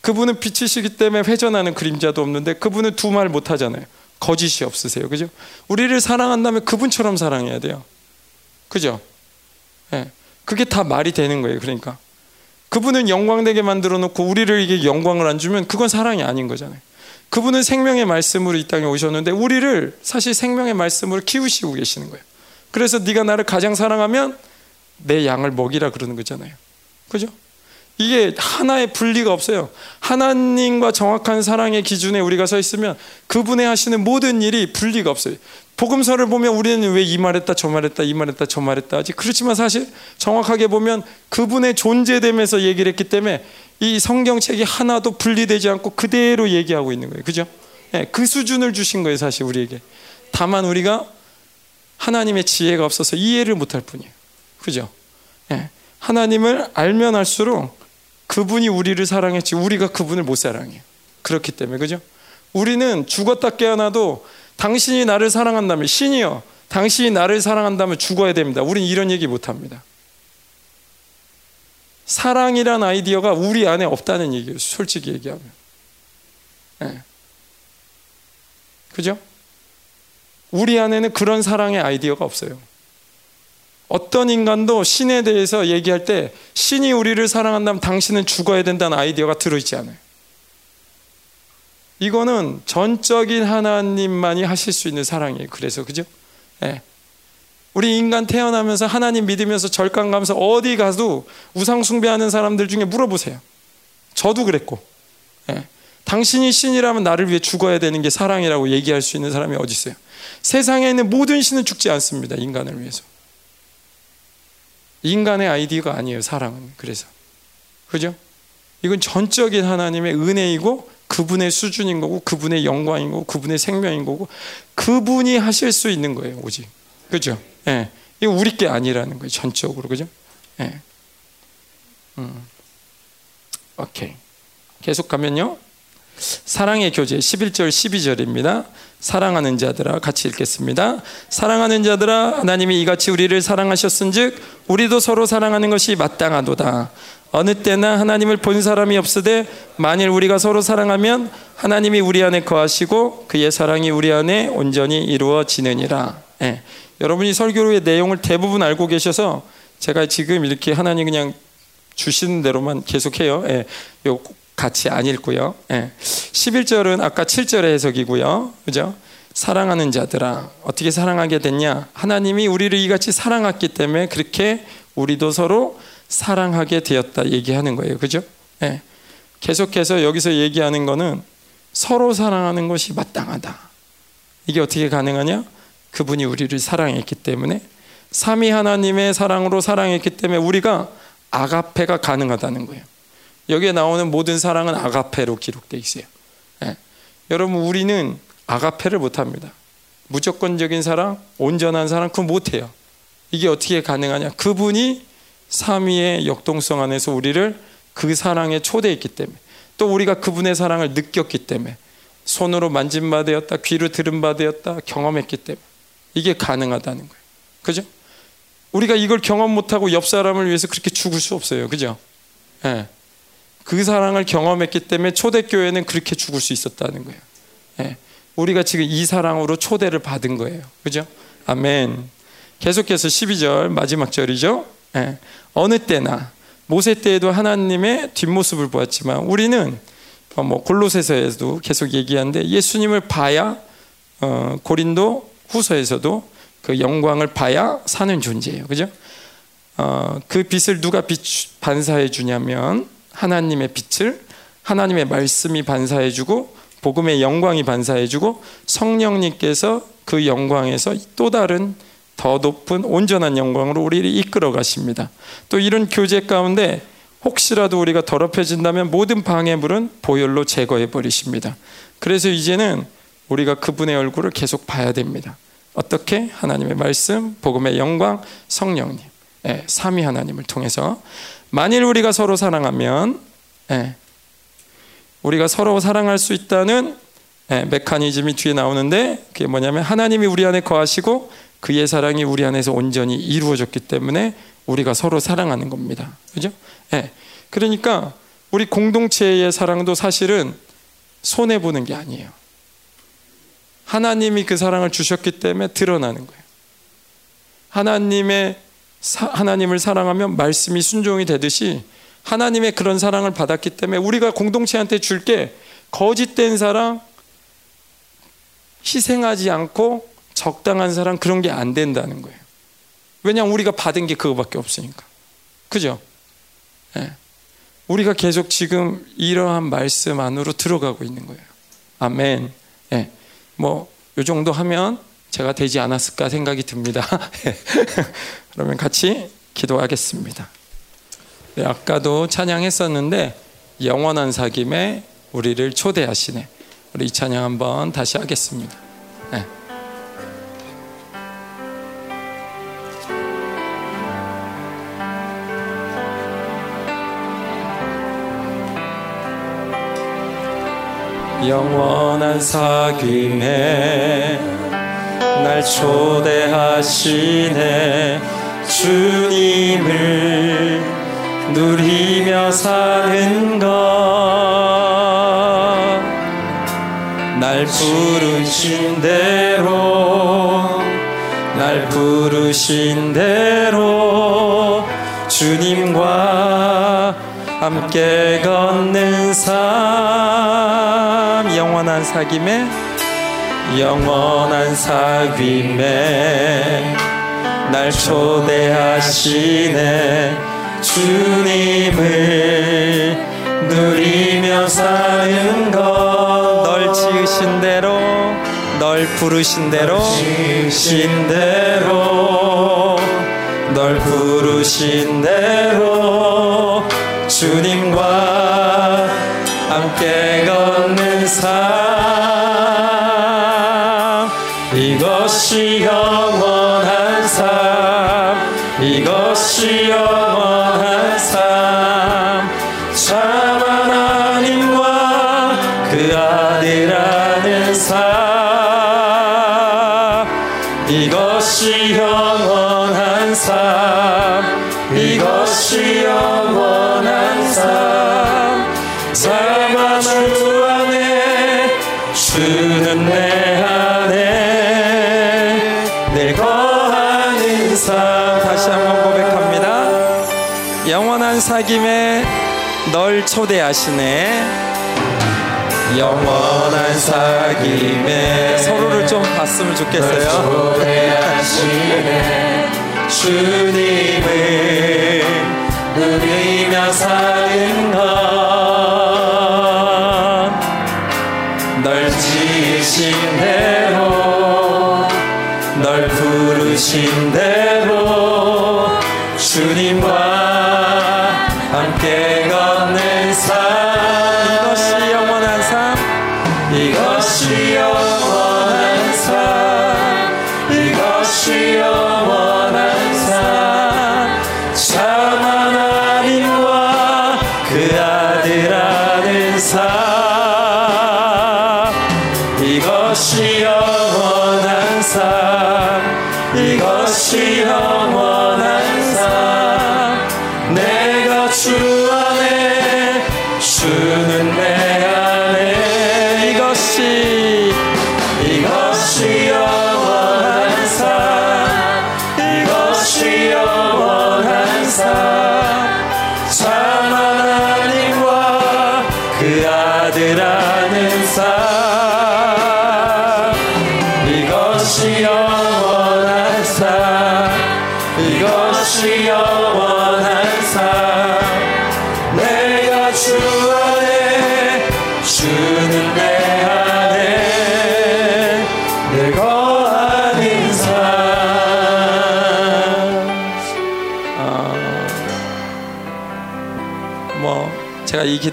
그분은 빛이시기 때문에 회전하는 그림자도 없는데 그분은 두 말 못 하잖아요. 거짓이 없으세요. 그죠? 우리를 사랑한다면 그분처럼 사랑해야 돼요. 그죠? 예. 그게 다 말이 되는 거예요. 그러니까. 그분은 영광되게 만들어 놓고 우리를 이게 영광을 안 주면 그건 사랑이 아닌 거잖아요. 그분은 생명의 말씀으로 이 땅에 오셨는데 우리를 사실 생명의 말씀으로 키우시고 계시는 거예요. 그래서 네가 나를 가장 사랑하면 내 양을 먹이라 그러는 거잖아요. 그죠? 이게 하나의 분리가 없어요. 하나님과 정확한 사랑의 기준에 우리가 서 있으면 그분의 하시는 모든 일이 분리가 없어요. 복음서를 보면 우리는 왜 이 말했다 저 말했다 이 말했다 저 말했다 하지 그렇지만 사실 정확하게 보면 그분의 존재됨에서 얘기를 했기 때문에 이 성경책이 하나도 분리되지 않고 그대로 얘기하고 있는 거예요 그죠? 네, 그 수준을 주신 거예요 사실 우리에게 다만 우리가 하나님의 지혜가 없어서 이해를 못할 뿐이에요 그죠? 네, 하나님을 알면 알수록 그분이 우리를 사랑했지 우리가 그분을 못 사랑해요 그렇기 때문에 그죠? 우리는 죽었다 깨어나도 당신이 나를 사랑한다면 신이요. 당신이 나를 사랑한다면 죽어야 됩니다. 우린 이런 얘기 못 합니다. 사랑이란 아이디어가 우리 안에 없다는 얘기예요. 솔직히 얘기하면. 네. 그죠? 우리 안에는 그런 사랑의 아이디어가 없어요. 어떤 인간도 신에 대해서 얘기할 때 신이 우리를 사랑한다면 당신은 죽어야 된다는 아이디어가 들어있지 않아요. 이거는 전적인 하나님만이 하실 수 있는 사랑이에요. 그래서 그죠? 예. 우리 인간 태어나면서 하나님 믿으면서 절간 가면서 어디 가도 우상 숭배하는 사람들 중에 물어보세요. 저도 그랬고. 예. 당신이 신이라면 나를 위해 죽어야 되는 게 사랑이라고 얘기할 수 있는 사람이 어디 있어요? 세상에 있는 모든 신은 죽지 않습니다. 인간을 위해서. 인간의 아이디어가 아니에요. 사랑은. 그래서. 그죠? 이건 전적인 하나님의 은혜이고 그분의 수준인 거고 그분의 영광인 거고 그분의 생명인 거고 그분이 하실 수 있는 거예요 오직 그죠? 예, 이거 우리 게 아니라는 거예요 전적으로 그죠? 예. 음. 오케이 계속 가면요 사랑의 교제 11절 12절입니다. 사랑하는 자들아 같이 읽겠습니다. 사랑하는 자들아 하나님이 이같이 우리를 사랑하셨은즉 우리도 서로 사랑하는 것이 마땅하도다. 어느 때나 하나님을 본 사람이 없으되 만일 우리가 서로 사랑하면 하나님이 우리 안에 거하시고 그의 사랑이 우리 안에 온전히 이루어지느니라. 예. 여러분이 설교의 내용을 대부분 알고 계셔서 제가 지금 이렇게 하나님 그냥 주시는 대로만 계속해요. 예. 요 같이 안 읽고요. 예. 11절은 아까 7절의 해석이고요. 그죠? 사랑하는 자들아 어떻게 사랑하게 됐냐? 하나님이 우리를 이같이 사랑했기 때문에 그렇게 우리도 서로 사랑하게 되었다 얘기하는 거예요. 그죠? 예. 계속해서 여기서 얘기하는 거는 서로 사랑하는 것이 마땅하다. 이게 어떻게 가능하냐? 그분이 우리를 사랑했기 때문에 삼위 하나님의 사랑으로 사랑했기 때문에 우리가 아가페가 가능하다는 거예요. 여기에 나오는 모든 사랑은 아가페로 기록되어 있어요. 예. 여러분 우리는 아가페를 못합니다. 무조건적인 사랑, 온전한 사랑 그거 못해요. 이게 어떻게 가능하냐? 그분이 삼위의 역동성 안에서 우리를 그 사랑에 초대했기 때문에 또 우리가 그분의 사랑을 느꼈기 때문에 손으로 만진 바 되었다, 귀로 들은 바 되었다, 경험했기 때문에 이게 가능하다는 거예요. 그죠? 우리가 이걸 경험 못하고 옆 사람을 위해서 그렇게 죽을 수 없어요. 그죠? 예. 그 사랑을 경험했기 때문에 초대교회는 그렇게 죽을 수 있었다는 거예요. 예. 우리가 지금 이 사랑으로 초대를 받은 거예요. 그죠? 아멘. 계속해서 12절 마지막 절이죠. 예. 어느 때나 모세 때에도 하나님의 뒷모습을 보았지만 우리는 어, 뭐 골로새서에도 계속 얘기하는데 예수님을 봐야 어, 고린도 후서에서도 그 영광을 봐야 사는 존재예요. 그죠? 어, 그 빛을 누가 빛 반사해 주냐면 하나님의 빛을 하나님의 말씀이 반사해 주고 복음의 영광이 반사해 주고 성령님께서 그 영광에서 또 다른 더 높은 온전한 영광으로 우리를 이끌어 가십니다. 또 이런 교제 가운데 혹시라도 우리가 더럽혀진다면 모든 방해물은 보혈로 제거해 버리십니다. 그래서 이제는 우리가 그분의 얼굴을 계속 봐야 됩니다. 어떻게? 하나님의 말씀, 복음의 영광, 성령님. 예, 삼위 하나님을 통해서 만일 우리가 서로 사랑하면 예, 우리가 서로 사랑할 수 있다는 예, 메커니즘이 뒤에 나오는데 그게 뭐냐면 하나님이 우리 안에 거하시고 그의 사랑이 우리 안에서 온전히 이루어졌기 때문에 우리가 서로 사랑하는 겁니다. 그죠? 예. 그러니까 우리 공동체의 사랑도 사실은 손해 보는 게 아니에요. 하나님이 그 사랑을 주셨기 때문에 드러나는 거예요. 하나님의 사, 하나님을 사랑하면 말씀이 순종이 되듯이 하나님의 그런 사랑을 받았기 때문에 우리가 공동체한테 줄 게 거짓된 사랑, 희생하지 않고 적당한 사랑 그런 게 안 된다는 거예요. 왜냐하면 우리가 받은 게 그거밖에 없으니까. 그죠? 네. 우리가 계속 지금 이러한 말씀 안으로 들어가고 있는 거예요. 아멘. 뭐, 요 정도 하면 제가 되지 않았을까 생각이 듭니다. 그러면 같이 기도하겠습니다. 네, 아까도 찬양했었는데, 영원한 사귐에 우리를 초대하시네. 우리 이 찬양 한번 다시 하겠습니다. 네. 영원한 사귐에 날 초대하시네. 주님을 누리며 사는 것날 부르신 대로 날 부르신 대로 주님과 함께 걷는 삶 영원한 사귐에 영원한 사귐에 날 초대하시네. 주님을 누리며 사는 것널 지으신 대로 널 부르신 대로 지으신 대로 널 부르신 대로 주님과 함께 걷는 삶 하시네. 영원한 사귐에 서로를 좀 봤으면 좋겠어요. 주님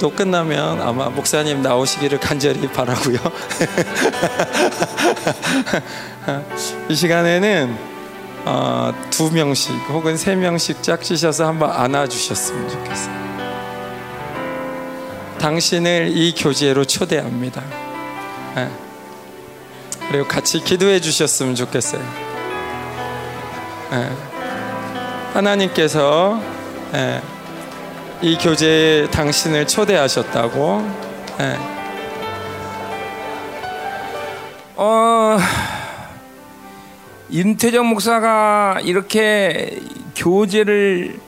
기도 끝나면 아마 목사님 나오시기를 간절히 바라고요. 이 시간에는 어, 두 명씩 혹은 세 명씩 짝지셔서 한번 안아주셨으면 좋겠어요. 당신을 이 교제로 초대합니다. 네. 그리고 같이 기도해 주셨으면 좋겠어요. 네. 하나님께서 네. 이 교제에 당신을 초대하셨다고. 네. 어, 윤태정 목사가 이렇게 교제를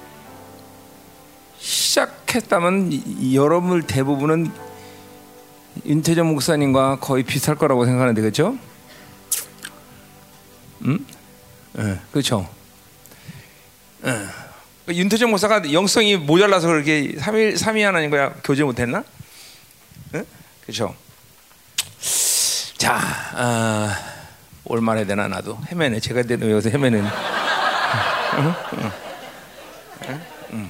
시작했다면 여러분 대부분은 윤태정 목사님과 거의 비슷할 거라고 생각하는데 그렇죠? 음? 네, 그렇죠. 네. 윤태정 목사가 영성이 모자라서 그렇게 3일 3위 하나님 거야 교제 못했나? 네? 그렇죠. 자, 아, 올 말해야 되나 나도 헤매네. 제가 되는 여기서 헤매는. 응? 응. 응?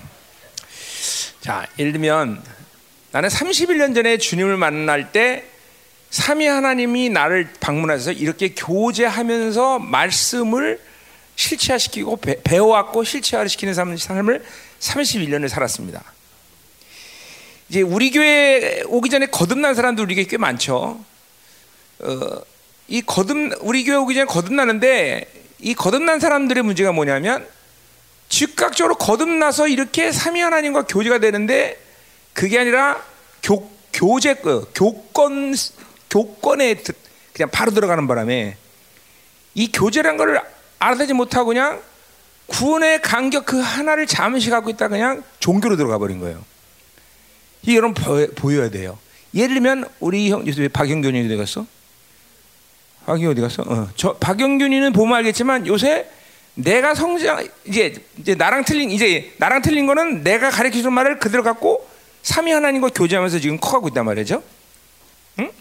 자, 예를 들면 나는 31년 전에 주님을 만날 때 삼위 하나님이 나를 방문하셔서 이렇게 교제하면서 말씀을 실체화시키고 배, 워왔고 실체화시키는 삶을 31년을 살았습니다. 이제 우리 교회 오기 전에 거듭난 사람도 우리 교회 꽤 많죠. 어, 이 거듭 우리 교회 오기 전에 거듭나는데 이 거듭난 사람들의 문제가 뭐냐면 즉각적으로 거듭나서 이렇게 삼위 하나님과 교제가 되는데 그게 아니라 교, 교제 그 교권 교권에 그냥 바로 들어가는 바람에 이 교제란 걸 알아내지 못하고 그냥 구원의 간격 그 하나를 잠시 갖고 있다 그냥 종교로 들어가 버린 거예요. 이게 여러분 보여, 야 돼요. 예를 들면 우리 형 요새 박영균이 어디 갔어? 박영 어디 갔어? 어. 저 박영균이는 보면 알겠지만 요새 내가 성장 이제 이제 나랑 틀린 이제 나랑 틀린 거는 내가 가르쳐 준 말을 그대로 갖고 삼위 하나님과 교제하면서 지금 커가고 있단 말이죠. 응?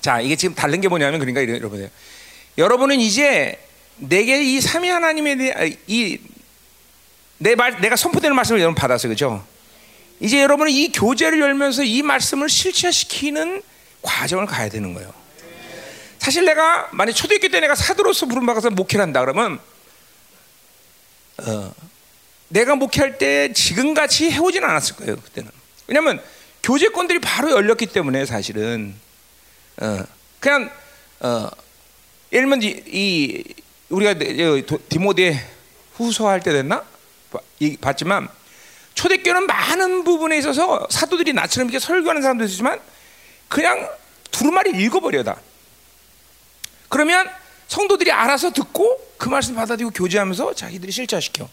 자, 이게 지금 다른 게 뭐냐면 그러니까 여러분요. 여러분은 이제 내게 이 삼위 하나님에 대해 이내 말 내가 선포되는 말씀을 여러분 받았어요. 그죠? 이제 여러분은 이 교제를 열면서 이 말씀을 실체시키는 과정을 가야 되는 거예요. 사실 내가 만약 초등학교 때 내가 사도로서 부름받아서 목회를 한다 그러면 어, 내가 목회할 때 지금 같이 해오진 않았을 거예요 그때는 왜냐하면 교제권들이 바로 열렸기 때문에 사실은 어, 그냥 어, 예를 들면 이, 이 우리가 디모데 후서 할 때 됐나 봤지만 초대교는 많은 부분에 있어서 사도들이 나처럼 이렇게 설교하는 사람도 있지만 그냥 두루마리 읽어버려다. 그러면 성도들이 알아서 듣고 그 말씀 받아들이고 교제하면서 자기들이 실천시켜.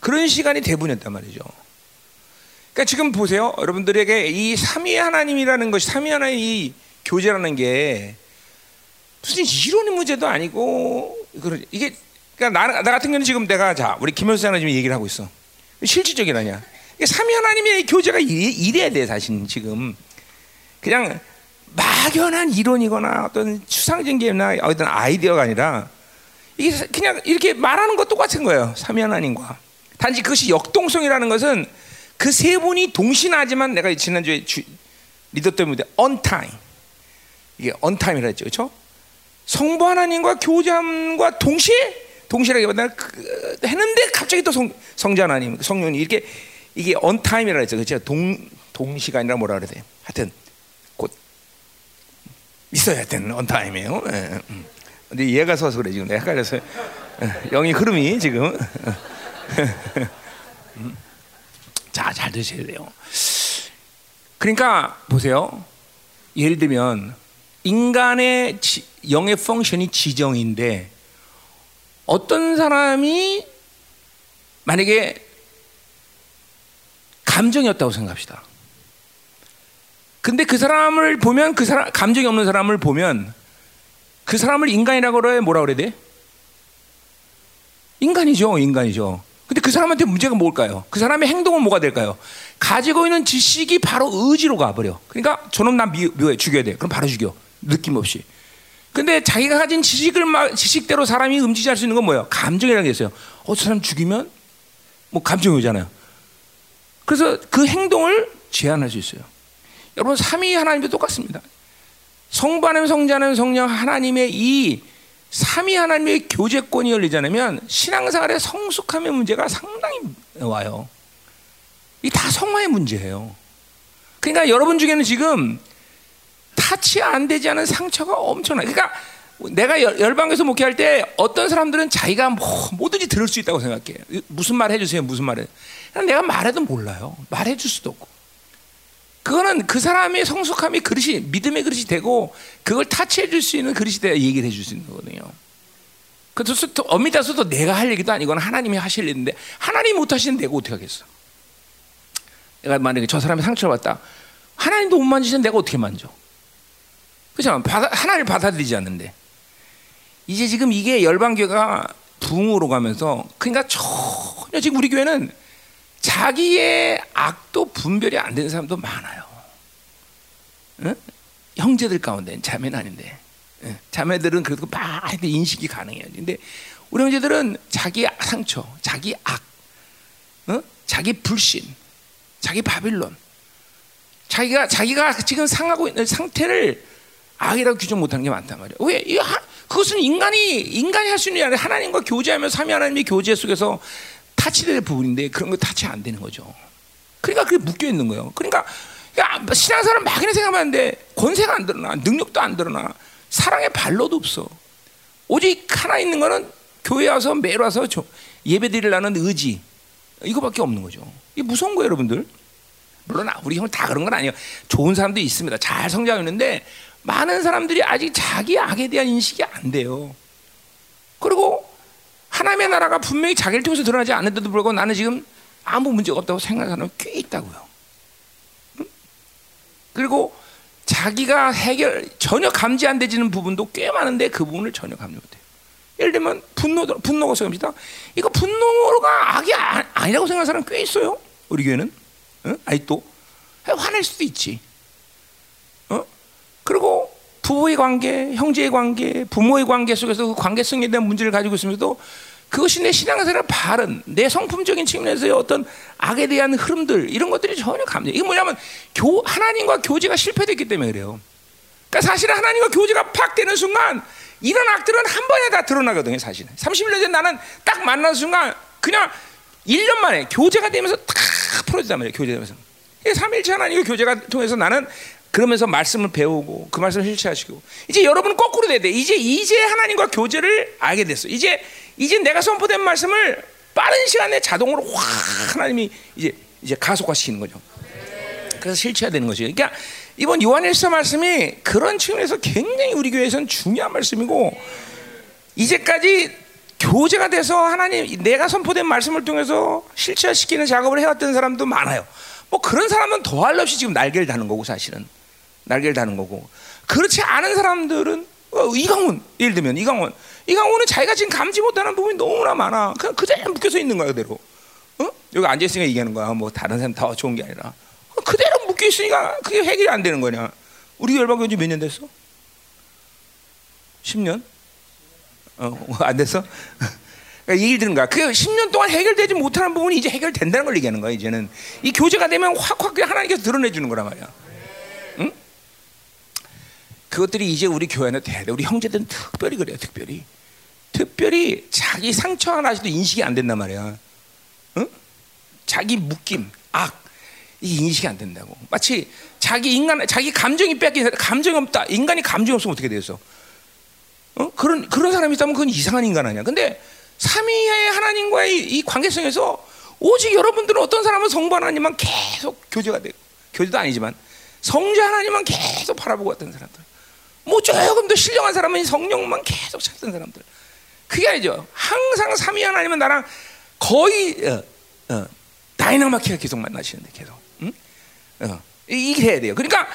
그런 시간이 대부분이었단 말이죠. 그러니까 지금 보세요. 여러분들에게 이 삼위 하나님이라는 것이 삼위 하나님이 교제라는 게 무슨 이론의 문제도 아니고 이게 그러니까 나, 나 같은 경우는 지금 내가 자 우리 김현수 장님 얘기를 하고 있어. 실질적인 아니야. 삼위 하나님의 교제가 이래, 돼 사실 지금 그냥 막연한 이론이거나 어떤 추상적인 게나 어떤 아이디어가 아니라 이게 그냥 이렇게 말하는 것 똑같은 거예요. 삼위 하나님과. 단지 그것이 역동성이라는 것은 그 세 분이 동시나지만 내가 지난주에 주, 리더 때문에 time 이게 time이라 했죠, 그렇죠? 성부 하나님과 교제함과 동시에 동시라기보다는 그, 했는데 갑자기 또 성, 성자 하나님, 성령이 이렇게 이게 time이라 했죠, 그렇죠? 동 동시가 아니라 뭐라 그래야 돼? 하여튼 있어야 되는 언타임이에요. 예, 음. 근데 얘가 서서 그래 지금 내가 헷갈려서 예, 영이 흐름이 지금. 음. 자, 잘 드셔야 돼요. 그러니까 보세요. 예를 들면 인간의 지, 영의 펑션이 지정인데 어떤 사람이 만약에 감정이었다고 생각합시다. 근데 그 사람을 보면 그 사람 감정이 없는 사람을 보면 그 사람을 인간이라고 그래 뭐라 그래야 돼? 인간이죠, 인간이죠. 근데 그 사람한테 문제가 뭘까요? 그 사람의 행동은 뭐가 될까요? 가지고 있는 지식이 바로 의지로 가버려. 그러니까 저놈 나 미, 묘해 죽여야 돼. 그럼 바로 죽여. 느낌 없이. 근데 자기가 가진 지식을 막 지식대로 사람이 움직일 수 있는 건 뭐예요? 감정이라는 게 있어요. 어, 저 사람 죽이면 뭐 감정이 오잖아요. 그래서 그 행동을 제한할 수 있어요. 여러분 삼위 하나님도 똑같습니다. 성부 하나님, 성자 하나님, 성령 하나님의 이 삼위 하나님의 교제권이 열리지 않으면 신앙생활의 성숙함의 문제가 상당히 와요. 이 다 성화의 문제예요. 그러니까 여러분 중에는 지금 타치 안 되지 않은 상처가 엄청나. 그러니까 내가 열방에서 목회할 때 어떤 사람들은 자기가 뭐, 뭐든지 들을 수 있다고 생각해. 무슨 말 해주세요, 무슨 말을. 내가 말해도 몰라요. 말해줄 수도 없고. 그거는 그 사람의 성숙함이 그릇이 믿음의 그릇이 되고 그걸 타치해 줄 수 있는 그릇이 돼야 얘기를 해줄 수 있는 거거든요. 그래서 따서도 내가 할 얘기도 아니고 하나님이 하실 일인데 하나님 못 하시는 내가 어떻게 하겠어? 내가 만약에 저 사람이 상처를 받다 하나님도 못 만지시는 내가 어떻게 만져? 그렇죠? 하나님을 받아들이지 않는데 이제 지금 이게 열방교가 붕으로 가면서 그러니까 전혀 지금 우리 교회는 자기의 악도 분별이 안 되는 사람도 많아요. 응? 형제들 가운데 자매는 아닌데 응? 자매들은 그래도 많이 인식이 가능해요. 근데 우리 형제들은 자기 상처, 자기 악, 응? 자기 불신, 자기 바빌론, 자기가 자기가 지금 상하고 있는 상태를 악이라고 규정 못하는 게 많단 말이에요. 왜? 그것은 인간이 인간이 할 수 있는 게 아니라 하나님과 교제하며 삼위 하나님의 교제 속에서 타치될 부분인데 그런 거 타치 안 되는 거죠. 그러니까 그게 묶여 있는 거예요. 그러니까 신앙사람 막연히 생각하는데 권세가 안 드러나, 능력도 안 드러나, 사랑의 발로도 없어. 오직 하나 있는 거는 교회 와서 매일 와서 예배 드리려는 의지 이거밖에 없는 거죠. 이게 무서운 거예요, 여러분들. 물론 우리 형은 다 그런 건 아니에요. 좋은 사람도 있습니다. 잘 성장했는데 많은 사람들이 아직 자기 악에 대한 인식이 안 돼요. 그리고 하나님의 나라가 분명히 자기를 통해서 드러나지 않는데도 불구하고 나는 지금 아무 문제가 없다고 생각하는 사람이 꽤 있다고요. 그리고 자기가 해결 전혀 감지 안 되지는 부분도 꽤 많은데 그 부분을 전혀 감지 못해요. 예를 들면 분노 분노가 생깁니다. 이거 분노가 악이 아, 니라고 생각하는 사람 꽤 있어요. 우리 교회는 응? 아직도 화낼 수도 있지. 어? 그리고 부부의 관계, 형제의 관계, 부모의 관계 속에서 그 관계성에 대한 문제를 가지고 있으면서도 그것이 내 신앙생활의 바른, 내 성품적인 측면에서의 어떤 악에 대한 흐름들 이런 것들이 전혀 감정. 이게 뭐냐면 교 하나님과 교제가 실패됐기 때문에 그래요. 그러니까 사실은 하나님과 교제가 팍 되는 순간 이런 악들은 한 번에 다 드러나거든요. 사실은 31년 전 나는 딱 만난 순간 그냥 1년 만에 교제가 되면서 탁 풀어지단 말이에요. 교제되면서. 3일째 하나님과 교제가 통해서 나는 그러면서 말씀을 배우고 그 말씀을 실체하시고 이제 여러분은 거꾸로 돼야 돼. 이제 이제 하나님과 교제를 알게 됐어. 이제 이제 내가 선포된 말씀을 빠른 시간에 자동으로 확 하나님이 이제 이제 가속화시키는 거죠. 그래서 실체화 되는 거죠. 그러니까 이번 요한일서 말씀이 그런 측면에서 굉장히 우리 교회에서는 중요한 말씀이고 이제까지 교제가 돼서 하나님 내가 선포된 말씀을 통해서 실체화시키는 작업을 해왔던 사람도 많아요. 뭐 그런 사람은 더할 없이 지금 날개를 다는 거고 사실은. 날개를 다는 거고 그렇지 않은 사람들은 어, 이강훈 예를 들면 이강훈 이강훈은 자기가 지금 감지 못하는 부분이 너무나 많아 그냥 그대로 묶여서 있는 거야 그대로 어? 여기 앉아 있으니까 얘기하는 거야 뭐 다른 사람 더 좋은 게 아니라 그대로 묶여 있으니까 그게 해결이 안 되는 거냐 우리 열방 교 지 몇 년 됐어? 10년? 어, 안 됐어? 그러니까 얘기를 들은 거야. 그 10년 동안 해결되지 못하는 부분이 이제 해결된다는 걸 얘기하는 거야, 이제는. 이 교제가 되면 확확 하나님께서 드러내 주는 거란 말이야. 그것들이 이제 우리 교회는 돼야 돼. 우리 형제들은 특별히 그래요. 특별히. 특별히 자기 상처 하나도 인식이 안 된단 말이야. 응? 자기 묶임, 악, 이 인식이 안 된다고. 마치 자기 인간, 자기 감정이 뺏긴 감정이 없다. 인간이 감정이 없으면 어떻게 되겠어? 어? 그런 그런 사람이 있다면 그건 이상한 인간 아니야. 근데 삼위의 하나님과의 이 관계성에서 오직 여러분들은 어떤 사람은 성부 하나님만 계속 교제가 되고 교제도 아니지만 성자 하나님만 계속 바라보고 왔던 사람들. 뭐 조금 더 신령한 사람은 성령만 계속 찾던 사람들. 그게 아니죠. 항상 삼위 하나님은 나랑 거의 어, 어, 다이나마키가 계속 만나시는데 계속. 응? 어, 이게 해야 돼요. 그러니까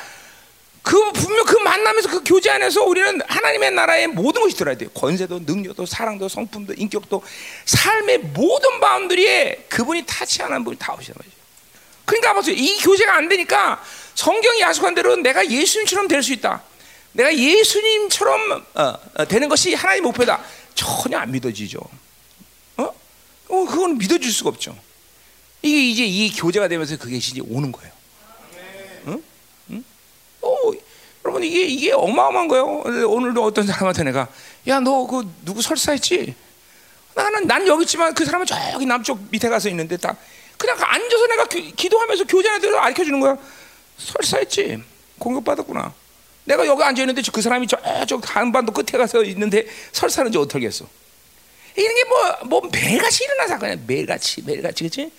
그 분명 그 만나면서 그 교제 안에서 우리는 하나님의 나라의 모든 것이 들어야 돼요. 권세도, 능력도, 사랑도, 성품도, 인격도, 삶의 모든 마음들이 그분이 타치하는 분이 다 오시는 거죠. 그러니까 보세요. 이 교제가 안 되니까 성경이 야속한 대로 내가 예수님처럼 될 수 있다. 내가 예수님처럼 어, 어, 되는 것이 하나님의 목표다. 전혀 안 믿어지죠. 어? 어, 그건 믿어줄 수가 없죠. 이게 이제 이 교제가 되면서 그게 이제 오는 거예요. 응? 응? 어, 여러분 이게 이게 어마어마한 거예요. 오늘도 어떤 사람한테 내가 야 너 그 누구 설사했지? 나는 난 여기 있지만 그 사람은 저기 남쪽 밑에 가서 있는데 딱 그냥 앉아서 내가 기, 도하면서 교제한테 가르쳐 주는 거야. 설사했지. 공격 받았구나. 내가 여기 앉아 있는데 그 사람이 저쪽 한반도 끝에 가서 있는데 설사는지 어떻겠어? 이런 게뭐뭐 매일같이 일어난 사건이야. 매일같이 매일같이 그렇지?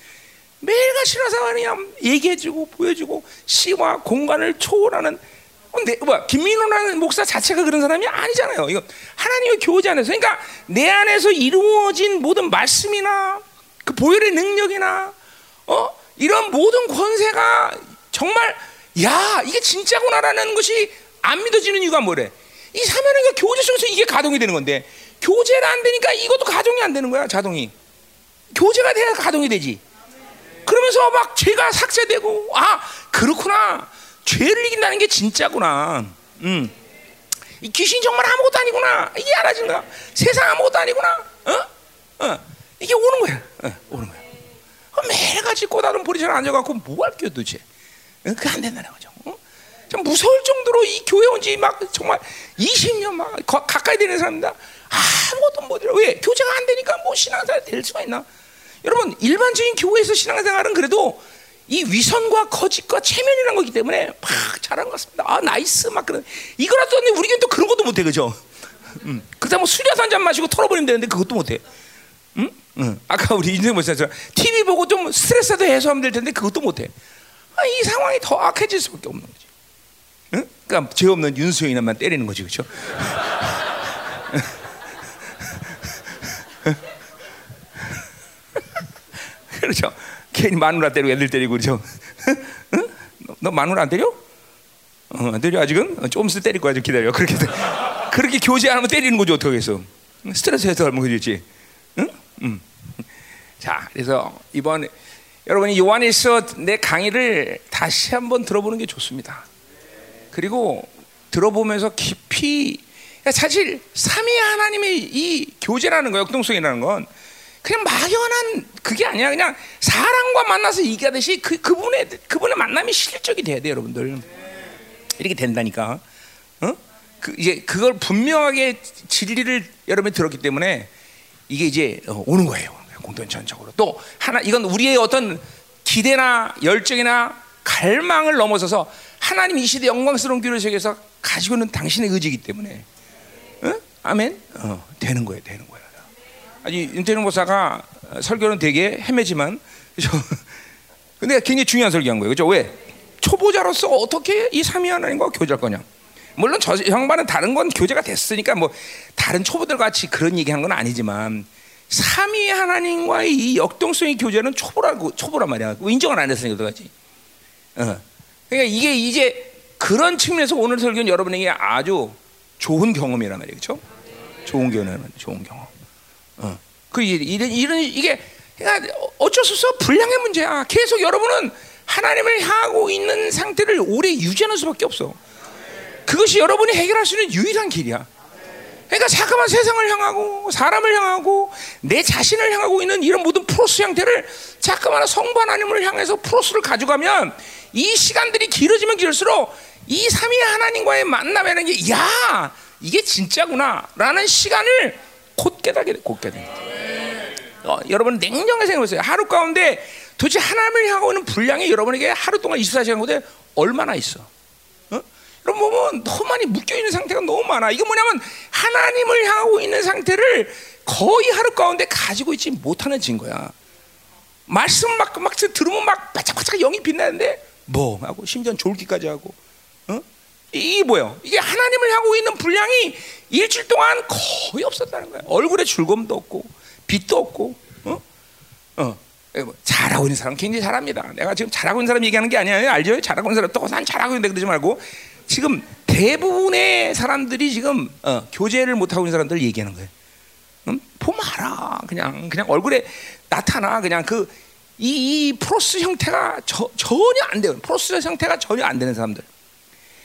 매일같이 일어난 사건이야. 얘기해주고 보여주고 시와 공간을 초월하는 근데 뭐 김민호라는 목사 자체가 그런 사람이 아니잖아요. 이거 하나님의 교제 안에서 그러니까 내 안에서 이루어진 모든 말씀이나 그 보혈의 능력이나 어 이런 모든 권세가 정말 야 이게 진짜구나라는 것이 안 믿어지는 이유가 뭐래? 이 사면과 교제 속에서 이게 가동이 되는 건데 교제가 안 되니까 이것도 가동이 안 되는 거야 자동이. 교제가 돼야 가동이 되지. 그러면서 막 죄가 삭제되고 아 그렇구나 죄를 이긴다는 게 진짜구나. 음. 이 귀신 정말 아무것도 아니구나. 이게 알아진 거야. 세상 아무것도 아니구나. 어? 어. 이게 오는 거야. 어, 오는 거야. 어, 매일같이 꼬다른 보리처럼 앉아갖고 뭐 할게요 도대체. 어? 그게 안 된다는 거죠. 어? 좀 무서울 정도로 이 교회 온 지 막 정말 20년 막 가까이 되는 사람입니다. 아무것도 못 해요. 왜? 교제가 안 되니까 뭐 신앙생활 될 수가 있나? 여러분 일반적인 교회에서 신앙생활은 그래도 이 위선과 거짓과 체면이라는 거기 때문에 막 잘한 것 같습니다. 아 나이스 막 그런 이거라도 우리 교회 또 그런 것도 못해 그죠? 음. 그다 뭐 술이라도 한잔 마시고 털어버리면 되는데 그것도 못해. 음? 음. 아까 우리 인생 목사처럼 TV 보고 좀 스트레스도 해소하면 될 텐데 그것도 못해. 아, 이 상황이 더 악해질 수밖에 없는 거지. 응? 그러니까 죄 없는 윤수영이나만 때리는 거지 그렇죠? 그렇죠. 괜히 마누라 때리고 애들 때리고 그러죠. 응? 너 마누라 안 때려? 어, 안 때려 아직은? 어, 좀 있을 때릴 거야. 좀 기다려. 그렇게 그렇게 교제 안 하면 때리는 거죠. 어떻게 해서? 스트레스 그렇지. 응? 음. 자, 그래서 이번 여러분이 요한에서 내 강의를 다시 한번 들어보는 게 좋습니다. 그리고 들어보면서 깊이 사실 삼위 하나님의 이 교제라는 거, 역동성이라는 건 그냥 막연한 그게 아니야. 그냥 사람과 만나서 얘기하듯이 그 그분의 그분의 만남이 실적이 돼야 돼, 여러분들. 이렇게 된다니까. 어? 그 이제 그걸 분명하게 진리를 여러분이 들었기 때문에 이게 이제 어, 오는 거예요. 공동 전적으로 또 하나 이건 우리의 어떤 기대나 열정이나 갈망을 넘어서서 하나님 이 시대 영광스러운 교회 속에서 가지고 있는 당신의 의지이기 때문에 어? 아멘 어, 되는 거예요, 되는 거예요. 아니 윤태룡 목사가 설교는 되게 헤매지만 그죠? 근데 굉장히 중요한 설교한 거예요. 그죠? 왜? 초보자로서 어떻게 이 삼위 하나님과 교제할 거냐? 물론 저 형반은 다른 건 교제가 됐으니까 뭐 다른 초보들 같이 그런 얘기한 건 아니지만 삼위 하나님과의 이 역동성의 교제는 초보라고 초보란 말이야. 인정을 안 했으니까 그거지. 어. 그러니까 이게 이제 그런 측면에서 오늘 설교는 여러분에게 아주 좋은 경험이란 말이에요. 그렇죠? 좋은 경험이란 좋은 경험. 어. 그 이런 이런 이게 그러니까 어쩔 수 없어 불량의 문제야. 계속 여러분은 하나님을 향하고 있는 상태를 오래 유지하는 수밖에 없어. 그것이 여러분이 해결할 수 있는 유일한 길이야. 그러니까 자꾸만 세상을 향하고 사람을 향하고 내 자신을 향하고 있는 이런 모든 프로스 형태를 자꾸만 성부 하나님을 향해서 프로스를 가져가면 이 시간들이 길어지면 길수록 이 삼위 하나님과의 만남이라는 게 야 이게 진짜구나라는 시간을 곧 깨닫게 돼, 곧 깨닫게 돼. 어, 여러분 냉정하게 생각해보세요. 하루 가운데 도대체 하나님을 향하고 있는 분량이 여러분에게 하루 동안 24시간 가운데 얼마나 있어? 너무 많이 묶여있는 상태가 너무 많아. 이게 뭐냐면 하나님을 향하고 있는 상태를 거의 하루 가운데 가지고 있지 못하는 증거야. 말씀 막, 막 들으면 막 바짝바짝 영이 빛나는데 뭐 하고 심지어 졸기까지 하고 어? 이게 뭐예요? 이게 하나님을 향하고 있는 분량이 일주일 동안 거의 없었다는 거야. 얼굴에 즐거움도 없고 빛도 없고, 어? 어. 뭐 잘하고 있는 사람 굉장히 잘합니다. 내가 지금 잘하고 있는 사람 얘기하는 게 아니에요. 알죠? 잘하고 있는 사람 또난 잘하고 있는데 그러지 말고 지금 대부분의 사람들이 지금 어, 교제를 못 하고 있는 사람들 얘기하는 거예요. 음? 보면 알아. 그냥 그냥 얼굴에 나타나 그냥 그 이, 이 프로스 형태가 저, 전혀 안 돼요. 프로스 형태가 전혀 안 되는 사람들.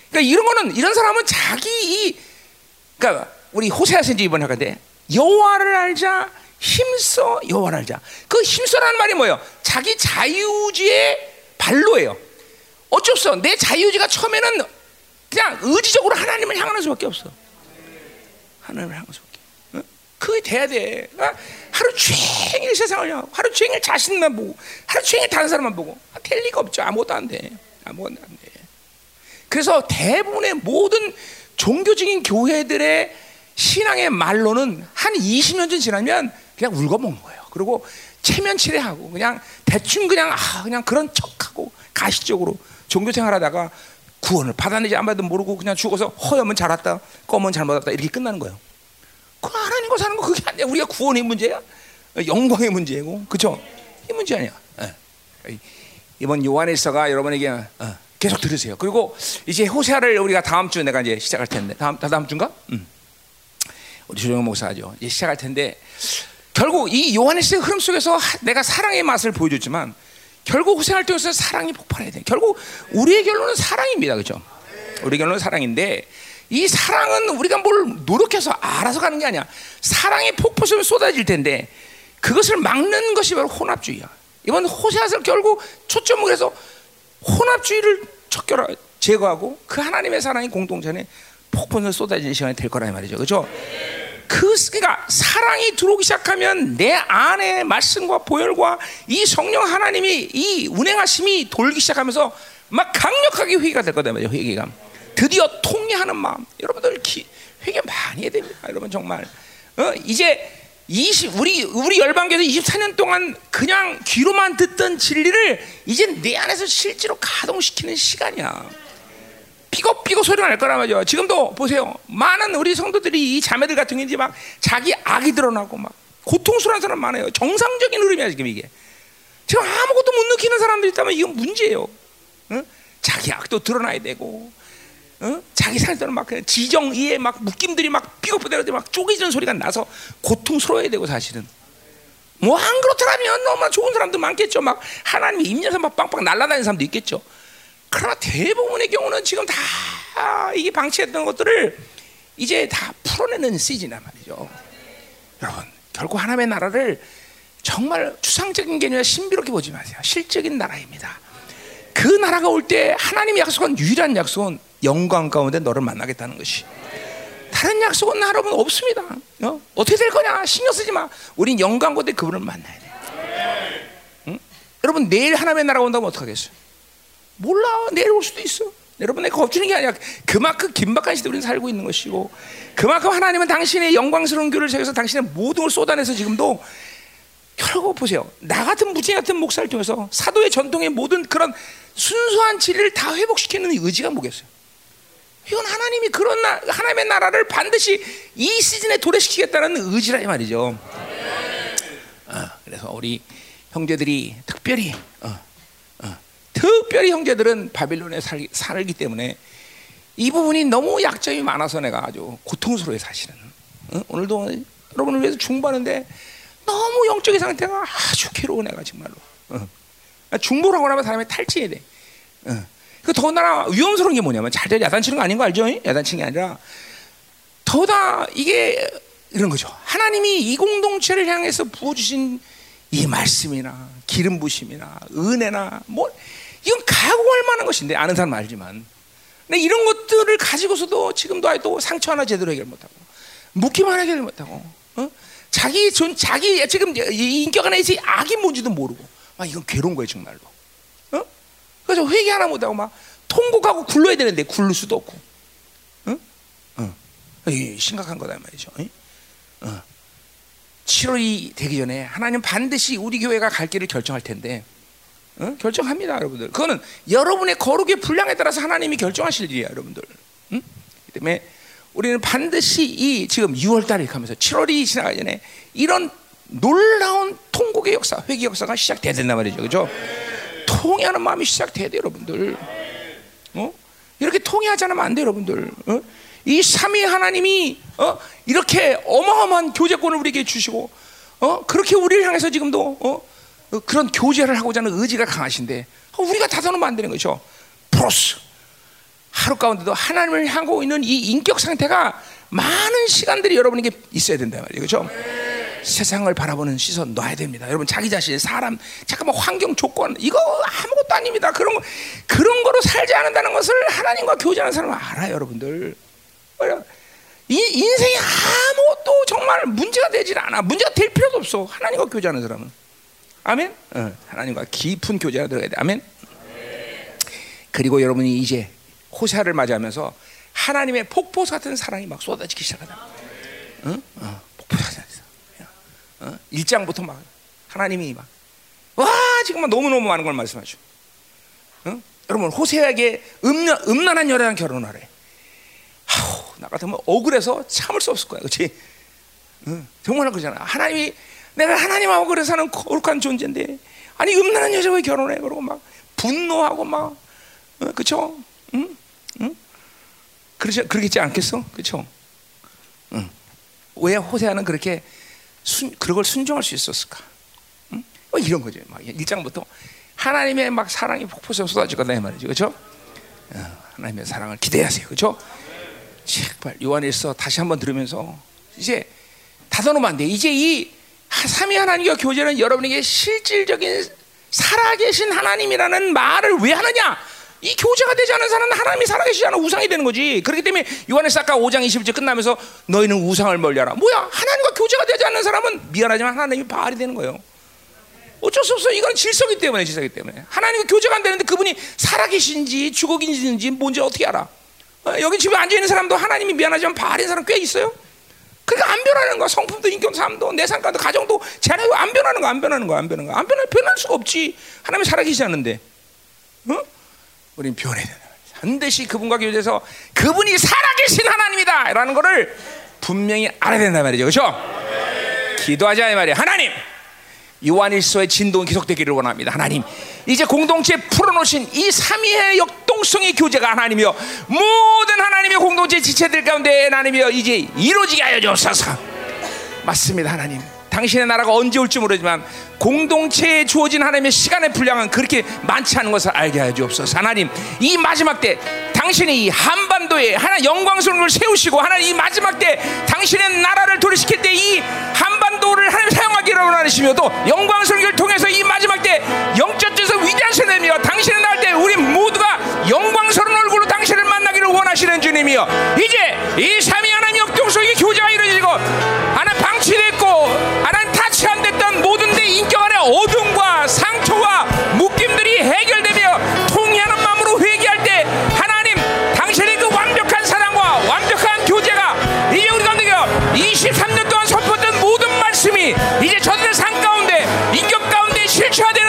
그러니까 이런 거는 이런 사람은 자기 이 그러니까 우리 호세아서 이제 이번 학인데 여호와를 알자 힘써 여호와를 알자. 그 힘써라는 말이 뭐예요? 자기 자유지의 발로예요. 어쩔 수 없어. 내 자유지가 처음에는 그냥 의지적으로 하나님을 향하는 수밖에 없어. 하나님을 향하는 수밖에. 어? 그게 돼야 돼. 어? 하루 종일 세상을 향하고 하루 종일 자신만 보고 하루 종일 다른 사람만 보고 아, 될 리가 없죠. 아무것도 안 돼. 아무것도 안 돼. 그래서 대부분의 모든 종교적인 교회들의 신앙의 말로는 한 20년 전 지나면 그냥 울거먹는 거예요. 그리고 체면치레하고 그냥 대충 그냥 아 그냥 그런 척하고 가시적으로 종교 생활하다가 구원을 받았는지 안 받았는지 모르고 그냥 죽어서 허염은 잘 왔다 검은 잘못 왔다 이렇게 끝나는 거예요. 그 하나님과 사는 거 그게 아니야. 우리가 구원의 문제야. 영광의 문제고 그죠? 이 문제 아니야. 예. 이번 요한일서가 여러분에게 어, 계속 들으세요. 그리고 이제 호세아를 우리가 다음 주 내가 이제 시작할 텐데 다음 다음 주인가? 음. 우리 조정 목사죠. 이제 시작할 텐데 결국 이 요한일서의 흐름 속에서 내가 사랑의 맛을 보여줬지만 결국 호세아를 통해서 사랑이 폭발해야 돼. 결국 우리의 결론은 사랑입니다, 그렇죠? 우리 결론은 사랑인데 이 사랑은 우리가 뭘 노력해서 알아서 가는 게 아니야. 사랑의 폭포수면 쏟아질 텐데 그것을 막는 것이 바로 혼합주의야. 이번 호세아서 결국 초점을 해서 혼합주의를 척결하 제거하고 그 하나님의 사랑이 공동체에 폭풍을 쏟아지는 시간이 될 거라 말이죠. 그렇죠? 그 그러니까 사랑이 들어오기 시작하면 내 안에 말씀과 보혈과 이 성령 하나님이 이 운행하심이 돌기 시작하면서 막 강력하게 회개가 될 거다 말이죠. 회개가 드디어 통해하는 마음. 여러분들 기, 회개 많이 해야 됩니다. 여러분 정말 어, 이제 20 우리 우리 열방교에서 24년 동안 그냥 귀로만 듣던 진리를 이제 내 안에서 실제로 가동시키는 시간이야. 삐걱삐걱 소리가 날 거란 말이죠. 지금도 보세요. 많은 우리 성도들이 이 자매들 같은 게 이제 막 자기 악이 드러나고 막 고통스러운 사람 많아요. 정상적인 흐름이야 지금 이게. 지금 아무것도 못 느끼는 사람들 있다면 이건 문제예요. 응? 자기 악도 드러나야 되고, 응? 자기 살때는 막 그냥 지정 이에 막 묶임들이 막 삐걱삐걱 막 쪼개지는 소리가 나서 고통스러워야 되고 사실은. 뭐 안 그렇더라면 너무나 좋은 사람도 많겠죠. 막 하나님의 임녀서 막 빵빵 날아다니는 사람도 있겠죠. 그러나 대부분의 경우는 지금 다 이게 방치했던 것들을 이제 다 풀어내는 시즌이란 말이죠. 여러분, 결국 하나님의 나라를 정말 추상적인 개념이 신비롭게 보지 마세요. 실적인 나라입니다. 그 나라가 올 때 하나님이 약속한 유일한 약속은 영광 가운데 너를 만나겠다는 것이. 다른 약속은 여러분 없습니다. 어? 어떻게 될 거냐 신경 쓰지 마. 우린 영광 가운데 그분을 만나야 돼. 응? 여러분 내일 하나님의 나라가 온다면 어떡하겠어요? 몰라 내일 올 수도 있어. 여러분 내가 겁주는 게 아니라 그만큼 긴박한 시대 우리는 살고 있는 것이고 그만큼 하나님은 당신의 영광스러운 교를 통해서 당신의 모든 걸 쏟아내서 지금도 결국 보세요. 나 같은 무지 같은 목사를 통해서 사도의 전통의 모든 그런 순수한 진리를 다 회복시키는 의지가 뭐겠어요? 이건 하나님이 그런 나, 하나님의 나라를 반드시 이 시즌에 도래시키겠다는 의지라 이 말이죠. 어, 그래서 우리 형제들이 특별히 어, 특별히 형제들은 바빌론에 살, 살기 때문에 이 부분이 너무 약점이 많아서 내가 아주 고통스러워요 사실은 어? 오늘도 여러분을 위해서 중보하는데 너무 영적인 상태가 아주 괴로워 내가 정말로 어. 중보를 하고 나면 사람이 탈취해야 돼 어. 그 더군다나 위험스러운 게 뭐냐면 잘 야단치는 거 아닌 거 알죠? 야단치는 게 아니라 더다 이게 이런 거죠 하나님이 이 공동체를 향해서 부어주신 이 말씀이나 기름 부으심이나 은혜나 뭐 이건 가공할 만한 것인데 아는 사람 알지만 근데 이런 것들을 가지고서도 지금도 아직도 상처 하나 제대로 해결 못하고 묶임 하나 해결 못하고 어? 자기 존 자기 지금 인격 안에 있 악이 뭔지도 모르고 막 이건 괴로운 거예요 정말로 어? 그래서 회개 하나 못하고 막 통곡하고 굴러야 되는데 굴릴 수도 없고 어? 어. 심각한 거다 말이죠 어. 7월이 되기 전에 하나님 반드시 우리 교회가 갈 길을 결정할 텐데 어? 결정합니다, 여러분들. 그거는 여러분의 거룩의 분량에 따라서 하나님이 결정하실 일이에요, 여러분들. 응? 때문에 우리는 반드시 이 지금 6월 달에 가면서 7월이 지나가기 전에 이런 놀라운 통곡의 역사, 회개 역사가 시작돼야 된단 말이죠, 그죠? 통해하는 마음이 시작돼야 돼, 여러분들. 어? 이렇게 통해하지 않으면 안 돼, 여러분들. 어? 이 삼위 하나님이 어? 이렇게 어마어마한 교제권을 우리에게 주시고, 어? 그렇게 우리를 향해서 지금도 어? 어, 그런 교제를 하고자 하는 의지가 강하신데 어, 우리가 다서는 안 되는 거죠. 프로스 하루 가운데도 하나님을 향하고 있는 이 인격 상태가 많은 시간들이 여러분에게 있어야 된다 말이에요. 그렇죠? 세상을 바라보는 시선 놔야 됩니다. 여러분 자기 자신, 사람, 잠깐만 환경 조건 이거 아무것도 아닙니다. 그런 거, 그런 거로 살지 않는다는 것을 하나님과 교제하는 사람은 알아요, 여러분들. 이 인생이 아무것도 정말 문제가 되질 않아. 문제가 될 필요도 없어. 하나님과 교제하는 사람은. 아멘. 어, 하나님과 깊은 교제가 들어가야 돼. 아멘. 그리고 여러분이 이제 호세아를 맞이하면서 하나님의 폭포 같은 사랑이 막 쏟아지기 시작하다. 어? 어, 폭포 같은 어? 1장부터 막 하나님이 막 와, 지금 너무 너무 많은 걸 말씀하죠. 어? 여러분 호세아에게 음란, 음란한 여자랑 결혼하래. 아우, 나 같으면 억울해서 참을 수 없을 거야. 그렇지? 어, 정말 그러잖아. 하나님이 내가 하나님하고 그래 사는 거룩한 존재인데 아니 음란한 여자와 결혼해 그러고 막 분노하고 막 어, 그쵸? 응? 응? 그러지 그러겠지 않겠어? 그쵸? 응. 왜 호세아는 그렇게 순, 그걸 순종할 수 있었을까? 응? 뭐 이런 거죠. 막 일장부터 하나님의 막 사랑이 폭포처럼 쏟아질 거다 이 말이죠. 그렇죠? 어, 하나님의 사랑을 기대하세요. 그렇죠? 제발 요한일서 다시 한번 들으면서 이제 닫아놓으면 안 돼. 이제 이 삼위 하나님과 교제는 여러분에게 실질적인 살아계신 하나님이라는 말을 왜 하느냐? 이 교제가 되지 않은 사람은 하나님이 살아계시지 않아 우상이 되는 거지. 그렇기 때문에 요한의 아까 5장 20절 끝나면서 너희는 우상을 멀리하라. 뭐야? 하나님과 교제가 되지 않는 사람은 미안하지만 하나님이 바알이 되는 거예요. 어쩔 수 없어. 이건 질서기 때문에 질서기 때문에 하나님과 교제가 안 되는데 그분이 살아계신지 죽어 계신지 뭔지 어떻게 알아? 어, 여기 집에 앉아 있는 사람도 하나님이 미안하지만 바알인 사람 꽤 있어요. 그러니까 안 변하는 거야. 성품도 인격 삶도 내 삶과도 가정도 잘해도 안 변하는 거야. 안 변하는 거야. 안 변하는 거야. 안 변할 변할 수가 없지. 하나님이 살아계시지 않는데. 어? 우린 변해야 된다. 반드시 그분과 교제해서 그분이 살아계신 하나님이다라는 것을 분명히 알아야 된단 말이죠. 그렇죠? 기도하자 이 말이야. 하나님, 요한일서의 진동이 계속되기를 원합니다. 하나님, 이제 공동체 풀어놓으신 이 삼위의 역동성의 교제가 하나님이여 모든 하나님의 공동체 지체들 가운데 하나님이여 이제 이루어지게 하여 주옵소서. 맞습니다, 하나님. 당신의 나라가 언제 올지 모르지만 공동체에 주어진 하나님의 시간의 분량은 그렇게 많지 않은 것을 알게 하여 주옵소서. 하나님, 이 마지막 때 당신이 이 한반도에 하나 영광스러운 걸 세우시고 하나님 이 마지막 때 당신의 나라를 도래시킬 때 이 한반도를 하나님 사용하기를 원하시며 또 영광스러운 걸 통해서 이 마지막 때 영적에서 위대한 세대며 당신의 날 때 우리 모두가 영광스러운 얼굴로 당신을 만나기를 원하시는 주님이여 이제 이 삼위 하나님 역동성의 교제가 이루어지고 안에 어둠과 상처와 묶임들이 해결되며 통일하는 마음으로 회개할 때 하나님 당신의 그 완벽한 사랑과 완벽한 교제가 우리 가운데 23년 동안 선포했던 모든 말씀이 이제 삶 가운데 인격 가운데 실체화되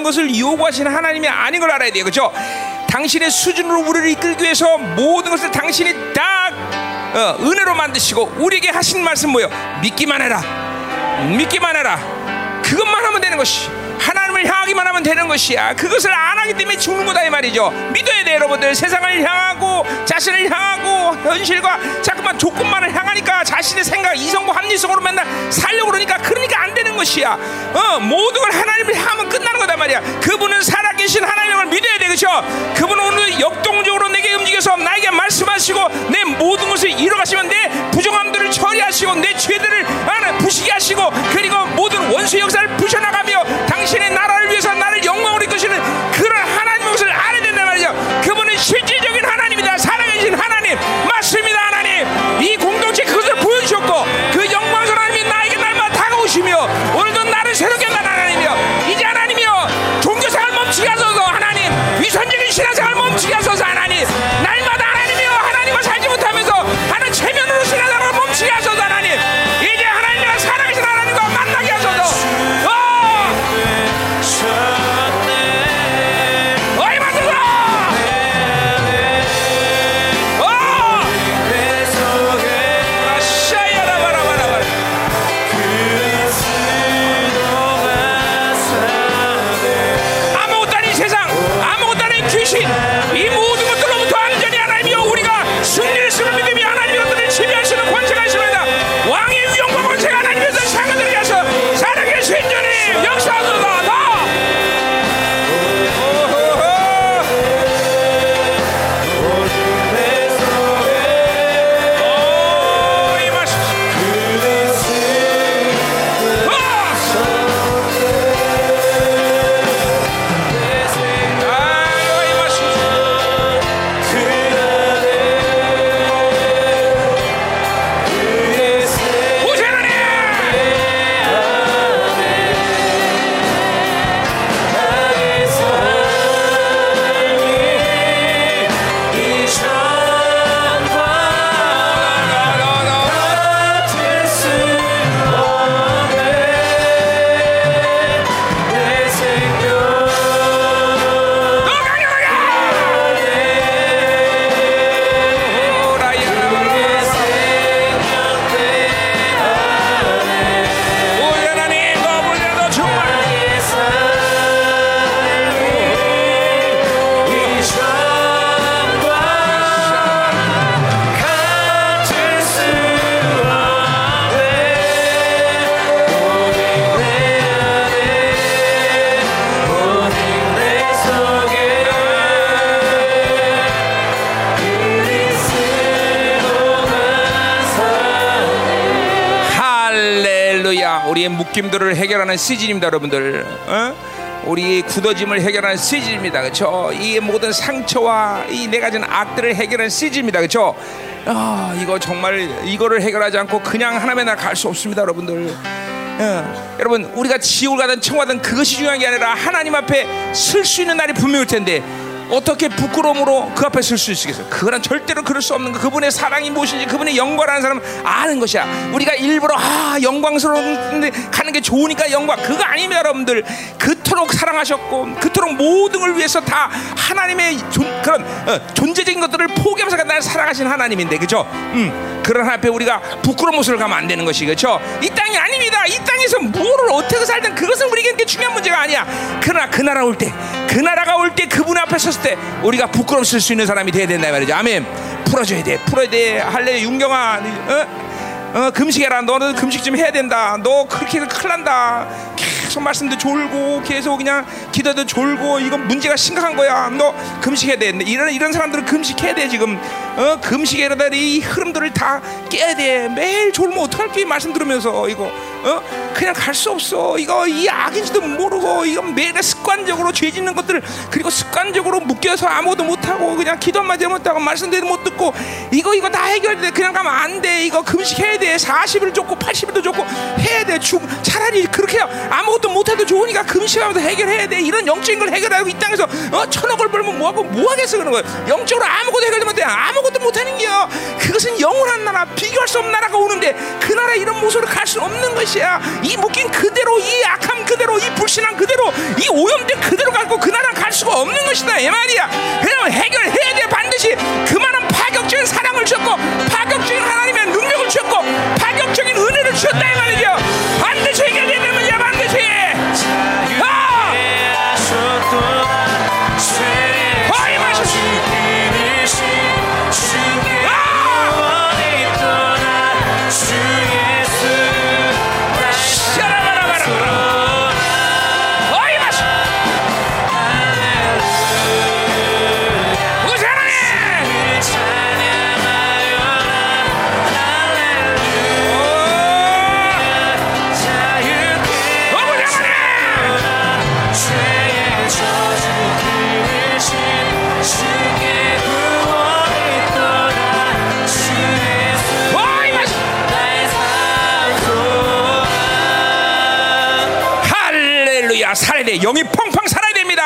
없는 것을 요구하시는 하나님이 아닌 걸 알아야 돼요. 그죠? 당신의 수준으로 우리를 이끌기 위해서 모든 것을 당신이 다 어, 은혜로 만드시고 우리에게 하신 말씀 뭐예요? 믿기만 해라. 믿기만 해라. 그것만 하면 되는 것이. 하나님을 향하기만 하면 되는 것이야. 그것을 안 하기 때문에 죽는 거다 이 말이죠. 믿어야 돼 여러분들. 세상을 향하고 자신을 향하고 현실과 자꾸만 조건만을 향하니까 자신의 생각, 이성과 합리성으로 맨날 살려고 그러니까 그러니까 안 되는 것이야. 어, 모든 걸 하나님을 향하면 끝나는 거다 말이야. 그분은 살아계신 하나님을 믿어야 돼 그렇죠? 그분은 오늘 역동적으로 내게 움직여서 나에게 말씀하시고 내 모든 것을 이뤄가시면 내 부정함들을 처리하시고 내 죄들을 하나 부시게 하시고 그리고 모든 원수 역사를 부셔나가 묶임들을 해결하는 시즌입니다, 여러분들. 어? 우리 굳어짐을 해결하는 시즌입니다, 그렇죠? 이 모든 상처와 이 내가 진 악들을 해결하는 시즌입니다, 그렇죠? 아, 이거 정말 이거를 해결하지 않고 그냥 하나님의 나라 갈수 없습니다, 여러분들. 어, 여러분 우리가 지옥을 가든 가든 그것이 중요한 게 아니라 하나님 앞에 설수 있는 날이 분명할 텐데 어떻게 부끄러움으로 그 앞에 설 수 있겠어요? 그거는 절대로 그럴 수 없는 거. 그분의 사랑이 무엇인지 그분의 영광하는 사람은 아는 것이야. 우리가 일부러 아 영광스러운데 가는 게 좋으니까 영광 그거 아닙니다, 여러분들. 그 토록 사랑하셨고 그토록 모든 걸 위해서 다 하나님의 존, 그런 어, 존재적인 것들을 포기하면서 날 사랑하신 하나님인데, 그죠? 음, 그런 하나님 앞에 우리가 부끄러운 모습을 가면 안 되는 것이 그렇죠? 이 땅이 아닙니다. 이 땅에서 무엇을 어떻게 살든 그것은 우리에게 중요한 문제가 아니야. 그러나 그 나라 올 때, 그 나라가 올 때 그분 앞에 섰을 때 우리가 부끄러움 없을 수 있는 사람이 돼야 된다 말이죠. 아멘. 풀어줘야 돼. 풀어야 돼. 할래 윤경아. 어? 어, 금식해라. 너는 금식 좀 해야 된다. 너 그렇게 큰일 난다. 계속 말씀도 졸고 계속 그냥 기도도 졸고 이건 문제가 심각한 거야. 너 금식해야 돼. 이런 이런 사람들은 금식해야 돼 지금. 어, 돼. 이 흐름들을 다 깨야 돼. 매일 졸면 어떡할지 말씀 들으면서 이거 어? 그냥 갈 수 없어. 이거 이 악인지도 모르고 이건 매일 습관적으로 죄 짓는 것들 그리고 습관적으로 묶여서 아무것도 못 하고 그냥 기도 한마디 못하고 말씀대로 못 듣고 이거 이거 다 해결돼. 그냥 가면 안 돼. 이거 금식해야 돼. 40일 좋고 80일도 좋고 해야 돼. 죽 차라리 그렇게 아무것도 못해도 좋으니까 금식하면서 해결해야 돼. 이런 영적인 걸 해결하고 이 땅에서 어, 천억을 벌면 뭐하고 뭐하겠어 그런 거야. 영적으로 아무것도 해결 못해. 아무것도 못하는 게요. 그것은 영원한 나라, 비교할 수 없는 나라가 오는데 그 나라 이런 모습으로 갈 수 없는 것이야. 이 묶인 그대로, 이 악함 그대로, 이 불신함 그대로, 이 오염된 그대로 갖고 그 나라 갈 수가 없는 것이다. 이 말이야. 그러면 해결해야 돼. 반드시 그만한 파격적인 사랑을 주었고,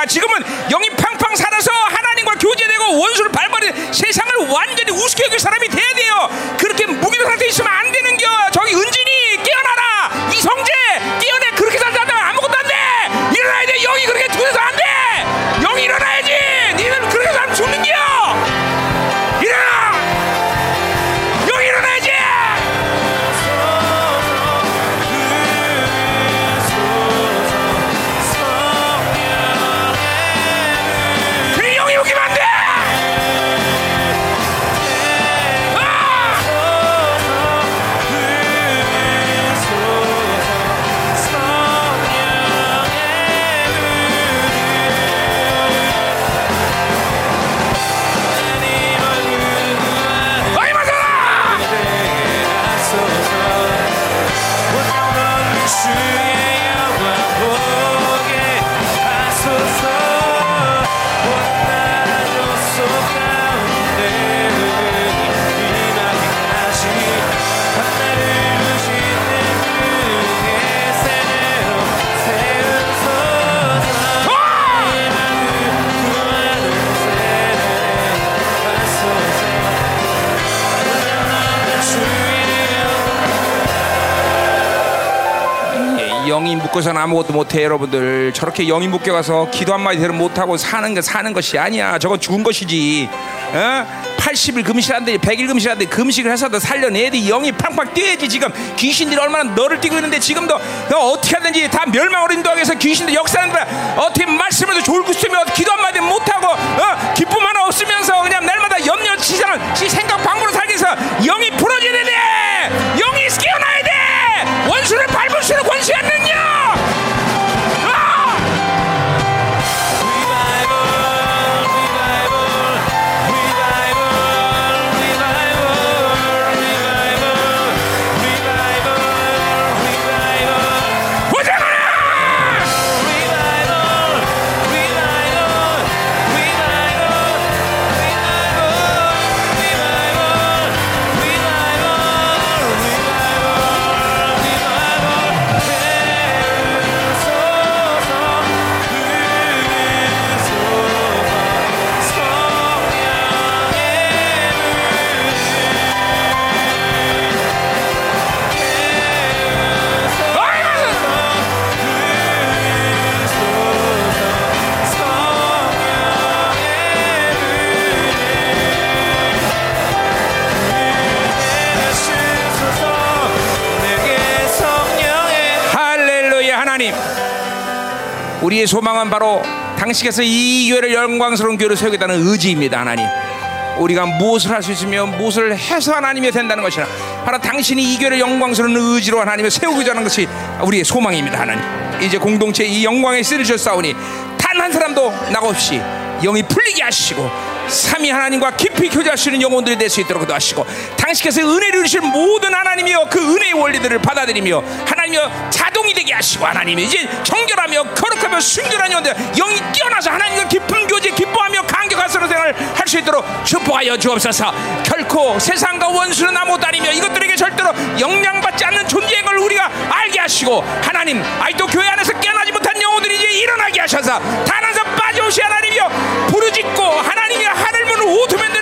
지금은 영이 팡팡 살아서 하나님과 교제되고 원수를 밟아내 세상을 완전히 우습게 여길 사람이 묶어서는 아무것도 못해 여러분들. 저렇게 영이 묶여가서 기도 한마디 대로 못하고 사는 거 사는 것이 아니야. 저건 죽은 것이지. 어? 80일 금식하는데 100일 금식하는데 금식을 해서도 살려내야 돼 영이 팡팡 뛰어야지 지금. 귀신들이 얼마나 너를 뛰고 있는데 지금도 너 어떻게 하든지 다 멸망을 인도하기 위해서 귀신들 역사하는 거야. 어떻게 말씀해도 졸고 있으면 기도 한마디 못하고 어? 기쁨 하나 없으면서 그냥 날마다 염려 치사는 지 생각 방법으로 살기 위해서 영이 풀어져야 돼 우리의 소망은 바로 당신께서 이 교회를 영광스러운 교회로 세우겠다는 의지입니다, 하나님. 우리가 무엇을 할 수 있으며 무엇을 해서 하나님이 된다는 것이라 바로 당신이 이 교회를 영광스러운 의지로 하나님을 세우고자 하는 것이 우리의 소망입니다, 하나님. 이제 공동체 이 영광의 씨를 주셨사오니 단 한 사람도 낙 없이 영이 풀리게 하시고 삼위 하나님과 깊이 교제하시는 영혼들이 될 수 있도록 도하시고 당신께서 은혜를 주신 모든 하나님이여 그 은혜의 원리들을 받아들이며 하나님이여 자 되게 하시고 하나님이 이제 정결하며 거룩하며 순결한 영혼들 영이 뛰어나서 하나님과 깊은 교제 기뻐하며 간격한 서로 생활을 할 수 있도록 축복하여 주옵소서. 결코 세상과 원수는 아무것도 아니며 이것들에게 절대로 영향받지 않는 존재인 걸 우리가 알게 하시고 하나님 아직도 교회 안에서 깨어나지 못한 영혼들이 이제 일어나게 하셔서 단한 사람 빠져오시 하나님이여 부르짖고 하나님이 하늘 문을 오토면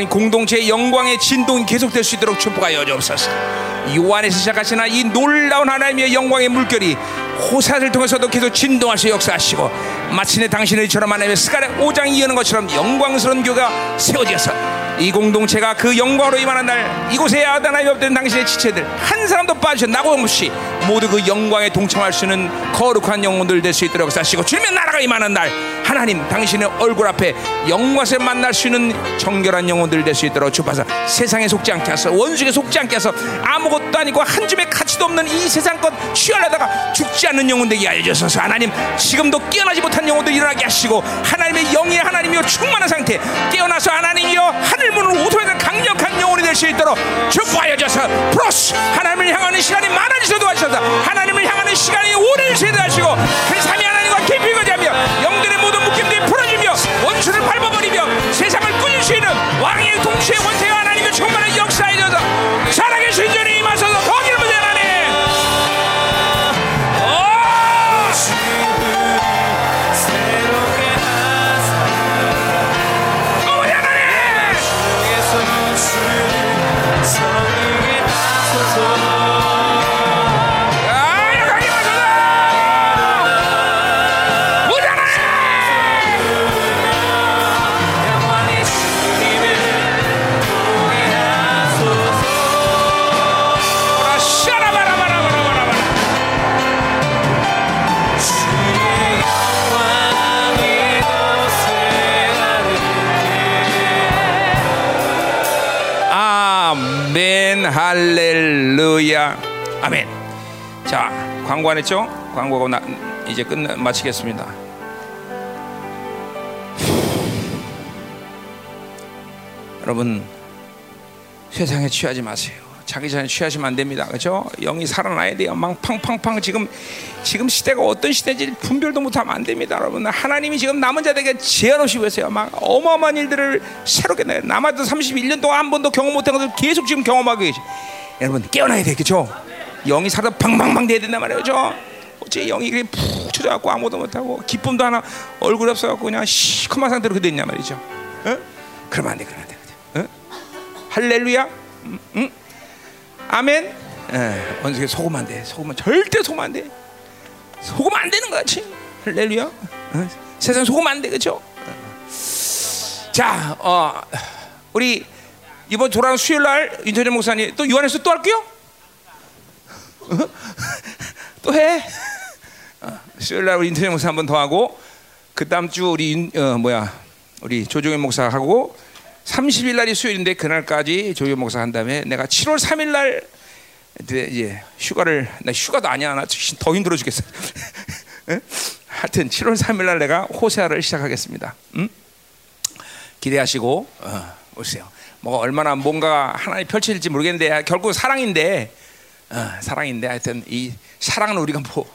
하나님 공동체의 영광의 진동이 계속될 수 있도록 축복하여 주옵소서. 요한에서 시작하시나 이 놀라운 하나님의 영광의 물결이 호사를 통해서도 계속 진동하시 역사하시고 마침내 당신의 처럼 하나님의 스가랴 5장 이어는 것처럼 영광스러운 교가 세워지어서 이 공동체가 그 영광으로 임하는 날 이곳에 하나님이 없던 당신의 지체들 한 사람도 빠지셔 나고 없이 모두 그 영광에 동참할 수 있는 거룩한 영혼들 될 수 있도록 역사하시고 주님의 나라가 임하는 날 하나님 당신의 얼굴 앞에 영광을 만날 수 있는 정결한 영혼들 될 수 있도록 주파사 세상에 속지 않게 하소 원수에 속지 않게 하소 아무것도 아니고 한 줌의 가치도 없는 이 세상 것 취하려다가 죽지 않는 영혼 되게 하여 주소서. 하나님 지금도 깨어나지 못한 영혼들 일어나게 하시고 하나님의 영의 하나님이여 충만한 상태 깨어나서 하나님이여 하늘문을 오토해서 강력한 영혼이 될 수 있도록 축복하여 주소서 플러스 하나님을 향하는 시간이 많아지셔도 하셔서 하나님을 향하는 시간이 오래 세도 하시고 그 삼위 하나님과 깊이 거지하며 영들의 모든 묶임들이 풀어지며 원수를 밟아버리며 세상을 꾸릴 수 있는 왕의 동시에 원태가 하나님의 충만한 역사에 져서 살아계신 주님 할렐루야 아멘 자 광고 안 했죠? 광고가 나, 이제 끝 마치겠습니다 여러분 세상에 취하지 마세요. 자기 전에 취하시면 안 됩니다. 그렇죠? 영이 살아나야 돼요. 막 팡팡팡 지금 지금 시대가 어떤 시대인지 분별도 못하면 안 됩니다, 여러분. 하나님이 지금 남은 자들에게 제한 없이 보세요. 막 어마어마한 일들을 새롭게 내. 남아도 31년 동안 한 번도 경험 못한 것을 계속 지금 경험하고 계시. 여러분 깨어나야 돼, 그렇죠? 영이 살아 팡팡팡 돼야 된단 그렇죠? 어째 영이 그냥 푹 쳐져갖고 아무도 못하고 기쁨도 하나 얼굴 없어갖고 그냥 시커먼 상태로 그대 있냔 말이죠. 어? 그러면 안 돼, 그러면 안 돼. 어? 할렐루야. 음, 음. 아멘. 예, 원수에 안 돼. 속으면 절대 속으면 안 돼. 속으면 안 되는 거지. 할렐루야. 어? 세상 속으면 안 돼, 그렇죠? 자, 어, 우리 이번 돌아온 수요일 날 윤철현 목사님 또 요한에서 또 할게요. 또 해. 어, 수요일 날 우리 인터넷 목사 한 번 더 하고 그 다음 주 우리 인- 어, 뭐야 우리 조종현 목사 하고 30일 날이 수요일인데 그날까지 조종현 목사 한 다음에 내가 7월 3일 날 이제 휴가를 나 휴가도 아니야 나더 힘들어 죽겠어. 응? 하여튼 7월 3일 날 내가 호세아를 시작하겠습니다. 응? 기대하시고 어, 보세요. 뭐 얼마나 뭔가 하나님 펼쳐질지 모르겠는데 결국 사랑인데 어, 사랑인데 하여튼 이 사랑은 우리가 뭐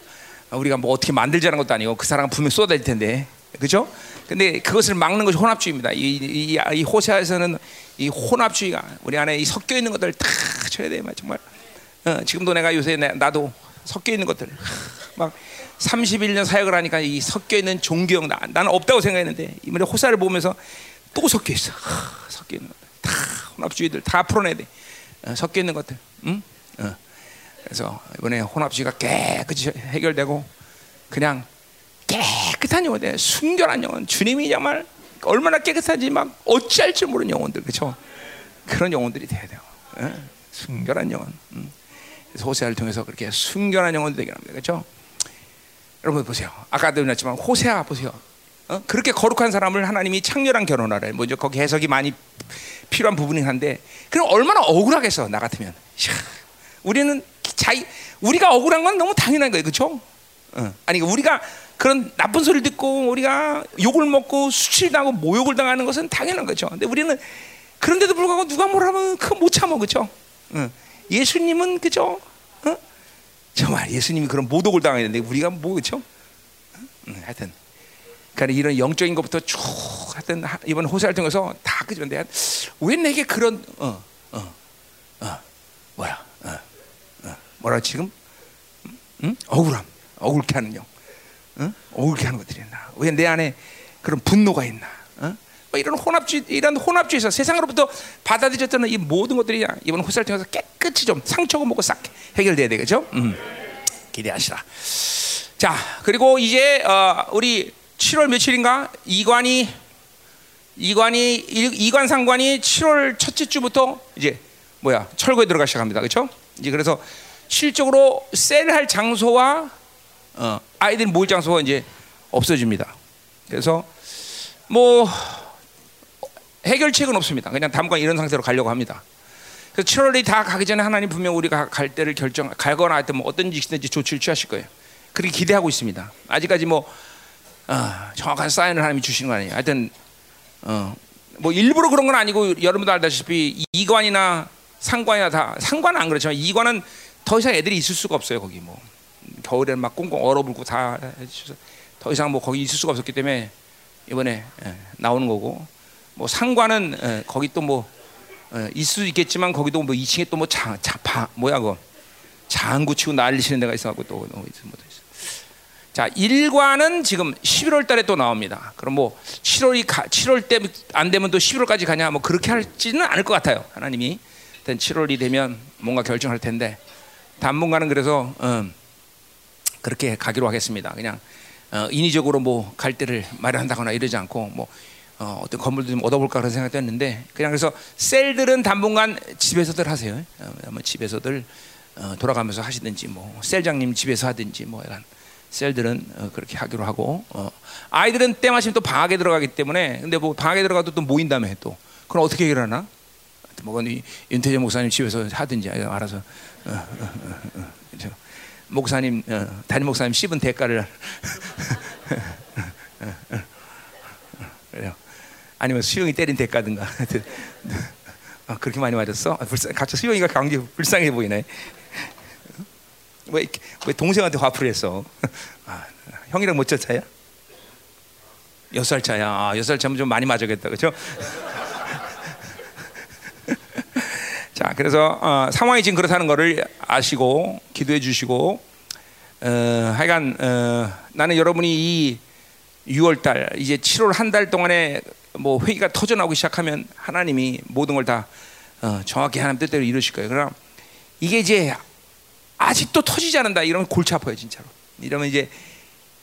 우리가 뭐 어떻게 만들자는 것도 아니고 그 사랑은 분명 쏟아질 텐데 그죠? 근데 그것을 막는 것이 혼합주의입니다. 이, 이, 이 호세아에서는 이 혼합주의가 우리 안에 이 섞여 있는 것들 다 쳐야 돼 정말. 어, 지금도 내가 요새 내, 나도 섞여 있는 것들 막 31년 사역을 하니까 이 섞여 있는 종교형 나, 나는 없다고 생각했는데 이번에 호사를 보면서 또 섞여 있어. 하, 섞여 있는 것들 다 혼합주의들 다 풀어내야 돼. 어, 섞여 있는 것들. 응? 어. 그래서 이번에 혼합주의가 깨끗이 해결되고 그냥 깨끗한 영혼, 돼. 순결한 영혼. 주님이 정말 얼마나 깨끗한지 막 어찌할 줄 모르는 영혼들, 그렇죠? 그런 영혼들이 돼야 돼요. 어? 순결한 영혼. 음. 호세아를 통해서 그렇게 순결한 영혼이 되게 합니다, 그렇죠? 여러분 보세요. 아까도 nói 지만 호세아 보세요. 어? 그렇게 거룩한 사람을 하나님이 창렬한 결혼하래. 먼저 거기 해석이 많이 필요한 부분이긴 한데, 그럼 얼마나 억울하겠어 나 같으면. 이야, 우리는 자기 우리가 억울한 건 너무 당연한 거예요, 그렇죠? 어. 아니 우리가 그런 나쁜 소리를 듣고 우리가 욕을 먹고 수치를 당하고 모욕을 당하는 것은 당연한 거죠. 근데 우리는 그런데도 불구하고 누가 뭐라면 그거 못 참아, 그렇죠? 어. 예수님은 그죠? 어? 정말 예수님이 그런 모독을 당했는데 우리가 뭐 그렇죠? 음, 하여튼 그러니까 이런 영적인 것부터 쭉 하여튼 하- 이번 호세를 통해서 다 그런데 왜 내게 그런 어, 어, 어, 뭐야, 어, 어, 뭐라 지금 응? 억울함, 억울케 하는 영, 응? 억울케 하는 것들이 있나? 왜 내 안에 그런 분노가 있나? 어? 뭐 이런 혼합주의, 이런 혼합주의에서 세상으로부터 받아들였던 이 모든 것들이 이번 호세를 통해서 깨끗이 좀 상처고 뭐고 싹 해결돼야 되겠죠? 음. 기대하시라. 자, 그리고 이제 어, 우리 7월 며칠인가 이관이 이관이 일- 이관 상관이 7월 첫째 주부터 이제 뭐야 철거에 들어가 시작합니다. 그렇죠? 이제 그래서 실적으로 셀할 장소와 어, 아이들 모일 장소가 이제 없어집니다. 그래서 뭐 해결책은 없습니다. 그냥 당분간 이런 상태로 가려고 합니다. 그래서 7월이 다 가기 전에 하나님 분명 우리가 갈 때를 결정, 갈거나 하여튼 뭐 어떤 짓이든지 조치를 취하실 거예요. 그렇게 기대하고 있습니다. 아직까지 뭐 어, 정확한 사인을 하나님이 주시는 거 아니에요. 하여튼 어, 뭐 일부러 그런 건 아니고 여러분도 알다시피 이관이나 상관이나 다 상관은 안 그렇지만 이관은 더 이상 애들이 있을 수가 없어요. 거기 뭐 겨울에는 막 꽁꽁 얼어붙고 다 더 이상 뭐 거기 있을 수가 없었기 때문에 이번에 예, 나오는 거고 뭐 상관은 예, 거기 또 뭐 있을 수 있겠지만 거기도 뭐 2층에 또 뭐 자파 뭐야 그거 장구 치고 난리 치는 데가 있어갖고 또 뭐. 자 일과는 지금 11월 달에 또 나옵니다. 그럼 뭐 7월이 가, 7월 때 안 되면 또 11월까지 가냐 뭐 그렇게 할지는 않을 것 같아요. 하나님이 일단 7월이 되면 뭔가 결정할 텐데 당분간은 그래서 음, 그렇게 가기로 하겠습니다. 그냥 어, 인위적으로 뭐 갈 때를 마련한다거나 이러지 않고 뭐 어, 어떤 건물도 좀 얻어볼까 그런 생각도 했는데 그냥 그래서 셀들은 당분간 집에서들 하세요. 어, 뭐 집에서들 어, 돌아가면서 하시든지 뭐 셀장님 집에서 하든지 뭐 약간 셀들은 어, 그렇게 하기로 하고 어, 아이들은 때마침 또 방학에 들어가기 때문에 근데 뭐 방학에 들어가도 또 모인다며 또 그럼 어떻게 해결하나? 뭐 이- 윤태재 목사님 집에서 하든지 알아서 어? 목사님 어, 담임 목사님 씹은 대가를. 아니면 수영이 때린 대가든가. 그렇게 많이 맞았어? 아, 불쌍, 같이 수영이가 강제 불쌍해 보이네. 왜, 왜 동생한테 화풀이 했어? 아, 형이랑 몇살 차야? 여섯 살 차야. 아, 여섯 살 차면 좀 많이 맞아겠다, 그렇죠? 자, 그래서 어, 상황이 지금 그렇다는 것을 아시고 기도해 주시고 어, 하여간 어, 나는 여러분이 이 6월 달 이제 7월 한 달 동안에 뭐 회의가 터져 나오기 시작하면 하나님이 모든 걸다 어, 정확히 하나님 뜻대로 이루실 거예요. 그럼 이게 이제 아직도 터지지 않는다 이러면 골치 아파요 진짜로. 이러면 이제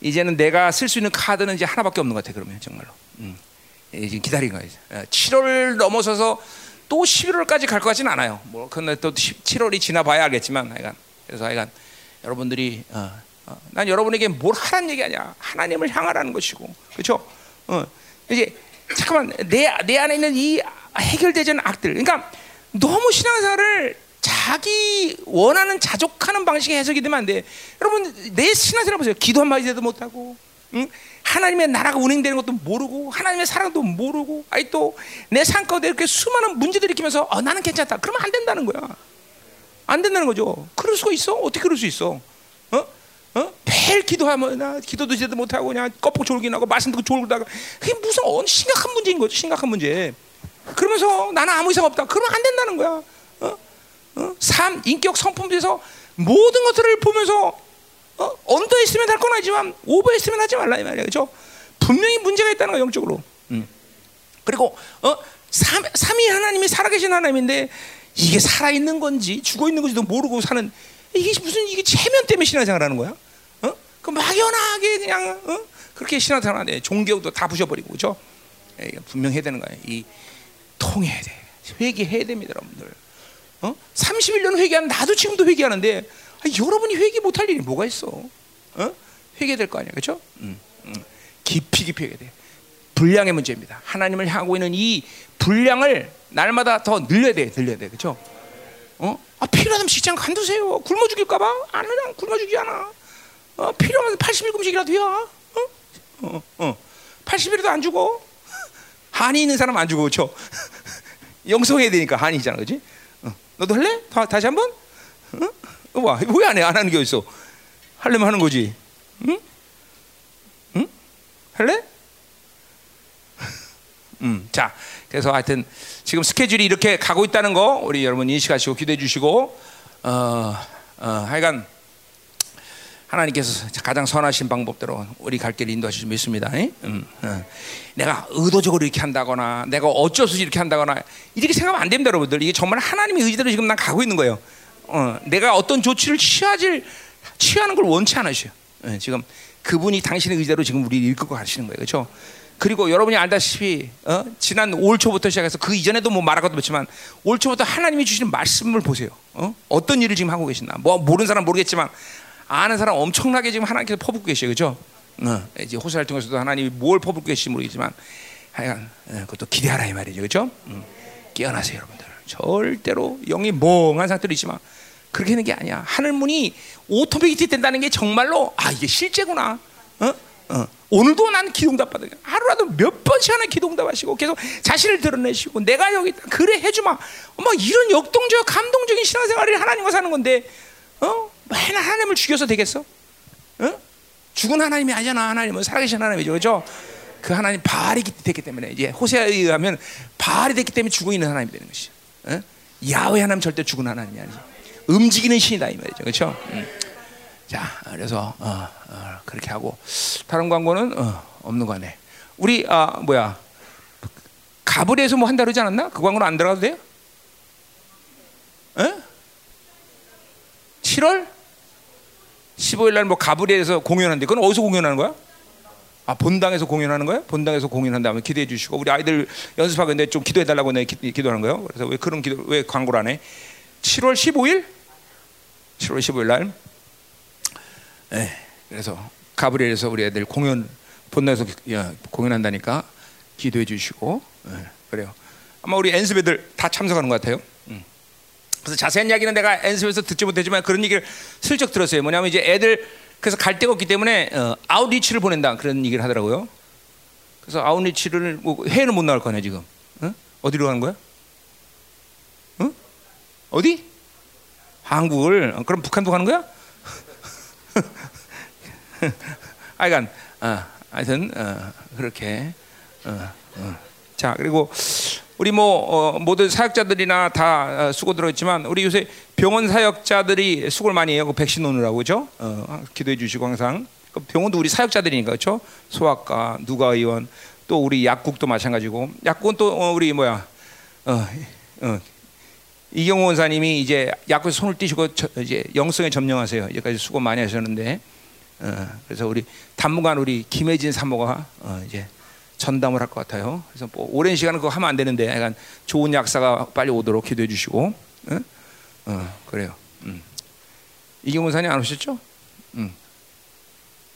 이제는 내가 쓸 수 있는 카드는 이제 하나밖에 없는 것 같아 그러면 정말로. 음. 예, 지금 기다리는 거예요. 어, 7월 넘어서서 또 11월까지 갈 것 같지는 않아요. 뭐 근데 또 7월이 지나봐야 알겠지만 하여간 그래서 하여간 여러분들이 어, 어, 난 여러분에게 뭘 하라는 얘기 아니야. 하나님을 향하라는 것이고, 그렇죠? 어, 이제 잠깐만 내 내 안에 있는 이 해결되지 않은 악들, 그러니까 너무 신앙생활을 자기 원하는 자족하는 방식의 해석이 되면 안 돼. 여러분 내 신앙생활 보세요. 기도 한 마디도 못하고, 응? 하나님의 나라가 운행되는 것도 모르고, 하나님의 사랑도 모르고, 아니 또내 삶 가운데 이렇게 수많은 문제들 일으키면서 어, 나는 괜찮다. 그러면 안 된다는 거야. 안 된다는 거죠. 그럴 수가 있어? 어떻게 그럴 수 있어? 어? 어? 매일 기도하면 나 기도도 제대로 못하고 그냥 껍질 졸기나고 말씀 듣고 졸다가 그게 무슨 어, 심각한 문제인 거죠. 심각한 문제. 그러면서 나는 아무 이상 없다. 그러면 안 된다는 거야. 어? 어? 삶, 인격, 성품에서 모든 것들을 보면서 어? 언더했으면 할건 아니지만 오버했으면 하지 말라 이 말이야. 그렇죠? 분명히 문제가 있다는 거야 영적으로. 음. 그리고 어? 삼, 삼위 하나님이 살아계신 하나님인데 이게 살아 있는 건지 죽어 있는 건지도 모르고 사는 이게 무슨 이게 체면 때문에 신앙생활하는 거야? 어? 그 막연하게 그냥 어? 그렇게 신앙생활하네. 종교도 다 부셔버리고 그죠? 분명 해야 되는 거야. 이 통해야 돼. 회개해야 됩니다, 여러분들. 어? 31년 회개하는 나도 지금도 회개하는데 아니, 여러분이 회개 못할 일이 뭐가 있어? 어? 회개될 거 아니야, 그렇죠? 음, 음. 깊이 깊이 회개 돼. 분량의 문제입니다. 하나님을 향하고 있는 이 분량을 날마다 더 늘려야 돼, 늘려야 돼, 그렇죠? 어? 아, 필요하면 직장 간두세요. 굶어 죽일까봐 안 그냥 굶어 죽이지 않아. 어, 필요하면 80일 금식이라도 해. 어? 어, 어. 80일에도 안 죽어. 한이 있는 사람 안 죽어, 그렇죠? 영성해야 되니까 한이잖아, 그렇지? 어. 너도 할래? 다, 다시 한번? 어? 와, 왜안 해? 안 하는 게 어딨어? 하려면 하는 거지. 응? 응? 할래? 음, 자, 그래서 하여튼 지금 스케줄이 이렇게 가고 있다는 거 우리 여러분 인식하시고 기대해 주시고 어, 어, 하여간 하나님께서 가장 선하신 방법대로 우리 갈 길을 인도하실 수 믿습니다. 음, 어. 내가 의도적으로 이렇게 한다거나 내가 어쩔 수 없이 이렇게 한다거나 이렇게 생각하면 안 됩니다, 여러분들. 이게 정말 하나님의 의지대로 지금 난 가고 있는 거예요. 어, 내가 어떤 조치를 취하질 취하는 걸 원치 않으셔. 예, 지금 그분이 당신의 의지대로 지금 우리 이끌고 가시는 거예요, 그렇죠? 그리고 여러분이 알다시피 어? 지난 올 초부터 시작해서 그 이전에도 뭐 말할 것도 없지만 올 초부터 하나님이 주시는 말씀을 보세요. 어? 어떤 일을 지금 하고 계신다. 뭐 모르는 사람 모르겠지만 아는 사람 엄청나게 지금 하나님께서 퍼붓고 계셔요, 그렇죠? 어, 이제 호세를 통해서도 하나님이 뭘 퍼붓고 계실지 모르겠지만 하여간 어, 그것도 기대하라 이 말이죠, 그렇죠? 음, 깨어나세요, 여러분들. 절대로 영이 멍한 상태로 있지만 그렇게 되는 게 아니야. 하늘 문이 오토매틱 된다는 게 정말로 아 이게 실제구나. 어? 어. 오늘도 난 기도응답 받아. 하루라도 몇 번씩 하나 기도응답 하시고 계속 자신을 드러내시고 내가 여기 있다. 그래 해주마. 막 이런 역동적 감동적인 신앙생활을 하나님과 사는 건데 어? 맨날 하나님을 죽여서 되겠어? 어? 죽은 하나님이 아니잖아. 하나님은 살아계신 하나님이죠. 그렇죠? 그 하나님 바알이 됐기 때문에 이제 호세아에 의하면 바알이 됐기 때문에 죽어 있는 하나님이 되는 것이. 어? 야훼 하나님 절대 죽은 하나님이 아니지. 움직이는 신이다 이 말이죠. 그렇죠? 음. 자, 그래서 어, 어, 그렇게 하고 다른 광고는 어, 없는 거네. 우리 아 뭐야 가브리에서 뭐 한다 그러지 않았나? 그 광고는 안 들어가도 돼요? 에? 7월 15일 날 뭐 가브리에서 공연한데 그건 어디서 공연하는 거야? 아 본당에서 공연하는 거야? 본당에서 공연한다면 기대해 주시고 우리 아이들 연습하고 있는데 좀 기도해 달라고 내 기도하는 거예요. 그래서 왜 그런 기도 왜 광고를 안 해? 7월 15일 7월 15일 날 네, 그래서 가브리엘에서 우리 애들 공연 본당에서 공연한다니까 기도해 주시고 네, 그래요. 아마 우리 엔습 애들 다 참석하는 것 같아요. 음. 그래서 자세한 이야기는 내가 엔습에서 듣지 못했지만 그런 얘기를 슬쩍 들었어요. 뭐냐면 이제 애들 그래서 갈 데가 없기 때문에 어, 아웃리치를 보낸다 그런 얘기를 하더라고요. 그래서 아웃리치를 뭐 해외는 못 나올 거네 지금. 어? 어디로 가는 거야? 어? 어디? 한국을 그럼 북한도 가는 거야? 하여간 어, 하여튼 어, 그렇게 어, 어. 자 그리고 우리 뭐 어, 모든 사역자들이나 다 어, 수고 들어있지만 우리 요새 병원 사역자들이 수고를 많이 해요. 그 백신 오느라고 그죠? 어, 기도해 주시고 항상 그 병원도 우리 사역자들이니까 그렇죠? 소아과, 누가 의원 또 우리 약국도 마찬가지고 약국은 또 어, 우리 뭐야 어, 어, 이경호 원사님이 이제 약국에 손을 띄시고 저, 이제 영성에 점령하세요. 여기까지 수고 많이 하셨는데 어, 그래서 우리 단무관 우리 김혜진 사모가 어, 이제 전담을 할 것 같아요. 그래서 뭐 오랜 시간은 그거 하면 안 되는데 약간 좋은 약사가 빨리 오도록 기도해 주시고 어? 어 그래요. 음. 이경훈 사님 안 오셨죠? 응.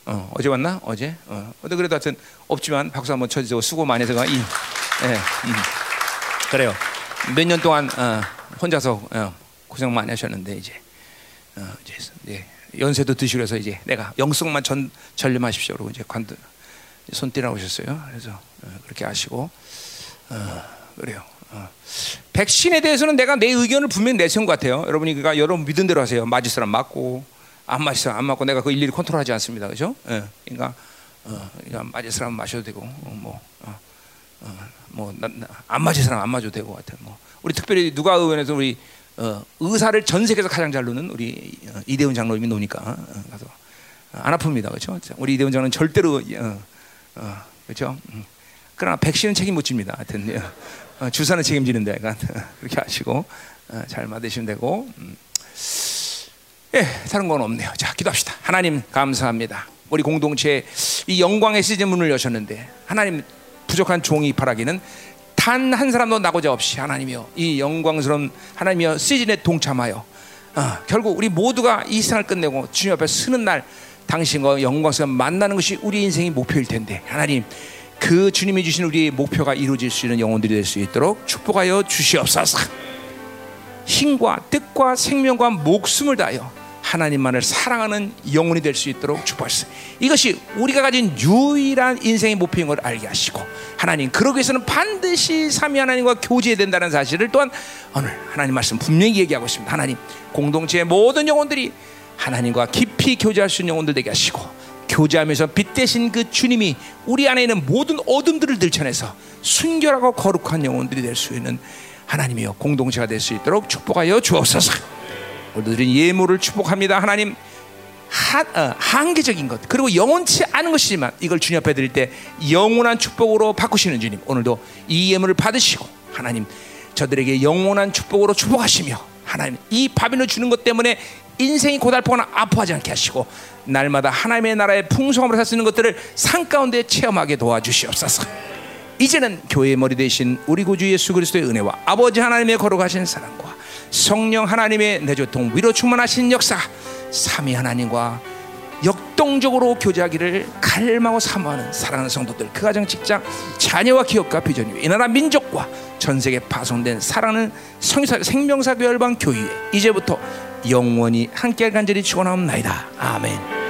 어, 어제 왔나? 어제? 어. 그래도 하여튼 없지만 박수 한번 쳐주고 수고 많이 해서 이, 예, 음. 그래요. 몇 년 동안 어, 혼자서 어, 고생 많이 하셨는데 이제 어, 이제 예, 연세도 드시고 해서 이제 내가 영성만 전 전념하십시오. 그러고 이제 관도 손띠라 오셨어요. 그래서 어, 그렇게 하시고 어, 그래요. 어. 백신에 대해서는 내가 내 의견을 분명히 내세운 것 같아요. 여러분이 그가 여러분 믿은 대로 하세요. 맞을 사람 맞고 안 맞을 사람 안 맞고 내가 그 일일이 컨트롤하지 않습니다. 그죠? 예. 그러니까 어, 그러니까 맞을 사람 마셔도 되고 어, 뭐. 어, 어, 뭐안 맞을 사람 안 맞아도 되고 같아. 뭐 우리 특별히 누가 의원에서 우리 어, 의사를 전 세계에서 가장 잘 노는 우리 어, 이대훈 장로님이 노니까 어, 가서 안 아픕니다, 그렇죠? 우리 이대훈 장로는 절대로 어, 그렇죠? 음. 그러나 백신은 책임 못 집니다. 하여튼 주사는 책임지는데 그렇게 하시고 잘 맞으시면 되고. 음. 예, 다른 건 없네요. 자, 기도합시다. 하나님 감사합니다. 우리 공동체 이 영광의 시즌 문을 여셨는데 하나님 부족한 종이 바라기는 단 한 사람도 나고자 없이 하나님이여 이 영광스러운 하나님이여 시즌에 동참하여 어, 결국 우리 모두가 이 세상을 끝내고 주님 앞에 서는 날 당신과 영광스러운 만나는 것이 우리 인생의 목표일 텐데 하나님 그 주님이 주신 우리 목표가 이루어질 수 있는 영혼들이 될 수 있도록 축복하여 주시옵소서. 힘과 뜻과 생명과 목숨을 다하여 하나님만을 사랑하는 영혼이 될 수 있도록 축복하시오. 이것이 우리가 가진 유일한 인생의 목표인 걸 알게 하시고 하나님 그러기 위해서는 반드시 삼위 하나님과 교제해야 된다는 사실을 또한 오늘 하나님 말씀 분명히 얘기하고 있습니다. 하나님 공동체의 모든 영혼들이 하나님과 깊이 교제할 수 있는 영혼들 되게 하시고 교제하면서 빛 대신 그 주님이 우리 안에 있는 모든 어둠들을 들춰내서 순결하고 거룩한 영혼들이 될 수 있는 하나님이여 공동체가 될 수 있도록 축복하여 주옵소서. 우리들은 예물을 축복합니다. 하나님 한, 어, 한계적인 것 그리고 영원치 않은 것이지만 이걸 주님 앞에 드릴 때 영원한 축복으로 바꾸시는 주님 오늘도 이 예물을 받으시고 하나님 저들에게 영원한 축복으로 축복하시며 하나님 이 밥인을 주는 것 때문에 인생이 고달프거나 아파하지 않게 하시고 날마다 하나님의 나라의 풍성함으로 살 수 있는 것들을 산 가운데 체험하게 도와주시옵소서. 이제는 교회의 머리 대신 우리 구주 예수 그리스도의 은혜와 아버지 하나님의 거룩하신 사랑과 성령 하나님의 내조통 위로 충만하신 역사 삼위 하나님과 역동적으로 교제하기를 갈망하고 사모하는 사랑하는 성도들 그 가정 직장 자녀와 기업과 비전 위이 나라 민족과 전 세계 파송된 사랑하는 성사 생명사교 열방 교회 이제부터 영원히 함께 간절히 축원하옵나이다 아멘.